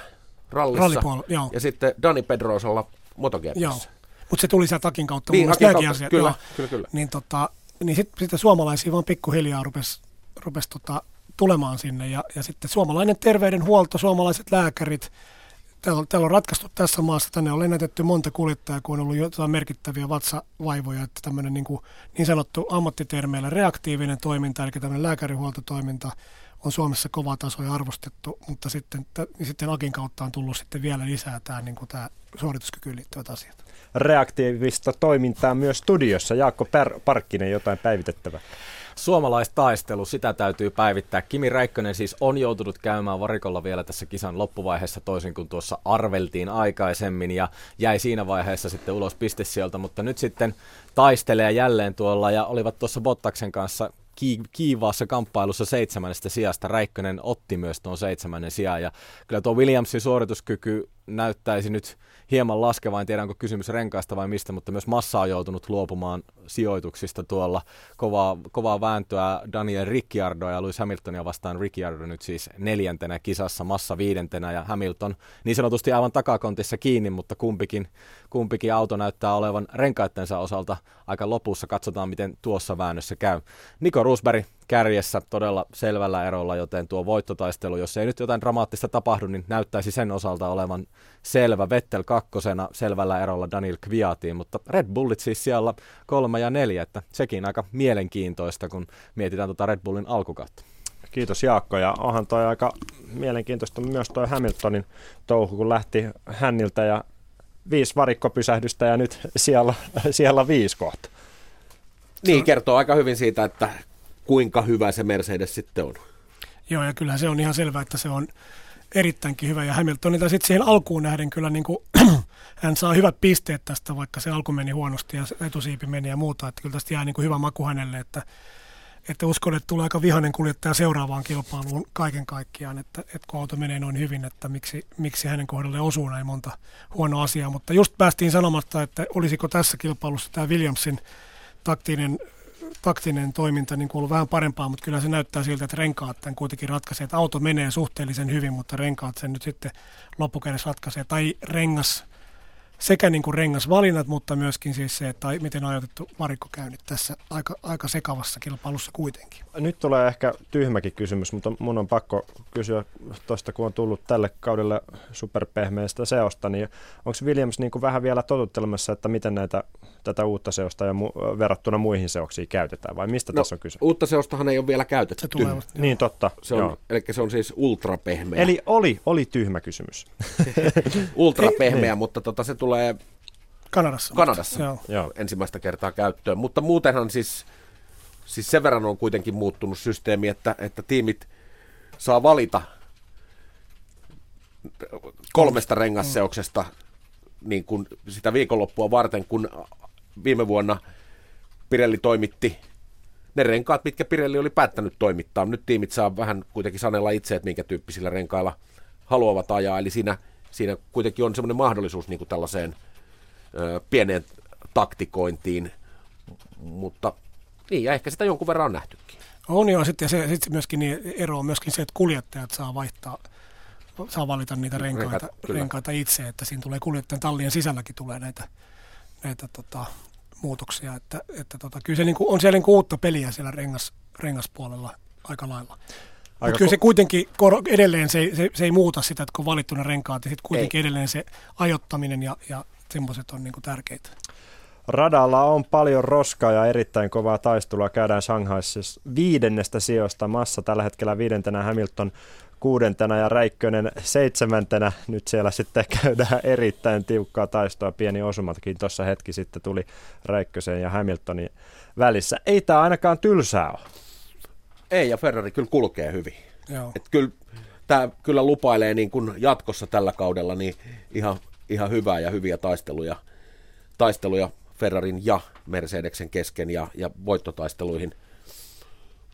S5: rallissa,
S4: Rallipuol, joo.
S5: ja sitten Dani Pedrosalla MotoGPssä. Joo,
S4: mutta se tuli sieltä Takin kautta.
S5: Niin, Akin kautta, asia, kyllä, kyllä, kyllä.
S4: Niin, tota, niin sitten sit suomalaisia vaan pikkuhiljaa rupesi rupes tota, tulemaan sinne, ja, ja sitten suomalainen terveydenhuolto, suomalaiset lääkärit, täällä täällä on ratkaistu tässä maassa, tänne on lennätetty monta kuljettajaa, kun on ollut jotain merkittäviä vatsavaivoja, että tämmöinen niin, kuin, niin sanottu ammattitermeillä reaktiivinen toiminta, eli tämmöinen lääkärihuoltotoiminta on Suomessa kova taso ja arvostettu, mutta sitten, t- niin sitten Akin kautta on tullut sitten vielä lisää tämä, niin kuin tämä suorituskykyyn liittyvät asiat.
S1: Reaktiivista toimintaa myös studiossa. Jaakko Parkkinen, jotain päivitettävää.
S3: Suomalaistaistelu, sitä täytyy päivittää. Kimi Räikkönen siis on joutunut käymään varikolla vielä tässä kisan loppuvaiheessa toisin kuin tuossa arveltiin aikaisemmin ja jäi siinä vaiheessa sitten ulos pistesieltä, mutta nyt sitten taistelee jälleen tuolla ja olivat tuossa Bottaksen kanssa kiivaassa kamppailussa seitsemännestä sijasta. Räikkönen otti myös tuon seitsemännen sijaan ja kyllä tuo Williamsin suorituskyky näyttäisi nyt hieman laskevan, en onko kysymys renkaista vai mistä, mutta myös Massa on joutunut luopumaan sijoituksista tuolla. Kovaa, kovaa vääntöä Daniel Ricciardo ja Lewis Hamiltonia vastaan Ricciardo nyt siis neljäntenä kisassa, Massa viidentenä ja Hamilton niin sanotusti aivan takakontissa kiinni, mutta kumpikin, kumpikin auto näyttää olevan renkaittensa osalta aika lopussa. Katsotaan, miten tuossa väännössä käy. Niko Rosberg kärjessä todella selvällä erolla, joten tuo voittotaistelu, jos ei nyt jotain dramaattista tapahdu, niin näyttäisi sen osalta olevan selvä. Vettel kakkosena selvällä erolla Daniel Kviatiin, mutta Red Bullit siis siellä kolme ja neljä, että sekin aika mielenkiintoista, kun mietitään tuota Red Bullin alkukautta.
S1: Kiitos Jaakko ja onhan toi aika mielenkiintoista myös toi Hamiltonin touhu, kun lähti hänniltä ja viisi varikkopysähdystä ja nyt siellä, siellä viisi kohta.
S5: Niin, kertoo aika hyvin siitä, että kuinka hyvä se Mercedes sitten on.
S4: Joo, ja kyllähän se on ihan selvää, että se on erittäinkin hyvä. Ja Hamiltonilta sitten siihen alkuun nähden kyllä niin kuin, hän saa hyvät pisteet tästä, vaikka se alku meni huonosti ja etusiipi meni ja muuta. Että kyllä tästä jää niin kuin hyvä maku hänelle, että, että uskon, että tulee aika vihainen kuljettaja seuraavaan kilpailuun kaiken kaikkiaan, että, että kun auto menee noin hyvin, että miksi, miksi hänen kohdalle osuu näin monta huonoa asiaa. Mutta just päästiin sanomasta, että olisiko tässä kilpailussa tämä Williamsin taktinen taktinen toiminta niin ollut vähän parempaa, mutta kyllä se näyttää siltä, että renkaat tämän kuitenkin ratkaisee, että auto menee suhteellisen hyvin, mutta renkaat sen nyt sitten loppukädessä ratkaisee. Tai rengas sekä niin kuin rengasvalinnat, mutta myöskin siis se, että miten on ajoitettu varikkokäynnit tässä aika, aika sekavassa kilpailussa kuitenkin.
S1: Nyt tulee ehkä tyhmäkin kysymys, mutta mun on pakko kysyä tuosta, kun on tullut tälle kaudelle superpehmeästä seosta, niin onko Williams niin kuin vähän vielä totuttelemassa, että miten näitä, tätä uutta seosta ja mu- verrattuna muihin seoksiin käytetään, vai mistä no, tässä on kyse?
S5: Uutta seostahan ei ole vielä käytetty. Se
S1: tulee niin totta.
S5: Se on, eli se on siis ultrapehmeä.
S1: Eli oli, oli tyhmä kysymys.
S5: ultrapehmeä, mutta tota, se tulee tulee
S4: Kanadassa.
S5: Kanadassa Joo. Joo. ensimmäistä kertaa käyttöön. Mutta muutenhan siis, siis sen verran on kuitenkin muuttunut systeemi, että, että tiimit saa valita kolmesta rengasseoksesta niin kuin sitä viikonloppua varten, kun viime vuonna Pirelli toimitti ne renkaat, mitkä Pirelli oli päättänyt toimittaa. Nyt tiimit saa vähän kuitenkin sanella itse, että minkä tyyppisillä renkailla haluavat ajaa. Eli siinä siinä kuitenkin on semmoinen mahdollisuus niin kuin tällaiseen ö, pieneen taktikointiin, mutta niin, ja ehkä sitä jonkun verran on nähtykin.
S4: On joo, sitten se, sitten myöskin niin ero on myöskin se, että kuljettajat saa vaihtaa, saa valita niitä renkaita, renkaita, renkaita itse, että siinä tulee kuljettajan tallien sisälläkin tulee näitä, näitä tota, muutoksia, että, että tota, kyllä se niin kuin, on siellä niin kuin uutta peliä siellä rengas, rengaspuolella aika lailla. Mutta kyllä se kuitenkin edelleen se, se, se ei muuta sitä, että kun on valittu ne renkaat, ja sitten kuitenkin ei. edelleen se ajottaminen ja, ja semmoiset on niinku tärkeitä.
S1: Radalla on paljon roskaa ja erittäin kovaa taistelua. Käydään Shanghaissa viidennestä sijoista. Massa tällä hetkellä viidentenä, Hamilton kuudentena ja Räikkönen seitsemäntenä. Nyt siellä sitten käydään erittäin tiukkaa taistoa. Pieni osumatkin tuossa hetki sitten tuli Räikkösen ja Hamiltonin välissä. Ei tämä ainakaan tylsää ole.
S5: Ei, ja Ferrari kyllä kulkee hyvin. Joo. Et kyllä, tämä kyllä lupailee niin kuin jatkossa tällä kaudella niin ihan, ihan hyvää ja hyviä taisteluja, taisteluja Ferrarin ja Mercedeksen kesken ja, ja voittotaisteluihin.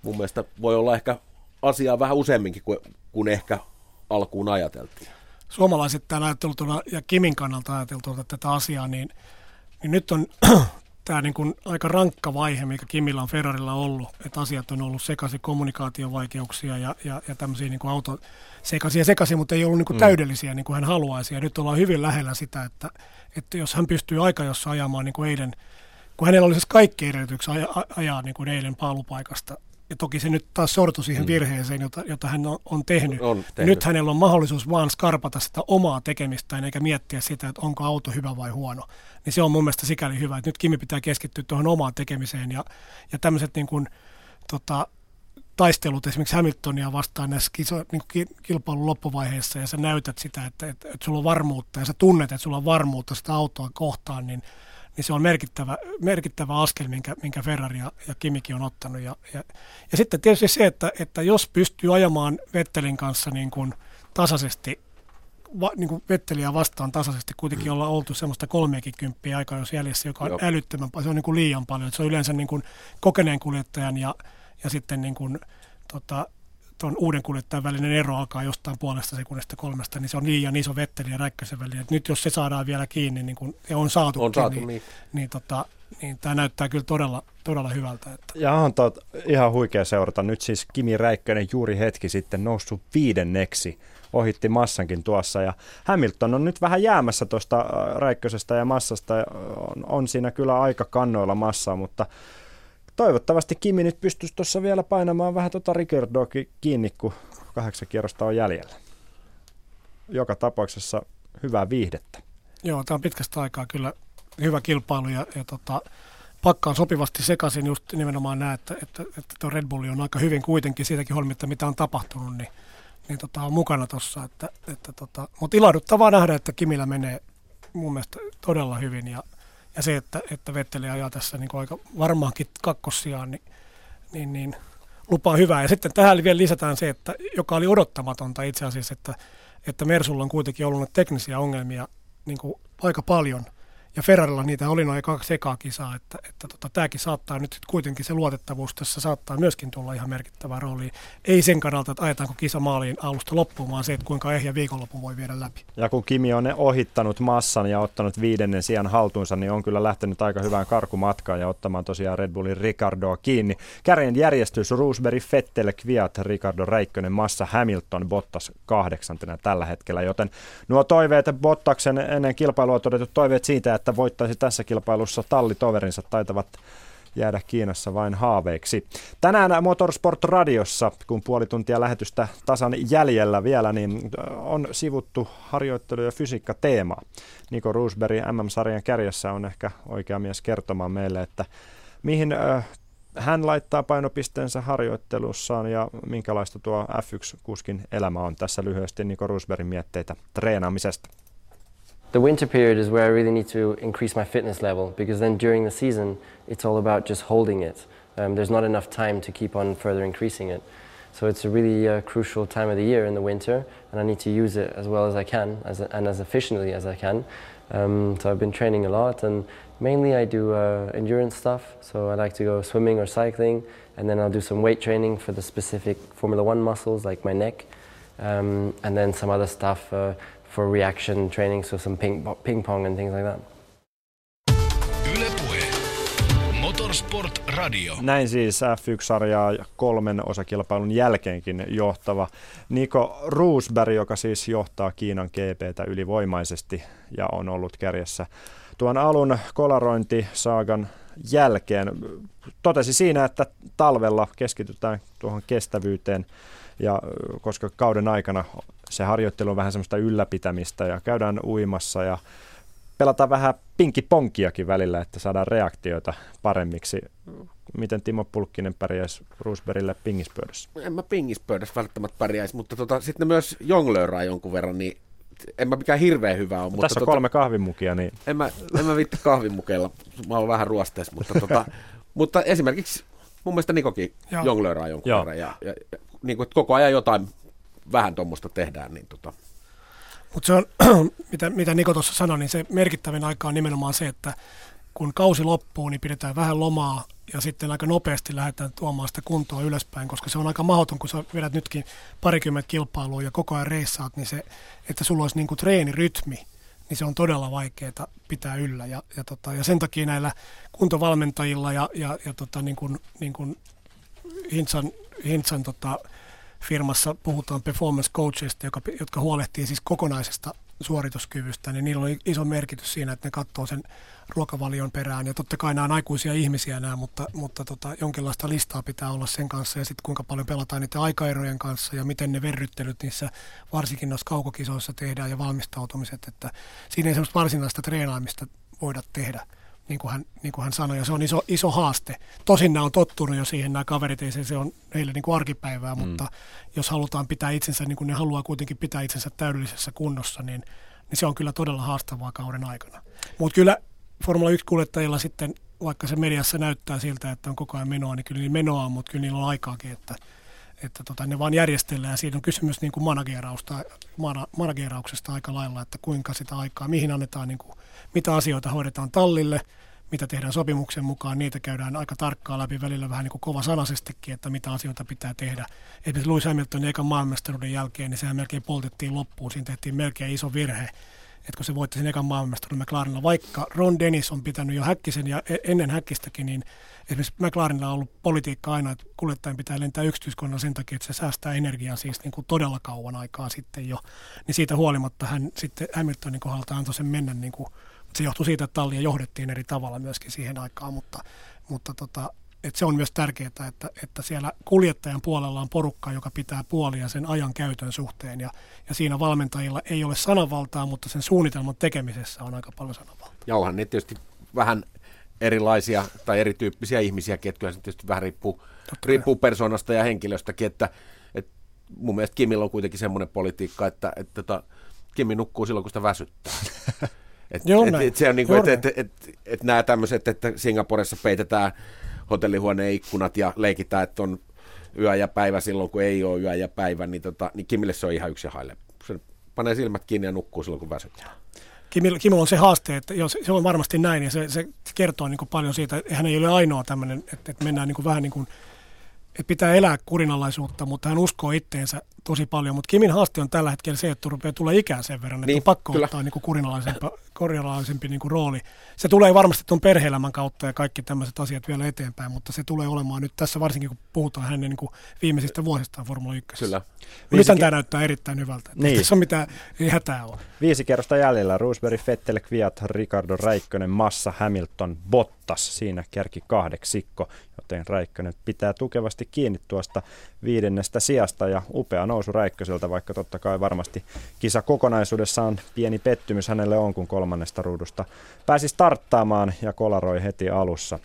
S5: Mun mielestä voi olla ehkä asiaa vähän useamminkin kuin, kuin ehkä alkuun ajateltiin.
S4: Suomalaiset täällä ajattelutuna ja Kimin kannalta ajateltuna tätä asiaa, niin, niin nyt on tämä niin kuin aika rankka vaihe, mikä Kimillä on Ferrarilla ollut, että asiat on ollut sekaisin, kommunikaatiovaikeuksia ja, ja, ja tämmöisiä niin kuin auto sekaisin sekaisin, mutta ei ollut niin kuin mm. täydellisiä niin kuin hän haluaisi. Ja nyt ollaan hyvin lähellä sitä, että, että jos hän pystyy aika jossa ajamaan niin kuin eilen, kun hänellä olisi kaikki edellytyksiä ajaa, ajaa niin kuin eilen paalupaikasta ja toki se nyt taas sortui siihen mm. virheeseen, jota, jota hän on, on tehnyt. On tehnyt. Nyt hänellä on mahdollisuus vaan skarpata sitä omaa tekemistään, eikä miettiä sitä, että onko auto hyvä vai huono. Niin se on mun mielestä sikäli hyvä, että nyt Kimi pitää keskittyä tuohon omaan tekemiseen. Ja, ja tämmöiset niin kuin, tota, taistelut esimerkiksi Hamiltonia vastaan näissä kiso, niin kilpailun loppuvaiheessa ja sä näytät sitä, että, että, että sulla on varmuutta ja sä tunnet, että sulla on varmuutta sitä autoa kohtaan, niin niin se on merkittävä, merkittävä askel, minkä, minkä Ferrari ja, ja Kimikin on ottanut. Ja, ja, ja sitten tietysti se, että, että jos pystyy ajamaan Vettelin kanssa niin kuin tasaisesti, va, niin kuin Vetteliä vastaan tasaisesti, kuitenkin olla oltu semmoista kolmeakin kymppiä aikaa jos jäljessä, joka on Joo. älyttömän paljon, se on niin kuin liian paljon. Se on yleensä niin kuin kokeneen kuljettajan ja, ja sitten niin kuin, tota, tuon uuden kuljettajan välinen ero alkaa jostain puolesta sekunnista kolmesta, niin se on liian iso Vettelin ja Räikkösen välillä. Et nyt jos se saadaan vielä kiinni, niin kun, ja on saatu,
S5: On saatu,
S4: niin,
S5: niin.
S4: niin, tota, niin tämä näyttää kyllä todella, todella hyvältä. Että.
S1: Ja on tot, ihan huikea seurata. Nyt siis Kimi Räikkönen juuri hetki sitten noussut viidenneksi ohitti Massankin tuossa. Ja Hamilton on nyt vähän jäämässä tuosta äh, Räikkösestä ja Massasta. On, on siinä kyllä aika kannoilla Massaa, mutta toivottavasti Kimi nyt pystyisi tuossa vielä painamaan vähän tuota Ricardoa kiinni, kun kahdeksan kierrosta on jäljellä. Joka tapauksessa hyvää viihdettä.
S4: Joo, tämä on pitkästä aikaa kyllä hyvä kilpailu ja, ja tota, pakkaan sopivasti sekaisin just nimenomaan näe, että, että, että tuo Red Bull on aika hyvin kuitenkin siitäkin huolimatta, mitä on tapahtunut, niin, niin tota, on mukana tuossa. Että, että tota, mutta ilahduttavaa nähdä, että Kimillä menee mun mielestä todella hyvin ja, ja se, että, että Vetteli ajaa tässä niin aika varmaankin kakkossiaan, niin, niin, niin lupaa hyvää. Ja sitten tähän vielä lisätään se, että joka oli odottamatonta itse asiassa, että, että Mersulla on kuitenkin ollut teknisiä ongelmia niin kuin aika paljon. Ja Ferrarilla niitä oli noin kaksi ekaa kisaa, että, että tota, tämäkin saattaa nyt sit kuitenkin se luotettavuus tässä saattaa myöskin tulla ihan merkittävää rooliin. Ei sen kannalta, että ajetaanko kisa maaliin alusta loppuun, vaan se, että kuinka ehjä viikonloppu voi viedä läpi.
S1: Ja kun Kimi on ohittanut massan ja ottanut viidennen sijaan haltuunsa, niin on kyllä lähtenyt aika hyvään karkumatkaan ja ottamaan tosiaan Red Bullin Ricardoa kiinni. Kärjen järjestys Roosberg, Vettel, Kviat, Ricardo Räikkönen, Massa, Hamilton, Bottas kahdeksantena tällä hetkellä, joten nuo toiveet Bottaksen ennen kilpailua todetut toiveet siitä, että voittaisi tässä kilpailussa tallitoverinsa taitavat jäädä Kiinassa vain haaveiksi. Tänään Motorsport Radiossa, kun puoli tuntia lähetystä tasan jäljellä vielä, niin on sivuttu harjoittelu- ja fysiikka-teema. Niko Roosberg MM-sarjan kärjessä on ehkä oikea mies kertomaan meille, että mihin hän laittaa painopisteensä harjoittelussaan ja minkälaista tuo F1-kuskin elämä on. Tässä lyhyesti Niko Roosbergin mietteitä treenaamisesta.
S13: The winter period is where I really need to increase my fitness level because then during the season it's all about just holding it. Um, there's not enough time to keep on further increasing it. So it's a really uh, crucial time of the year in the winter, and I need to use it as well as I can as and as efficiently as I can. Um, so I've been training a lot, and mainly I do uh, endurance stuff. So I like to go swimming or cycling, and then I'll do some weight training for the specific Formula One muscles like my neck, um, and then some other stuff uh, for reaction training, so some ping, ping pong and things like that.
S2: Motorsport Radio.
S1: Näin siis F1-sarjaa kolmen osakilpailun jälkeenkin johtava Niko Roosberg, joka siis johtaa Kiinan GPtä ylivoimaisesti ja on ollut kärjessä tuon alun kolarointisaagan jälkeen. Totesi siinä, että talvella keskitytään tuohon kestävyyteen ja koska kauden aikana se harjoittelu on vähän semmoista ylläpitämistä ja käydään uimassa ja pelataan vähän pinkkiponkiakin välillä, että saadaan reaktioita paremmiksi. Miten Timo Pulkkinen pärjäisi Roosbergille pingispöydässä?
S5: En mä pingispöydässä välttämättä pärjäisi, mutta tota, sitten myös jonglööraa jonkun verran, niin en mä mikään hirveän hyvä ole.
S1: No, mutta tässä on tota, kolme kahvimukia, niin...
S5: En mä, en mä vitti kahvimukeilla, mä oon vähän ruosteessa, mutta, tota, mutta esimerkiksi mun mielestä Nikokin jonglööraa jonkun Joo. verran. Ja, ja, ja niin kuin, että koko ajan jotain vähän tuommoista tehdään. Niin tota.
S4: Mutta se on, mitä, mitä Niko tuossa sanoi, niin se merkittävin aika on nimenomaan se, että kun kausi loppuu, niin pidetään vähän lomaa ja sitten aika nopeasti lähdetään tuomaan sitä kuntoa ylöspäin, koska se on aika mahdoton, kun sä vedät nytkin parikymmentä kilpailua ja koko ajan reissaat, niin se, että sulla olisi niin kuin treenirytmi, niin se on todella vaikeaa pitää yllä. Ja, ja, tota, ja sen takia näillä kuntovalmentajilla ja, ja, ja tota, niin kuin, niin kuin Hintsan, Hintsan tota, firmassa puhutaan performance coachista, joka, jotka huolehtii siis kokonaisesta suorituskyvystä, niin niillä on iso merkitys siinä, että ne katsoo sen ruokavalion perään. Ja totta kai nämä on aikuisia ihmisiä nämä, mutta, mutta tota, jonkinlaista listaa pitää olla sen kanssa. Ja sitten kuinka paljon pelataan niiden aikaerojen kanssa ja miten ne verryttelyt niissä varsinkin noissa kaukokisoissa tehdään ja valmistautumiset, että siinä ei semmoista varsinaista treenaamista voida tehdä niin kuin hän, niin kuin hän sanoi, ja se on iso, iso haaste. Tosin nämä on tottunut jo siihen, nämä kaverit, ei se, se on heille niin kuin arkipäivää, mm. mutta jos halutaan pitää itsensä, niin kuin ne haluaa kuitenkin pitää itsensä täydellisessä kunnossa, niin, niin se on kyllä todella haastavaa kauden aikana. Mutta kyllä Formula 1-kuljettajilla sitten, vaikka se mediassa näyttää siltä, että on koko ajan menoa, niin kyllä niin menoa on, mutta kyllä niillä on aikaakin, että, että tota, ne vaan järjestellään. Siinä on kysymys niin kuin managerausta, managerauksesta aika lailla, että kuinka sitä aikaa, mihin annetaan, niin kuin, mitä asioita hoidetaan tallille, mitä tehdään sopimuksen mukaan, niitä käydään aika tarkkaan läpi. Välillä vähän niin kuin kova sanaisestikin, että mitä asioita pitää tehdä. Esimerkiksi Lewis Hamiltonin ekan maailmanmestaruuden jälkeen, niin sehän melkein poltettiin loppuun, siinä tehtiin melkein iso virhe, että kun se voitti sen ekan maailmanmestaruuden McLarenilla, vaikka Ron Dennis on pitänyt jo Häkkisen ja e- ennen Häkkistäkin, niin esimerkiksi McLarenilla on ollut politiikka aina, että kuljettajan pitää lentää yksityiskoneella sen takia, että se säästää energiaa siis niin kuin todella kauan aikaa sitten jo. Niin siitä huolimatta hän sitten Hamiltonin kohdalta antoi sen mennä, niin kuin, se johtui siitä, että tallia johdettiin eri tavalla myöskin siihen aikaan, mutta, mutta tota, että se on myös tärkeää, että, että siellä kuljettajan puolella on porukka, joka pitää puolia sen ajan käytön suhteen. Ja, ja siinä valmentajilla ei ole sananvaltaa, mutta sen suunnitelman tekemisessä on aika paljon sananvaltaa.
S5: Ja onhan ne tietysti vähän erilaisia tai erityyppisiä ihmisiä, ketkä se tietysti vähän riippuu, riippuu persoonasta ja henkilöstäkin, että, että mun mielestä Kimillä on kuitenkin semmoinen politiikka, että, että, että tota, Kimi nukkuu silloin, kun sitä väsyttää. Et,
S4: Joo,
S5: et, et se on niin kuin, että et, et, et, et nämä tämmöiset, että Singaporessa peitetään hotellihuoneen ikkunat ja leikitään, että on yö ja päivä silloin, kun ei ole yö ja päivä, niin, tota, niin Kimille se on ihan yksi haile. Se panee silmät kiinni ja nukkuu silloin, kun väsyttää.
S4: Kimillä on se haaste, että jos, se on varmasti näin ja se, se kertoo niin paljon siitä, että hän ei ole ainoa tämmöinen, että, että mennään niin kuin vähän niin kuin, että pitää elää kurinalaisuutta, mutta hän uskoo itteensä tosi paljon. Mutta Kimin haaste on tällä hetkellä se, että rupeaa tulla ikää sen verran, että
S5: Niin,
S4: on pakko
S5: kyllä.
S4: ottaa niin kuin kurinalaisempi, kurinalaisempi niin kuin rooli. Se tulee varmasti tuon perheelämän kautta ja kaikki tämmöiset asiat vielä eteenpäin, mutta se tulee olemaan nyt tässä varsinkin, kun puhutaan hänen niin kuin viimeisistä vuosistaan Formula 1.
S5: Kyllä.
S4: Nyt
S1: Viisikin-
S4: tämä näyttää erittäin hyvältä. Niin.
S1: Niin.
S4: Tässä on mitään ei hätää ole.
S1: Viisi kerrosta jäljellä. Roosberg, Vettel, Kviat, Ricardo, Räikkönen, Massa, Hamilton, Bottas. Siinä kärki kahdeksikko, joten Räikkönen pitää tukevasti kiinni tuosta viidennestä sijasta ja upea nousu Räikköseltä, vaikka totta kai varmasti kisa kokonaisuudessaan pieni pettymys hänelle on, kun kolmannesta ruudusta pääsi starttaamaan ja kolaroi heti alussa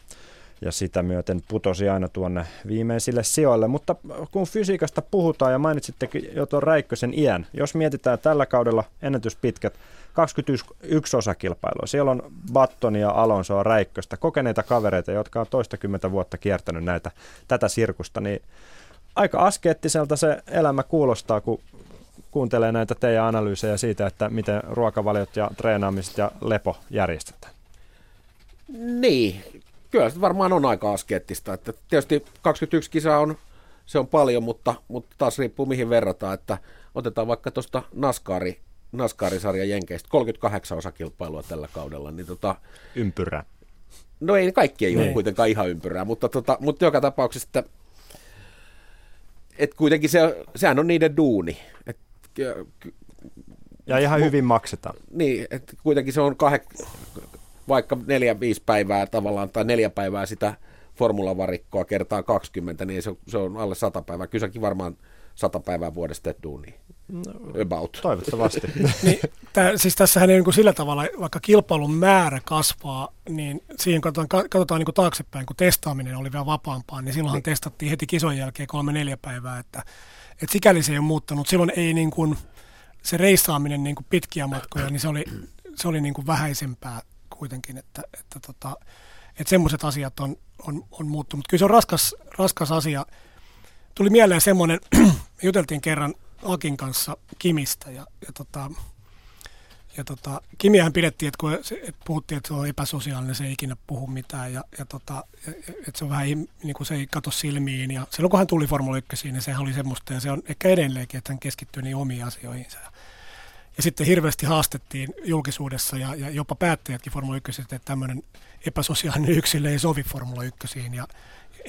S1: ja sitä myöten putosi aina tuonne viimeisille sijoille. Mutta kun fysiikasta puhutaan ja mainitsittekin jo tuon Räikkösen iän, jos mietitään tällä kaudella ennätyspitkät 21 osakilpailua. Siellä on Battonia, Alonsoa, Räikköstä, kokeneita kavereita, jotka on toistakymmentä vuotta kiertänyt näitä, tätä sirkusta, niin aika askeettiselta se elämä kuulostaa, kun kuuntelee näitä teidän analyysejä siitä, että miten ruokavaliot ja treenaamiset ja lepo järjestetään.
S5: Niin, kyllä se varmaan on aika askeettista. Että tietysti 21 kisaa on, se on paljon, mutta, mutta taas riippuu mihin verrataan. Että otetaan vaikka tuosta NASCARi, NASCAR-sarjan Jenkeistä, 38 osakilpailua tällä kaudella. Niin tota,
S1: Ympyrä.
S5: no ei, kaikki ei ole
S1: Niin.
S5: kuitenkaan ihan ympyrää, mutta, tota, mutta joka tapauksessa, että, että kuitenkin se, sehän on niiden duuni. Et,
S1: Ja ihan hyvin maksetaan.
S5: niin, että kuitenkin se on kahek, vaikka neljä, viisi päivää tavallaan, tai neljä päivää sitä formulavarikkoa kertaa 20, niin se on, se on alle 100 päivää. Kyllä säkin varmaan 100 päivää vuodesta duunia. About.
S1: Toivottavasti.
S4: Niin, tää, siis tässähän ei niin kuin sillä tavalla, vaikka kilpailun määrä kasvaa, niin siihen katsotaan, katsotaan niin kuin taaksepäin, kun testaaminen oli vielä vapaampaa, niin silloinhan testattiin heti kisojen jälkeen kolme-neljä päivää, että, että sikäli se ei ole muuttanut. Silloin ei niin kuin, se reissaaminen niin kuin pitkiä matkoja, niin se oli, se oli niin kuin vähäisempää kuitenkin, että, että, tota, että semmoiset asiat on, on, on muuttunut. Kyllä se on raskas, raskas asia. Tuli mieleen semmoinen, juteltiin kerran Akin kanssa Kimistä ja, ja, tota, ja tota, Kimiähän pidettiin, että, kun se, että puhuttiin, että se on epäsosiaalinen, se ei ikinä puhu mitään ja, ja, tota, että se on vähän niin kuin se ei kato silmiin ja silloin kun hän tuli Formula 1, niin sehän oli semmoista ja se on ehkä edelleenkin, että hän keskittyy niin omiin asioihinsa. Ja sitten hirveästi haastettiin julkisuudessa ja, ja jopa päättäjätkin Formula 1, että tämmöinen epäsosiaalinen yksilö ei sovi Formula 1. Ja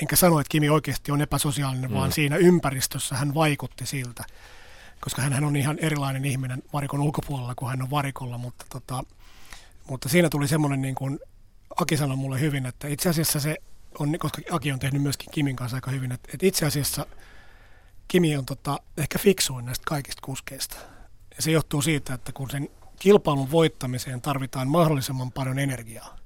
S4: enkä sano, että Kimi oikeasti on epäsosiaalinen, mm. vaan siinä ympäristössä hän vaikutti siltä. Koska hän on ihan erilainen ihminen varikon ulkopuolella kuin hän on varikolla, mutta, tota, mutta siinä tuli semmoinen, niin kuin Aki sanoi mulle hyvin, että itse asiassa se on, koska Aki on tehnyt myöskin Kimin kanssa aika hyvin, että, että itse asiassa Kimi on tota, ehkä fiksuin näistä kaikista kuskeista. Ja se johtuu siitä, että kun sen kilpailun voittamiseen tarvitaan mahdollisimman paljon energiaa,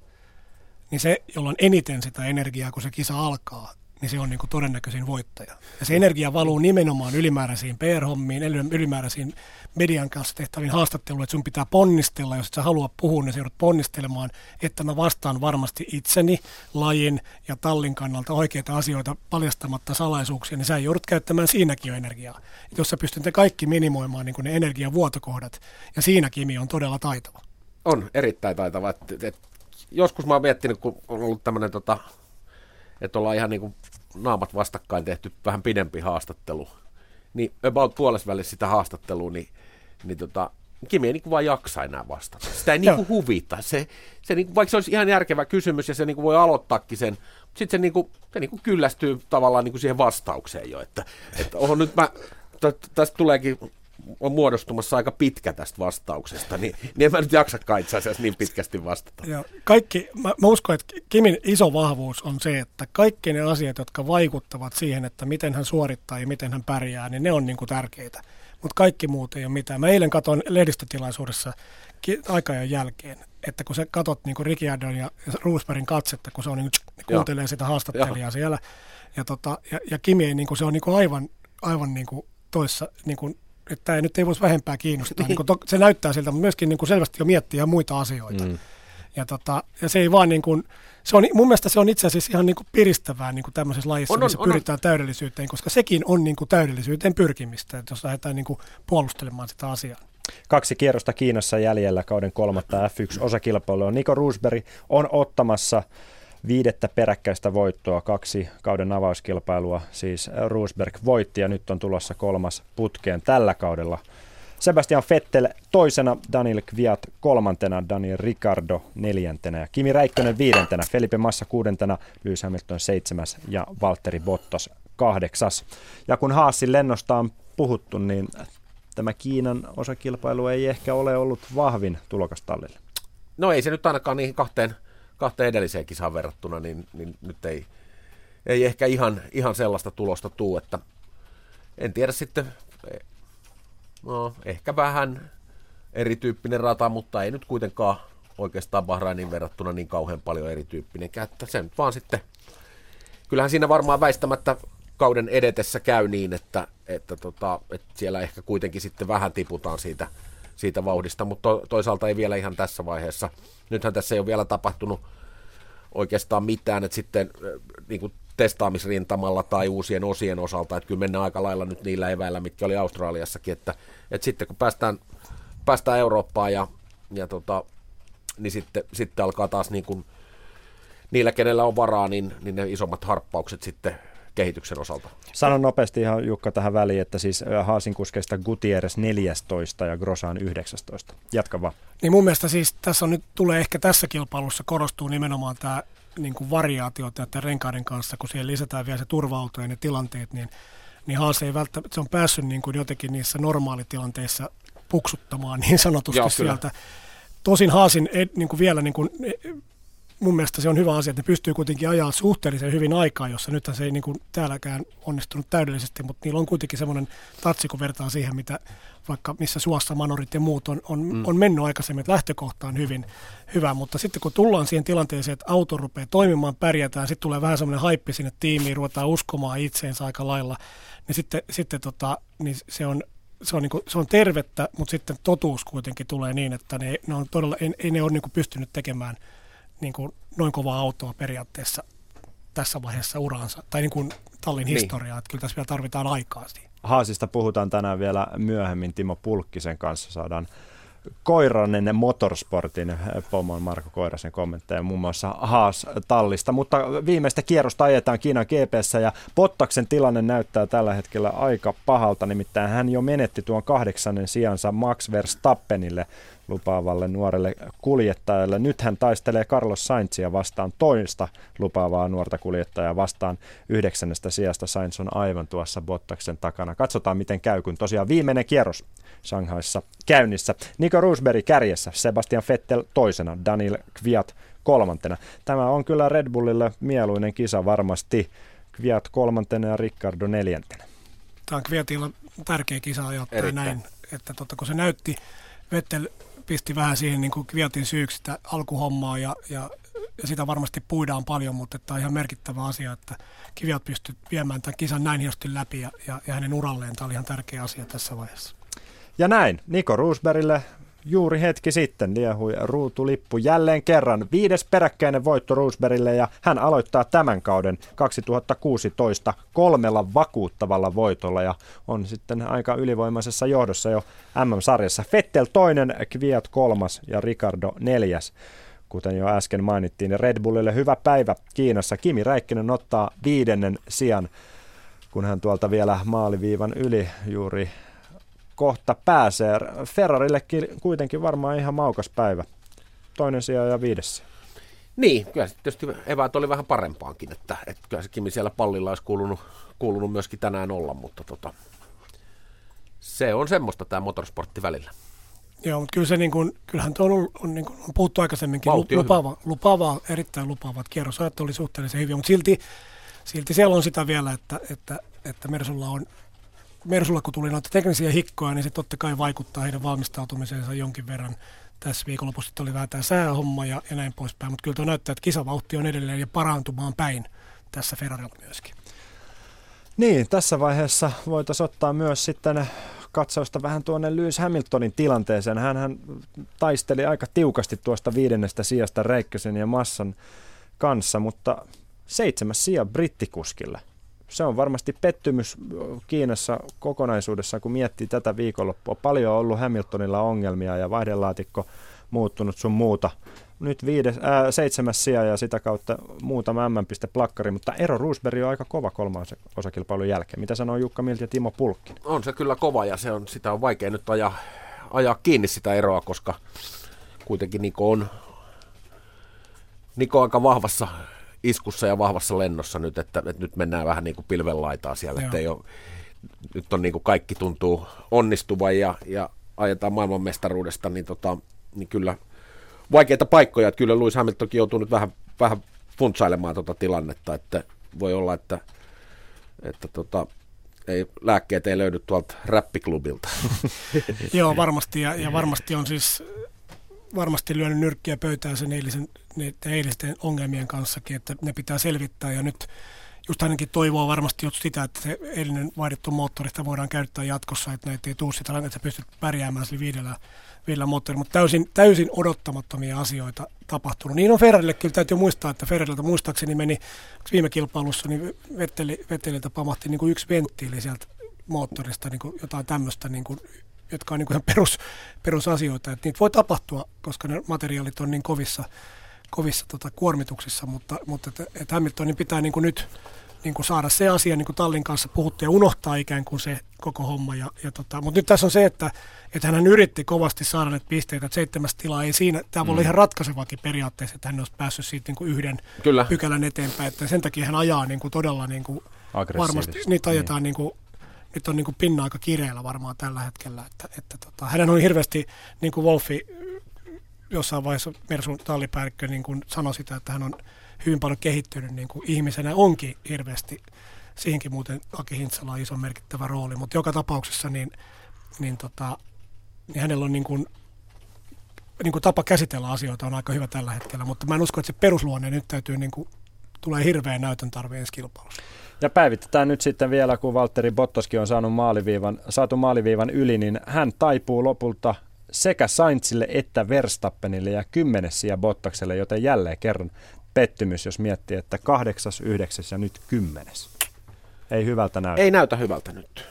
S4: niin se, jolla on eniten sitä energiaa, kun se kisa alkaa, niin se on niin kuin todennäköisin voittaja. Ja se energia valuu nimenomaan ylimääräisiin PR-hommiin, yli- ylimääräisiin median kanssa tehtäviin haastatteluihin, että sun pitää ponnistella, jos et sä halua puhua, niin sä joudut ponnistelemaan, että mä vastaan varmasti itseni, lajin ja tallin kannalta oikeita asioita paljastamatta salaisuuksia, niin sä joudut käyttämään siinäkin jo energiaa. Et jos sä pystyt kaikki minimoimaan niin kuin ne energiavuotokohdat, ja siinä Kimi on todella taitava.
S5: On erittäin taitava. Et, et, joskus mä oon miettinyt, kun on ollut tämmöinen, tota, että ollaan ihan niin kuin naamat vastakkain tehty vähän pidempi haastattelu, niin about puolesvälissä sitä haastattelua, niin, niin tota, Kimi ei niin kuin vaan jaksa enää vastata. Sitä ei niin kuin huvita. Se, se niin kuin, vaikka se olisi ihan järkevä kysymys ja se niin kuin voi aloittaakin sen, sitten se, niin kuin, se niin kuin kyllästyy tavallaan niin kuin siihen vastaukseen jo, että, että oho, nyt mä, tästä tuleekin on muodostumassa aika pitkä tästä vastauksesta, niin, niin en mä nyt jaksakaan itse asiassa niin pitkästi vastata.
S4: Ja kaikki, mä, mä uskon, että Kimin iso vahvuus on se, että kaikki ne asiat, jotka vaikuttavat siihen, että miten hän suorittaa ja miten hän pärjää, niin ne on niin kuin tärkeitä. Mutta kaikki muut ei ole mitään. Mä eilen katson lehdistötilaisuudessa aikajan jälkeen, että kun sä katot niin kuin Ricciardon ja Roosbergin katsetta, kun se on niin kuin, kuuntelee sitä haastattelijaa Joo. siellä, ja, tota, ja, ja Kimi ei, niin kuin, se on niin kuin aivan, aivan niin kuin toissa, niin kuin että tämä nyt ei voisi vähempää kiinnostaa. niin to, se näyttää siltä, mutta myöskin niin kuin selvästi jo miettiä ihan muita asioita. Mm. Ja, tota, ja se ei vaan niin kuin, se on, mun mielestä se on itse asiassa ihan niin kuin piristävää niin kuin tämmöisessä lajissa, on, on, missä on, pyritään on. täydellisyyteen, koska sekin on niin kuin täydellisyyteen pyrkimistä, että jos lähdetään niin kuin puolustelemaan sitä asiaa.
S1: Kaksi kierrosta Kiinassa jäljellä kauden kolmatta F1-osakilpailua. Niko Roosberg on ottamassa viidettä peräkkäistä voittoa, kaksi kauden avauskilpailua, siis Roosberg voitti ja nyt on tulossa kolmas putkeen tällä kaudella. Sebastian Vettel toisena, Daniel Kviat kolmantena, Daniel Ricardo neljäntenä ja Kimi Räikkönen viidentenä, Felipe Massa kuudentena, Lewis Hamilton seitsemäs ja Valtteri Bottas kahdeksas. Ja kun Haasin lennosta on puhuttu, niin tämä Kiinan osakilpailu ei ehkä ole ollut vahvin tulokas tallille.
S5: No ei se nyt ainakaan niihin kahteen kahteen edelliseen kisaan verrattuna, niin, niin nyt ei, ei ehkä ihan, ihan sellaista tulosta tuu, että en tiedä sitten, no ehkä vähän erityyppinen rata, mutta ei nyt kuitenkaan oikeastaan Bahrainin verrattuna niin kauhean paljon erityyppinen. Että se nyt vaan sitten, kyllähän siinä varmaan väistämättä kauden edetessä käy niin, että, että, tota, että siellä ehkä kuitenkin sitten vähän tiputaan siitä, siitä vauhdista, mutta to, toisaalta ei vielä ihan tässä vaiheessa. Nythän tässä ei ole vielä tapahtunut oikeastaan mitään, että sitten niin kuin testaamisrintamalla tai uusien osien osalta, että kyllä mennään aika lailla nyt niillä eväillä, mitkä oli Australiassakin, että, että sitten kun päästään, päästään Eurooppaan ja, ja tota, niin sitten, sitten alkaa taas niin kuin, niillä, kenellä on varaa, niin, niin ne isommat harppaukset sitten kehityksen osalta.
S1: Sanon nopeasti ihan Jukka tähän väliin, että siis Haasin kuskeista Gutierrez 14 ja Grosan 19. Jatka vaan.
S4: Niin mun mielestä siis tässä on nyt tulee ehkä tässä kilpailussa korostuu nimenomaan tämä niin kuin variaatio näiden renkaiden kanssa, kun siihen lisätään vielä se turva ja ne tilanteet, niin, niin Haas ei välttämättä, se on päässyt niin kuin jotenkin niissä normaalitilanteissa puksuttamaan niin sanotusti Joo, sieltä. Tosin Haasin niin kuin vielä niin kuin, mun mielestä se on hyvä asia, että ne pystyy kuitenkin ajaa suhteellisen hyvin aikaa, jossa nyt se ei niin kuin täälläkään onnistunut täydellisesti, mutta niillä on kuitenkin semmoinen tatsi, kun vertaa siihen, mitä vaikka missä suossa manorit ja muut on, on, mm. on mennyt aikaisemmin, että lähtökohta on hyvin hyvä, mutta sitten kun tullaan siihen tilanteeseen, että auto rupeaa toimimaan, pärjätään, sitten tulee vähän semmoinen haippi sinne tiimiin, ruvetaan uskomaan itseensä aika lailla, niin sitten, sitten tota, niin se on se on, niin kuin, se on tervettä, mutta sitten totuus kuitenkin tulee niin, että ne, ne on todella, ei, ei ne ole niin pystynyt tekemään – niin kuin noin kovaa autoa periaatteessa tässä vaiheessa uraansa, tai niin kuin tallin niin. historiaa, että kyllä tässä vielä tarvitaan aikaa siihen.
S1: Haasista puhutaan tänään vielä myöhemmin Timo Pulkkisen kanssa, saadaan Koiranen Motorsportin pomon Marko Koirasen kommentteja muun muassa Haas-tallista, mutta viimeistä kierrosta ajetaan Kiinan GPssä ja Pottaksen tilanne näyttää tällä hetkellä aika pahalta, nimittäin hän jo menetti tuon kahdeksannen sijansa Max Verstappenille lupaavalle nuorelle kuljettajalle. Nyt hän taistelee Carlos Sainzia vastaan toista lupaavaa nuorta kuljettajaa vastaan yhdeksännestä sijasta. Sainz on aivan tuossa Bottaksen takana. Katsotaan miten käy, kun tosiaan viimeinen kierros Shanghaissa käynnissä. Nico Roosberg kärjessä, Sebastian Vettel toisena, Daniel Kviat kolmantena. Tämä on kyllä Red Bullille mieluinen kisa varmasti. Kviat kolmantena ja Ricardo neljäntenä.
S4: Tämä on Kviatilla tärkeä kisa ajoittaa näin, että totta, kun se näytti Vettel pisti vähän siihen niin kuin Kviatin syyksi sitä alkuhommaa ja, ja, ja sitä varmasti puidaan paljon, mutta tämä on ihan merkittävä asia, että Kviat pystyi viemään tämän kisan näin hienosti läpi ja, ja, ja hänen uralleen tämä oli ihan tärkeä asia tässä vaiheessa.
S1: Ja näin, Niko Roosbergille juuri hetki sitten liehui ruutulippu jälleen kerran. Viides peräkkäinen voitto Roosbergille ja hän aloittaa tämän kauden 2016 kolmella vakuuttavalla voitolla ja on sitten aika ylivoimaisessa johdossa jo MM-sarjassa. Fettel toinen, Kviat kolmas ja Ricardo neljäs kuten jo äsken mainittiin. Red Bullille hyvä päivä Kiinassa. Kimi Räikkönen ottaa viidennen sijan, kun hän tuolta vielä maaliviivan yli juuri kohta pääsee. Ferrarillekin kuitenkin varmaan ihan maukas päivä. Toinen sija ja viides sija.
S5: Niin, kyllä se tietysti eväät oli vähän parempaankin, että, että kyllä se Kimi siellä pallilla olisi kuulunut, kuulunut myöskin tänään olla, mutta tota, se on semmoista tämä motorsportti välillä.
S4: Joo, mutta kyllä se niin kuin, kyllähän tuo on, on, niin kuin, on puhuttu aikaisemminkin
S5: Vauhti
S4: lupaava, lupaava, erittäin lupaava, että kierrosajat oli suhteellisen hyviä, mutta silti, silti siellä on sitä vielä, että, että, että Mersulla on Mersulla kun tuli noita teknisiä hikkoja, niin se totta kai vaikuttaa heidän valmistautumiseensa jonkin verran. Tässä viikonlopussa oli vähän tämä säähomma ja, ja näin poispäin, mutta kyllä tuo näyttää, että kisavauhti on edelleen ja parantumaan päin tässä Ferrarilla myöskin.
S1: Niin, tässä vaiheessa voitaisiin ottaa myös sitten katsausta vähän tuonne Lewis Hamiltonin tilanteeseen. hän taisteli aika tiukasti tuosta viidennestä sijasta Räikkösen ja Massan kanssa, mutta seitsemäs sija brittikuskille. Se on varmasti pettymys Kiinassa kokonaisuudessaan, kun miettii tätä viikonloppua. Paljon on ollut Hamiltonilla ongelmia ja vaihdelaatikko muuttunut sun muuta nyt viides, ää, seitsemäs sija ja sitä kautta muutama M-piste plakkari, mutta ero Roosberg on aika kova kolmas osakilpailun jälkeen. Mitä sanoo Jukka Milti ja Timo Pulkkin?
S5: On se kyllä kova ja se on, sitä on vaikea nyt ajaa, ajaa kiinni sitä eroa, koska kuitenkin Niko on, Niko on aika vahvassa iskussa ja vahvassa lennossa nyt, että, että nyt mennään vähän niin kuin pilvenlaitaa siellä, että ei ole, nyt on niin kuin kaikki tuntuu onnistuvan ja, ja ajetaan maailmanmestaruudesta, niin, tota, niin kyllä – vaikeita paikkoja, että kyllä Lewis Hamiltonkin joutuu nyt vähän, vähän funtsailemaan tuota tilannetta, että voi olla, että, että tota, ei, lääkkeet ei löydy tuolta räppiklubilta.
S4: Joo, varmasti, ja, ja varmasti on siis varmasti lyönyt nyrkkiä pöytään sen eilisen, eilisten ongelmien kanssakin, että ne pitää selvittää, ja nyt just ainakin toivoo varmasti just sitä, että se eilinen vaihdettu moottorista voidaan käyttää jatkossa, että näitä ei tule sitä, että sä pystyt pärjäämään sillä viidellä Villa Moottori, mutta täysin, täysin odottamattomia asioita tapahtunut. Niin on Ferrarille kyllä täytyy muistaa, että Ferrarilta muistaakseni meni viime kilpailussa, niin Vetteli, Vetteliltä pamahti niin kuin yksi venttiili sieltä moottorista, niin kuin jotain tämmöistä, niin kuin, jotka on niin kuin perus, perusasioita. Että niitä voi tapahtua, koska ne materiaalit on niin kovissa, kovissa tota, kuormituksissa, mutta, mutta että, että Hamiltonin pitää niin kuin nyt niin kuin saada se asia, niin kuin Tallin kanssa puhuttu ja unohtaa ikään kuin se koko homma. Ja, ja tota, mutta nyt tässä on se, että, että hän yritti kovasti saada näitä pisteitä, että seitsemäs tilaa ei siinä, tämä voi olla mm. ihan ratkaisevakin periaatteessa, että hän olisi päässyt siitä niin kuin yhden Kyllä. pykälän eteenpäin, että sen takia hän ajaa niin kuin todella niin kuin varmasti, niitä ajetaan niin. Niin kuin, nyt on niin kuin pinna aika kireellä varmaan tällä hetkellä, että, että tota, hänen on hirveästi, niin kuin Wolfi jossain vaiheessa Mersun tallipäällikkö niin kuin sanoi sitä, että hän on hyvin paljon kehittynyt niin kuin ihmisenä onkin hirveästi. Siihenkin muuten Aki Hintsala on iso merkittävä rooli, mutta joka tapauksessa niin, niin, tota, niin hänellä on niin kuin, niin kuin tapa käsitellä asioita on aika hyvä tällä hetkellä, mutta mä en usko, että se perusluonne nyt täytyy niin kuin, tulee hirveän näytön tarve ensi kilpailussa.
S1: Ja päivitetään nyt sitten vielä, kun Valtteri Bottoskin on saanut maaliviivan, saatu maaliviivan yli, niin hän taipuu lopulta sekä Sainzille että Verstappenille ja kymmenessä Bottakselle, joten jälleen kerran pettymys, jos miettii, että kahdeksas, yhdeksäs ja nyt kymmenes. Ei hyvältä näytä.
S5: Ei näytä hyvältä nyt.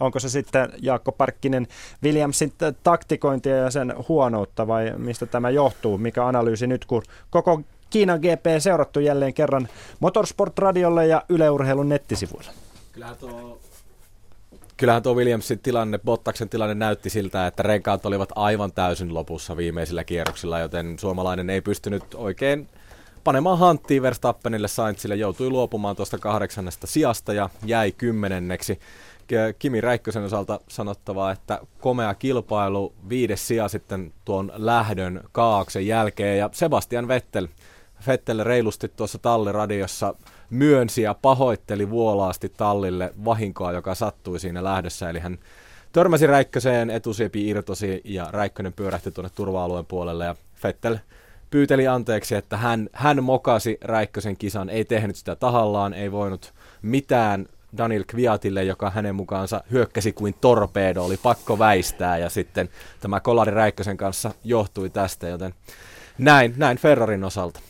S1: Onko se sitten Jaakko Parkkinen Williamsin taktikointia ja sen huonoutta vai mistä tämä johtuu? Mikä analyysi nyt, kun koko Kiinan GP seurattu jälleen kerran Motorsport-radiolle ja Yleurheilun nettisivuilla?
S3: Kyllähän tuo Kyllähän tuo Williamsin tilanne, Bottaksen tilanne näytti siltä, että renkaat olivat aivan täysin lopussa viimeisillä kierroksilla, joten suomalainen ei pystynyt oikein panemaan hanttiin Verstappenille Sainzille, joutui luopumaan tuosta kahdeksannesta sijasta ja jäi kymmenenneksi. Kimi Räikkösen osalta sanottavaa, että komea kilpailu, viides sija sitten tuon lähdön kaauksen jälkeen ja Sebastian Vettel, Vettel reilusti tuossa talliradiossa myönsi ja pahoitteli vuolaasti tallille vahinkoa, joka sattui siinä lähdössä, eli hän törmäsi Räikköseen, etusiepi irtosi ja Räikkönen pyörähti tuonne turva-alueen puolelle. Ja Vettel pyyteli anteeksi, että hän, hän mokasi Räikkösen kisan, ei tehnyt sitä tahallaan, ei voinut mitään Daniel Kviatille, joka hänen mukaansa hyökkäsi kuin torpedo, oli pakko väistää ja sitten tämä kolari Räikkösen kanssa johtui tästä, joten näin, näin Ferrarin osalta.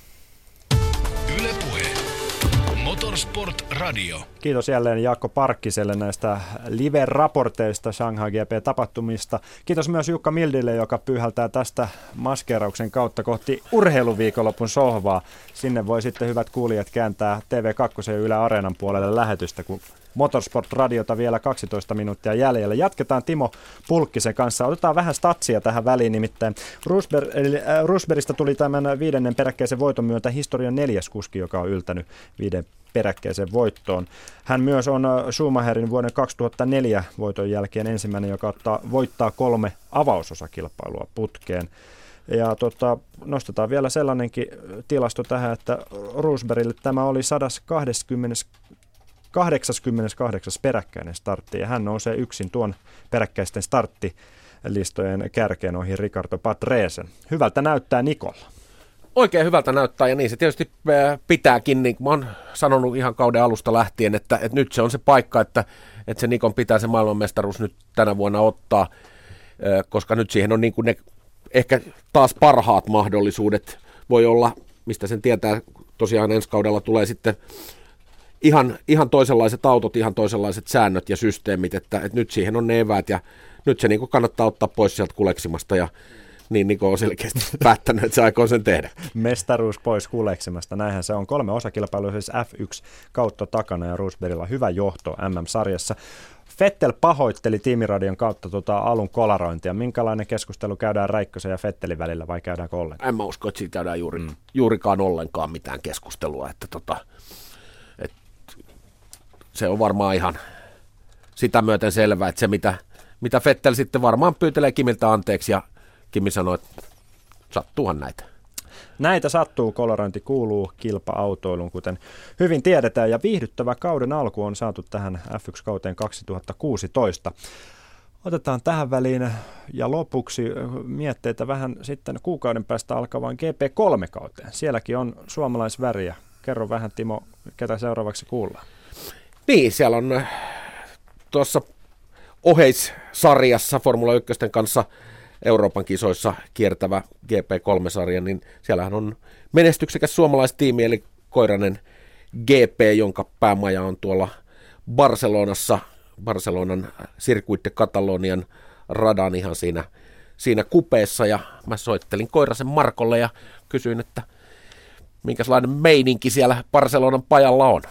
S2: Motorsport Radio.
S1: Kiitos jälleen Jaakko Parkkiselle näistä live-raporteista Shanghai GP-tapahtumista. Kiitos myös Jukka Mildille, joka pyyhältää tästä maskerauksen kautta kohti urheiluviikonlopun sohvaa. Sinne voi sitten hyvät kuulijat kääntää TV2 ja Yle Areenan puolelle lähetystä, kun Motorsport-radiota vielä 12 minuuttia jäljellä. Jatketaan Timo Pulkkisen kanssa. Otetaan vähän statsia tähän väliin, nimittäin Rusber, eli, äh, Rusberista tuli tämän viidennen peräkkäisen voiton myötä historian neljäs kuski, joka on yltänyt viiden peräkkäisen voittoon. Hän myös on äh, Schumacherin vuoden 2004 voiton jälkeen ensimmäinen, joka ottaa, voittaa kolme avausosakilpailua putkeen. Ja tota, nostetaan vielä sellainenkin tilasto tähän, että Roosbergille tämä oli 120 88. peräkkäinen startti ja hän nousee yksin tuon peräkkäisten starttilistojen kärkeen ohi Ricardo Patresen. Hyvältä näyttää Nikolla.
S5: Oikein hyvältä näyttää ja niin se tietysti pitääkin, niin kuin mä oon sanonut ihan kauden alusta lähtien, että, että nyt se on se paikka, että, että se Nikon pitää se maailmanmestaruus nyt tänä vuonna ottaa, koska nyt siihen on niin kuin ne ehkä taas parhaat mahdollisuudet. Voi olla, mistä sen tietää, tosiaan ensi kaudella tulee sitten ihan, ihan toisenlaiset autot, ihan toisenlaiset säännöt ja systeemit, että, että nyt siihen on ne eväät ja nyt se niin kannattaa ottaa pois sieltä kuleksimasta ja niin Niko on selkeästi päättänyt, että se aikoo sen tehdä.
S1: Mestaruus pois kuleksimasta, näinhän se on. Kolme osakilpailua siis F1 kautta takana ja Roosbergilla hyvä johto MM-sarjassa. Fettel pahoitteli tiimiradion kautta tuota alun kolarointia. Minkälainen keskustelu käydään Räikkösen ja Fettelin välillä vai käydäänkö ollenkaan?
S5: En mä usko, että siitä käydään juuri, mm. juurikaan ollenkaan mitään keskustelua. Että tota, se on varmaan ihan sitä myöten selvää, että se mitä, mitä Fettel sitten varmaan pyytelee Kimiltä anteeksi ja Kimi sanoi, että sattuuhan näitä.
S1: Näitä sattuu, kolorointi kuuluu kilpa-autoiluun, kuten hyvin tiedetään, ja viihdyttävä kauden alku on saatu tähän F1-kauteen 2016. Otetaan tähän väliin ja lopuksi mietteitä vähän sitten kuukauden päästä alkavaan GP3-kauteen. Sielläkin on suomalaisväriä. Kerro vähän Timo, ketä seuraavaksi kuullaan.
S5: Niin, siellä on äh, tuossa oheissarjassa Formula 1 kanssa Euroopan kisoissa kiertävä GP3-sarja, niin siellähän on menestyksekäs suomalaistiimi, eli Koiranen GP, jonka päämaja on tuolla Barcelonassa, Barcelonan Circuit Katalonian radan ihan siinä, siinä kupeessa, ja mä soittelin Koirasen Markolle ja kysyin, että minkälainen meininki siellä Barcelonan pajalla on.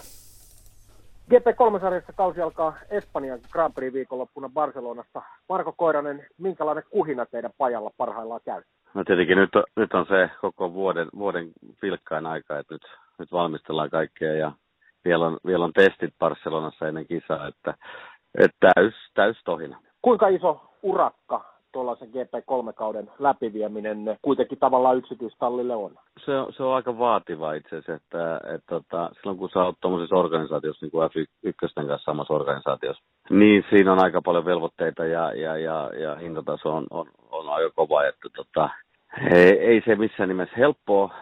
S14: GP3-sarjassa kausi alkaa Espanjan Grand Prix viikonloppuna Barcelonassa. Marko Koiranen, minkälainen kuhina teidän pajalla parhaillaan käy?
S15: No tietenkin nyt on, nyt on se koko vuoden, vuoden vilkkain aika, että nyt, nyt valmistellaan kaikkea ja vielä on, vielä on testit Barcelonassa ennen kisaa, että, että täys, täys tohina.
S14: Kuinka iso urakka tuollaisen GP3-kauden läpivieminen kuitenkin tavallaan yksityistallille on?
S15: Se on, se on aika vaativa itse asiassa, että, että, että tota, silloin kun sä oot tuollaisessa organisaatiossa, niin kuin F1 kanssa samassa organisaatiossa, niin siinä on aika paljon velvoitteita ja, ja, ja, ja hintataso on, on, on aika kova, että tota, ei, ei se missään nimessä helppoa,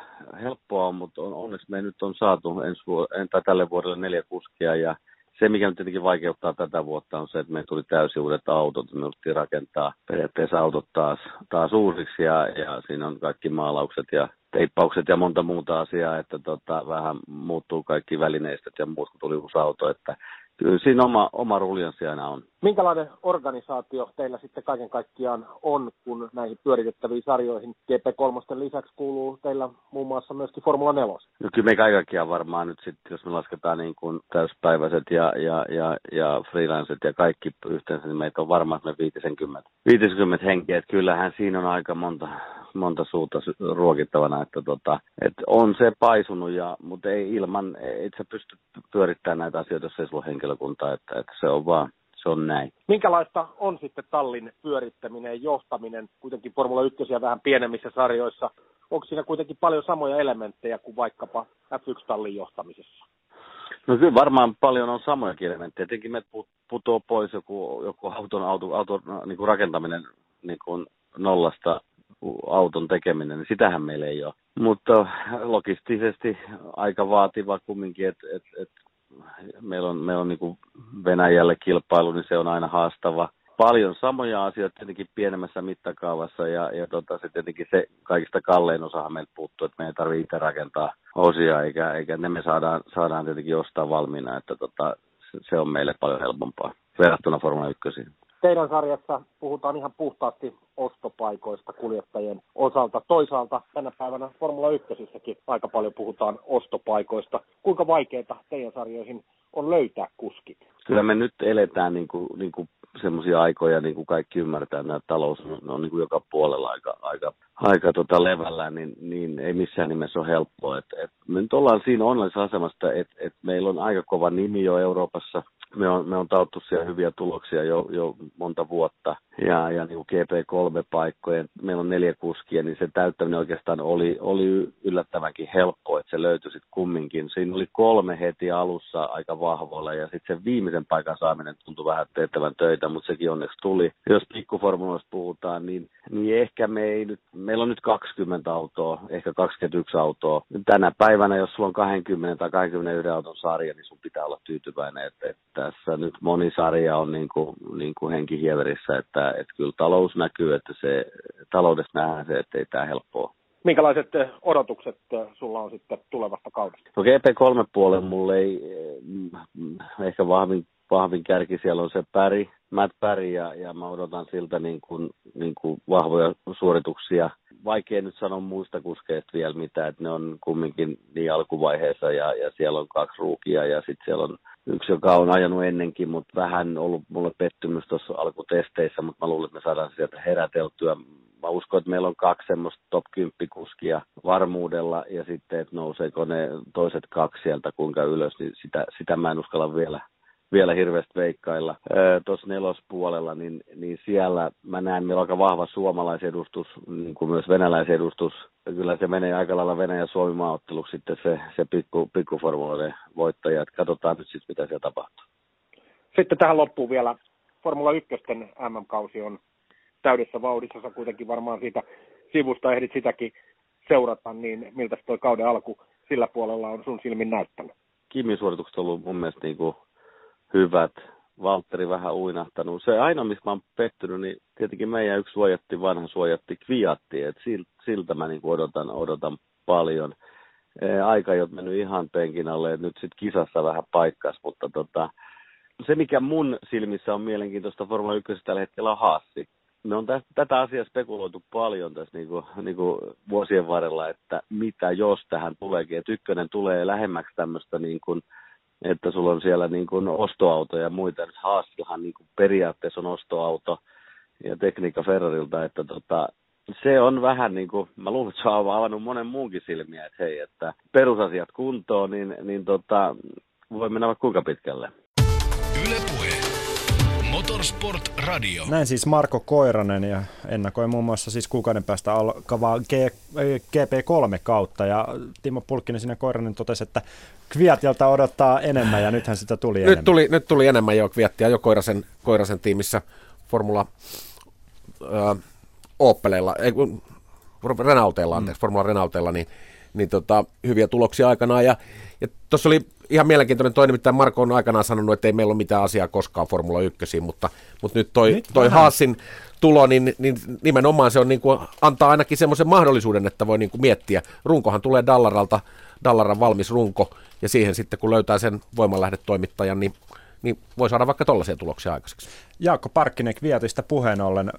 S15: helppoa mutta on, onneksi me nyt on saatu ensi vuod- tai tälle vuodelle neljä kuskia ja se, mikä nyt tietenkin vaikeuttaa tätä vuotta, on se, että me tuli täysin uudet autot. Me yritettiin rakentaa periaatteessa autot taas, taas uusiksi ja, ja siinä on kaikki maalaukset ja teippaukset ja monta muuta asiaa, että tota, vähän muuttuu kaikki välineistöt ja muut, kun tuli uusi auto. Että kyllä siinä oma, oma ruljanssi aina on.
S14: Minkälainen organisaatio teillä sitten kaiken kaikkiaan on, kun näihin pyöritettäviin sarjoihin GP3 lisäksi kuuluu teillä muun muassa myöskin Formula 4?
S15: No kyllä me kaikkiaan varmaan nyt sitten, jos me lasketaan niin kuin täyspäiväiset ja, ja, ja, ja freelanceet ja kaikki yhteensä, niin meitä on varmaan me 50, 50 henkeä. Että kyllähän siinä on aika monta, monta suuta ruokittavana, että, tota, että on se paisunut, ja, mutta ei ilman, et sä pysty pyörittämään näitä asioita, jos ei sulla ole henkilökuntaa, että, että se on vaan se on näin.
S14: Minkälaista on sitten tallin pyörittäminen ja johtaminen, kuitenkin Formula 1 vähän pienemmissä sarjoissa? Onko siinä kuitenkin paljon samoja elementtejä kuin vaikkapa F1-tallin johtamisessa?
S15: No kyllä varmaan paljon on samoja elementtejä. Tietenkin me putoo pois joku, joku auton, auto, auto niin kuin rakentaminen niin kuin nollasta auton tekeminen, niin sitähän meillä ei ole. Mutta logistisesti aika vaativa kumminkin, että et, et meillä on, meillä on niin Venäjälle kilpailu, niin se on aina haastava. paljon samoja asioita tietenkin pienemmässä mittakaavassa ja, ja tota, se tietenkin se kaikista kallein osahan meiltä puuttuu, että me ei tarvitse itse rakentaa osia eikä, eikä ne me saadaan, saadaan tietenkin ostaa valmiina, että tota, se, se on meille paljon helpompaa verrattuna Formula 1
S14: teidän sarjassa puhutaan ihan puhtaasti ostopaikoista kuljettajien osalta. Toisaalta tänä päivänä Formula 1 aika paljon puhutaan ostopaikoista. Kuinka vaikeaa teidän sarjoihin on löytää kuskit?
S15: Kyllä me nyt eletään niin kuin, niin kuin semmoisia aikoja, niin kuin kaikki ymmärtää, että talous on, on niin kuin joka puolella aika, aika, aika tota levällä, niin, niin, ei missään nimessä ole helppoa. Et, et me nyt ollaan siinä onnellisessa asemassa, että et meillä on aika kova nimi jo Euroopassa, me on, me on tauttu siellä hyviä tuloksia jo, jo monta vuotta ja, ja niin GP3-paikkoja, meillä on neljä kuskia, niin se täyttäminen oikeastaan oli, oli yllättävänkin helppo, että se löytyi sitten kumminkin. Siinä oli kolme heti alussa aika vahvoilla ja sitten sen viimeisen paikan saaminen tuntui vähän teettävän töitä, mutta sekin onneksi tuli. Jos pikkuformuloista puhutaan, niin, niin ehkä me ei nyt, meillä on nyt 20 autoa, ehkä 21 autoa. Tänä päivänä, jos sulla on 20 tai 21 auton sarja, niin sun pitää olla tyytyväinen, että, että tässä nyt moni sarja on niin kuin, niin kuin henkihieverissä, että, että kyllä talous näkyy, että se, taloudessa nähdään se, että ei tämä helppoa.
S14: Minkälaiset eh, odotukset eh, sulla on sitten tulevasta kaudesta?
S15: No GP3 puolen mulle ei mm, ehkä vahvin, vahvin kärki siellä on se Päri, Matt Päri ja, ja mä odotan siltä niin kuin, niin kuin vahvoja suorituksia. Vaikea nyt sanoa muista kuskeista vielä mitään, että ne on kumminkin niin alkuvaiheessa ja, ja siellä on kaksi ruukia ja sitten siellä on yksi, joka on ajanut ennenkin, mutta vähän ollut mulle pettymys tuossa alkutesteissä, mutta mä luulen, että me saadaan sieltä heräteltyä. Mä uskon, että meillä on kaksi semmoista top 10 kuskia varmuudella ja sitten, että nouseeko ne toiset kaksi sieltä kuinka ylös, niin sitä, sitä mä en uskalla vielä vielä hirveästi veikkailla. Tuossa nelospuolella, niin, niin siellä mä näen, meillä on aika vahva suomalaisedustus, niin kuin myös venäläisedustus. Kyllä se menee aika lailla Venäjä Suomi maaotteluksi sitten se, se pikku, pikkuformuloiden voittaja. Katsotaan nyt sitten, mitä siellä tapahtuu.
S14: Sitten tähän loppuu vielä Formula 1 MM-kausi on täydessä vauhdissa. Sä kuitenkin varmaan siitä sivusta ehdit sitäkin seurata, niin miltä toi kauden alku sillä puolella on sun silmin näyttänyt?
S15: Kimin suoritukset on ollut mun mielestä niin kuin hyvät. Valtteri vähän uinahtanut. Se aina, missä mä oon pettynyt, niin tietenkin meidän yksi suojatti, vanha suojatti Kviatti, että siltä mä niin odotan, odotan paljon. Aika ei ole mennyt ihan penkin alle, nyt sitten kisassa vähän paikkas, mutta tota, se mikä mun silmissä on mielenkiintoista Formula 1 tällä hetkellä on haassi. Me on tästä, tätä asiaa spekuloitu paljon tässä niin kuin, niin kuin vuosien varrella, että mitä jos tähän tuleekin, että ykkönen tulee lähemmäksi tämmöistä niin kuin, että sulla on siellä niin kuin ostoautoja ja muita. Nyt niin kuin periaatteessa on ostoauto ja tekniikka Ferrarilta, että tota, se on vähän niin kuin, mä luulen, että se on avannut monen muunkin silmiä, että hei, että perusasiat kuntoon, niin, niin tota, voi mennä vaikka kuinka pitkälle.
S1: Motorsport Radio. Näin siis Marko Koiranen ja ennakoi muun muassa siis kuukauden päästä alkavaa G, GP3 kautta ja Timo Pulkkinen sinne Koiranen totesi, että Kviatilta odottaa enemmän ja nythän sitä tuli
S5: nyt
S1: enemmän.
S5: Tuli, nyt tuli enemmän jo Kviattia jo Koirasen, Koirasen tiimissä Formula äh, Opelilla, ei kun Renaultella, anteeksi, mm. Formula Renaultella, niin, niin tota, hyviä tuloksia aikanaan ja, ja tuossa oli ihan mielenkiintoinen toi, nimittäin Marko on aikanaan sanonut, että ei meillä ole mitään asiaa koskaan Formula 1, mutta, mutta nyt toi, nyt toi Haasin tulo, niin, niin nimenomaan se on niin kuin, antaa ainakin semmoisen mahdollisuuden, että voi niin kuin miettiä. Runkohan tulee Dallaralta, Dallaran valmis runko, ja siihen sitten kun löytää sen voimanlähdetoimittajan, niin, niin voi saada vaikka tollaisia tuloksia aikaiseksi.
S1: Jaakko Parkkinen Vietistä puheen ollen,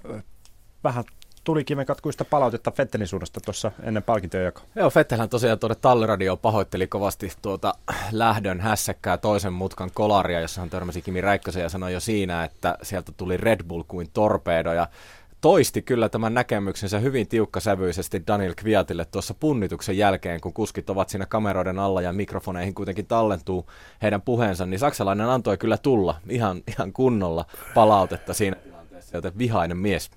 S1: vähän tuli kivenkatkuista palautetta Fettelin suunnasta tuossa ennen palkintojen jakoa.
S3: Joo, Fettelhän tosiaan tuonne Talliradio pahoitteli kovasti tuota lähdön hässäkkää toisen mutkan kolaria, jossa hän törmäsi Kimi Räikkösen ja sanoi jo siinä, että sieltä tuli Red Bull kuin torpedo ja toisti kyllä tämän näkemyksensä hyvin tiukkasävyisesti Daniel Kviatille tuossa punnituksen jälkeen, kun kuskit ovat siinä kameroiden alla ja mikrofoneihin kuitenkin tallentuu heidän puheensa, niin saksalainen antoi kyllä tulla ihan, ihan kunnolla palautetta siinä tilanteessa, joten vihainen mies.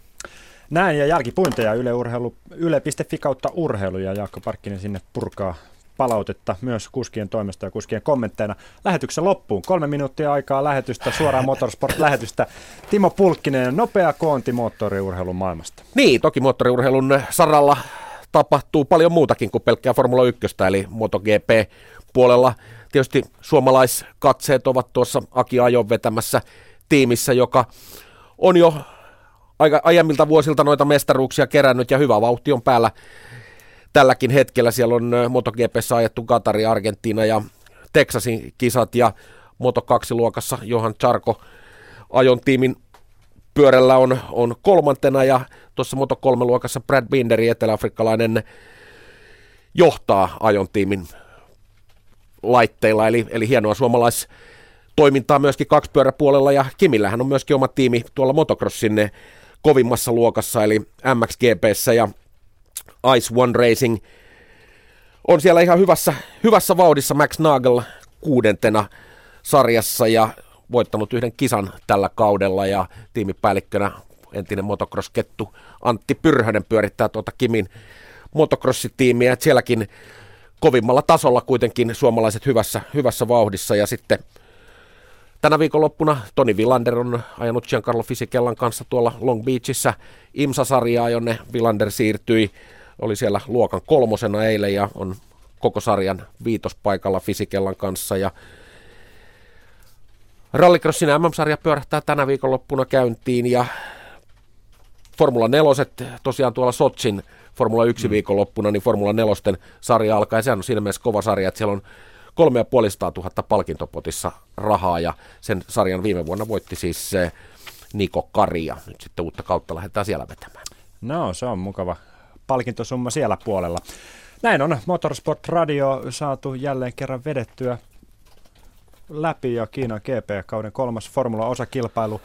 S1: Näin ja jälkipuinteja Yle Urheilu, yle.fi kautta urheilu ja Jaakko Parkkinen sinne purkaa palautetta myös kuskien toimesta ja kuskien kommentteina. Lähetyksen loppuun. Kolme minuuttia aikaa lähetystä, suoraan Motorsport-lähetystä. Timo Pulkkinen, nopea koonti moottoriurheilun maailmasta.
S5: Niin, toki moottoriurheilun saralla tapahtuu paljon muutakin kuin pelkkää Formula 1, eli MotoGP-puolella. Tietysti suomalaiskatseet ovat tuossa Aki Ajon vetämässä tiimissä, joka on jo aika aiemmilta vuosilta noita mestaruuksia kerännyt ja hyvä vauhti on päällä tälläkin hetkellä. Siellä on MotoGPssä ajettu Katari, Argentiina ja Texasin kisat ja Moto2-luokassa Johan Charko ajon tiimin pyörällä on, on kolmantena ja tuossa Moto3-luokassa Brad Binderi, eteläafrikkalainen, johtaa ajon tiimin laitteilla, eli, eli hienoa suomalais toimintaa myöskin kaksipyöräpuolella ja Kimillähän on myöskin oma tiimi tuolla motocrossin kovimmassa luokassa, eli MXGPssä ja Ice One Racing on siellä ihan hyvässä, hyvässä vauhdissa Max Nagel kuudentena sarjassa ja voittanut yhden kisan tällä kaudella ja tiimipäällikkönä entinen motocross-kettu Antti Pyrhönen pyörittää tuota Kimin motocrossitiimiä, että sielläkin kovimmalla tasolla kuitenkin suomalaiset hyvässä, hyvässä vauhdissa ja sitten Tänä viikonloppuna Toni Villander on ajanut Giancarlo Fisikellan kanssa tuolla Long Beachissä IMSA-sarjaa, jonne Villander siirtyi. Oli siellä luokan kolmosena eilen ja on koko sarjan viitospaikalla Fisikellan kanssa. Ja Rallycrossin MM-sarja pyörähtää tänä viikonloppuna käyntiin ja Formula 4 tosiaan tuolla Sotsin Formula 1 mm. viikonloppuna, niin Formula 4 sarja alkaa ja sehän on siinä mielessä kova sarja, että siellä on 3500 000 palkintopotissa rahaa ja sen sarjan viime vuonna voitti siis se Niko Karia. Nyt sitten uutta kautta lähdetään siellä vetämään.
S1: No, se on mukava palkintosumma siellä puolella. Näin on Motorsport Radio saatu jälleen kerran vedettyä läpi ja Kiinan GP-kauden kolmas formula-osakilpailu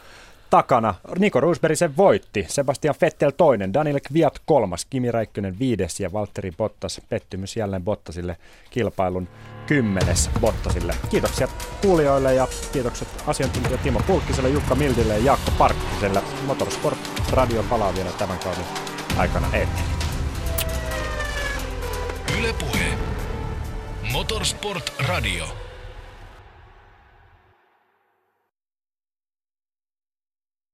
S1: takana. Niko Roosberg sen voitti, Sebastian Vettel toinen, Daniel Kviat kolmas, Kimi Räikkönen viides ja Valtteri Bottas pettymys jälleen Bottasille kilpailun kymmenes Bottasille. Kiitoksia kuulijoille ja kiitokset asiantuntija Timo Pulkkiselle, Jukka Mildille ja Jaakko Parkkiselle. Motorsport Radio palaa vielä tämän kauden aikana eteen.
S2: Yle Puhe. Motorsport Radio.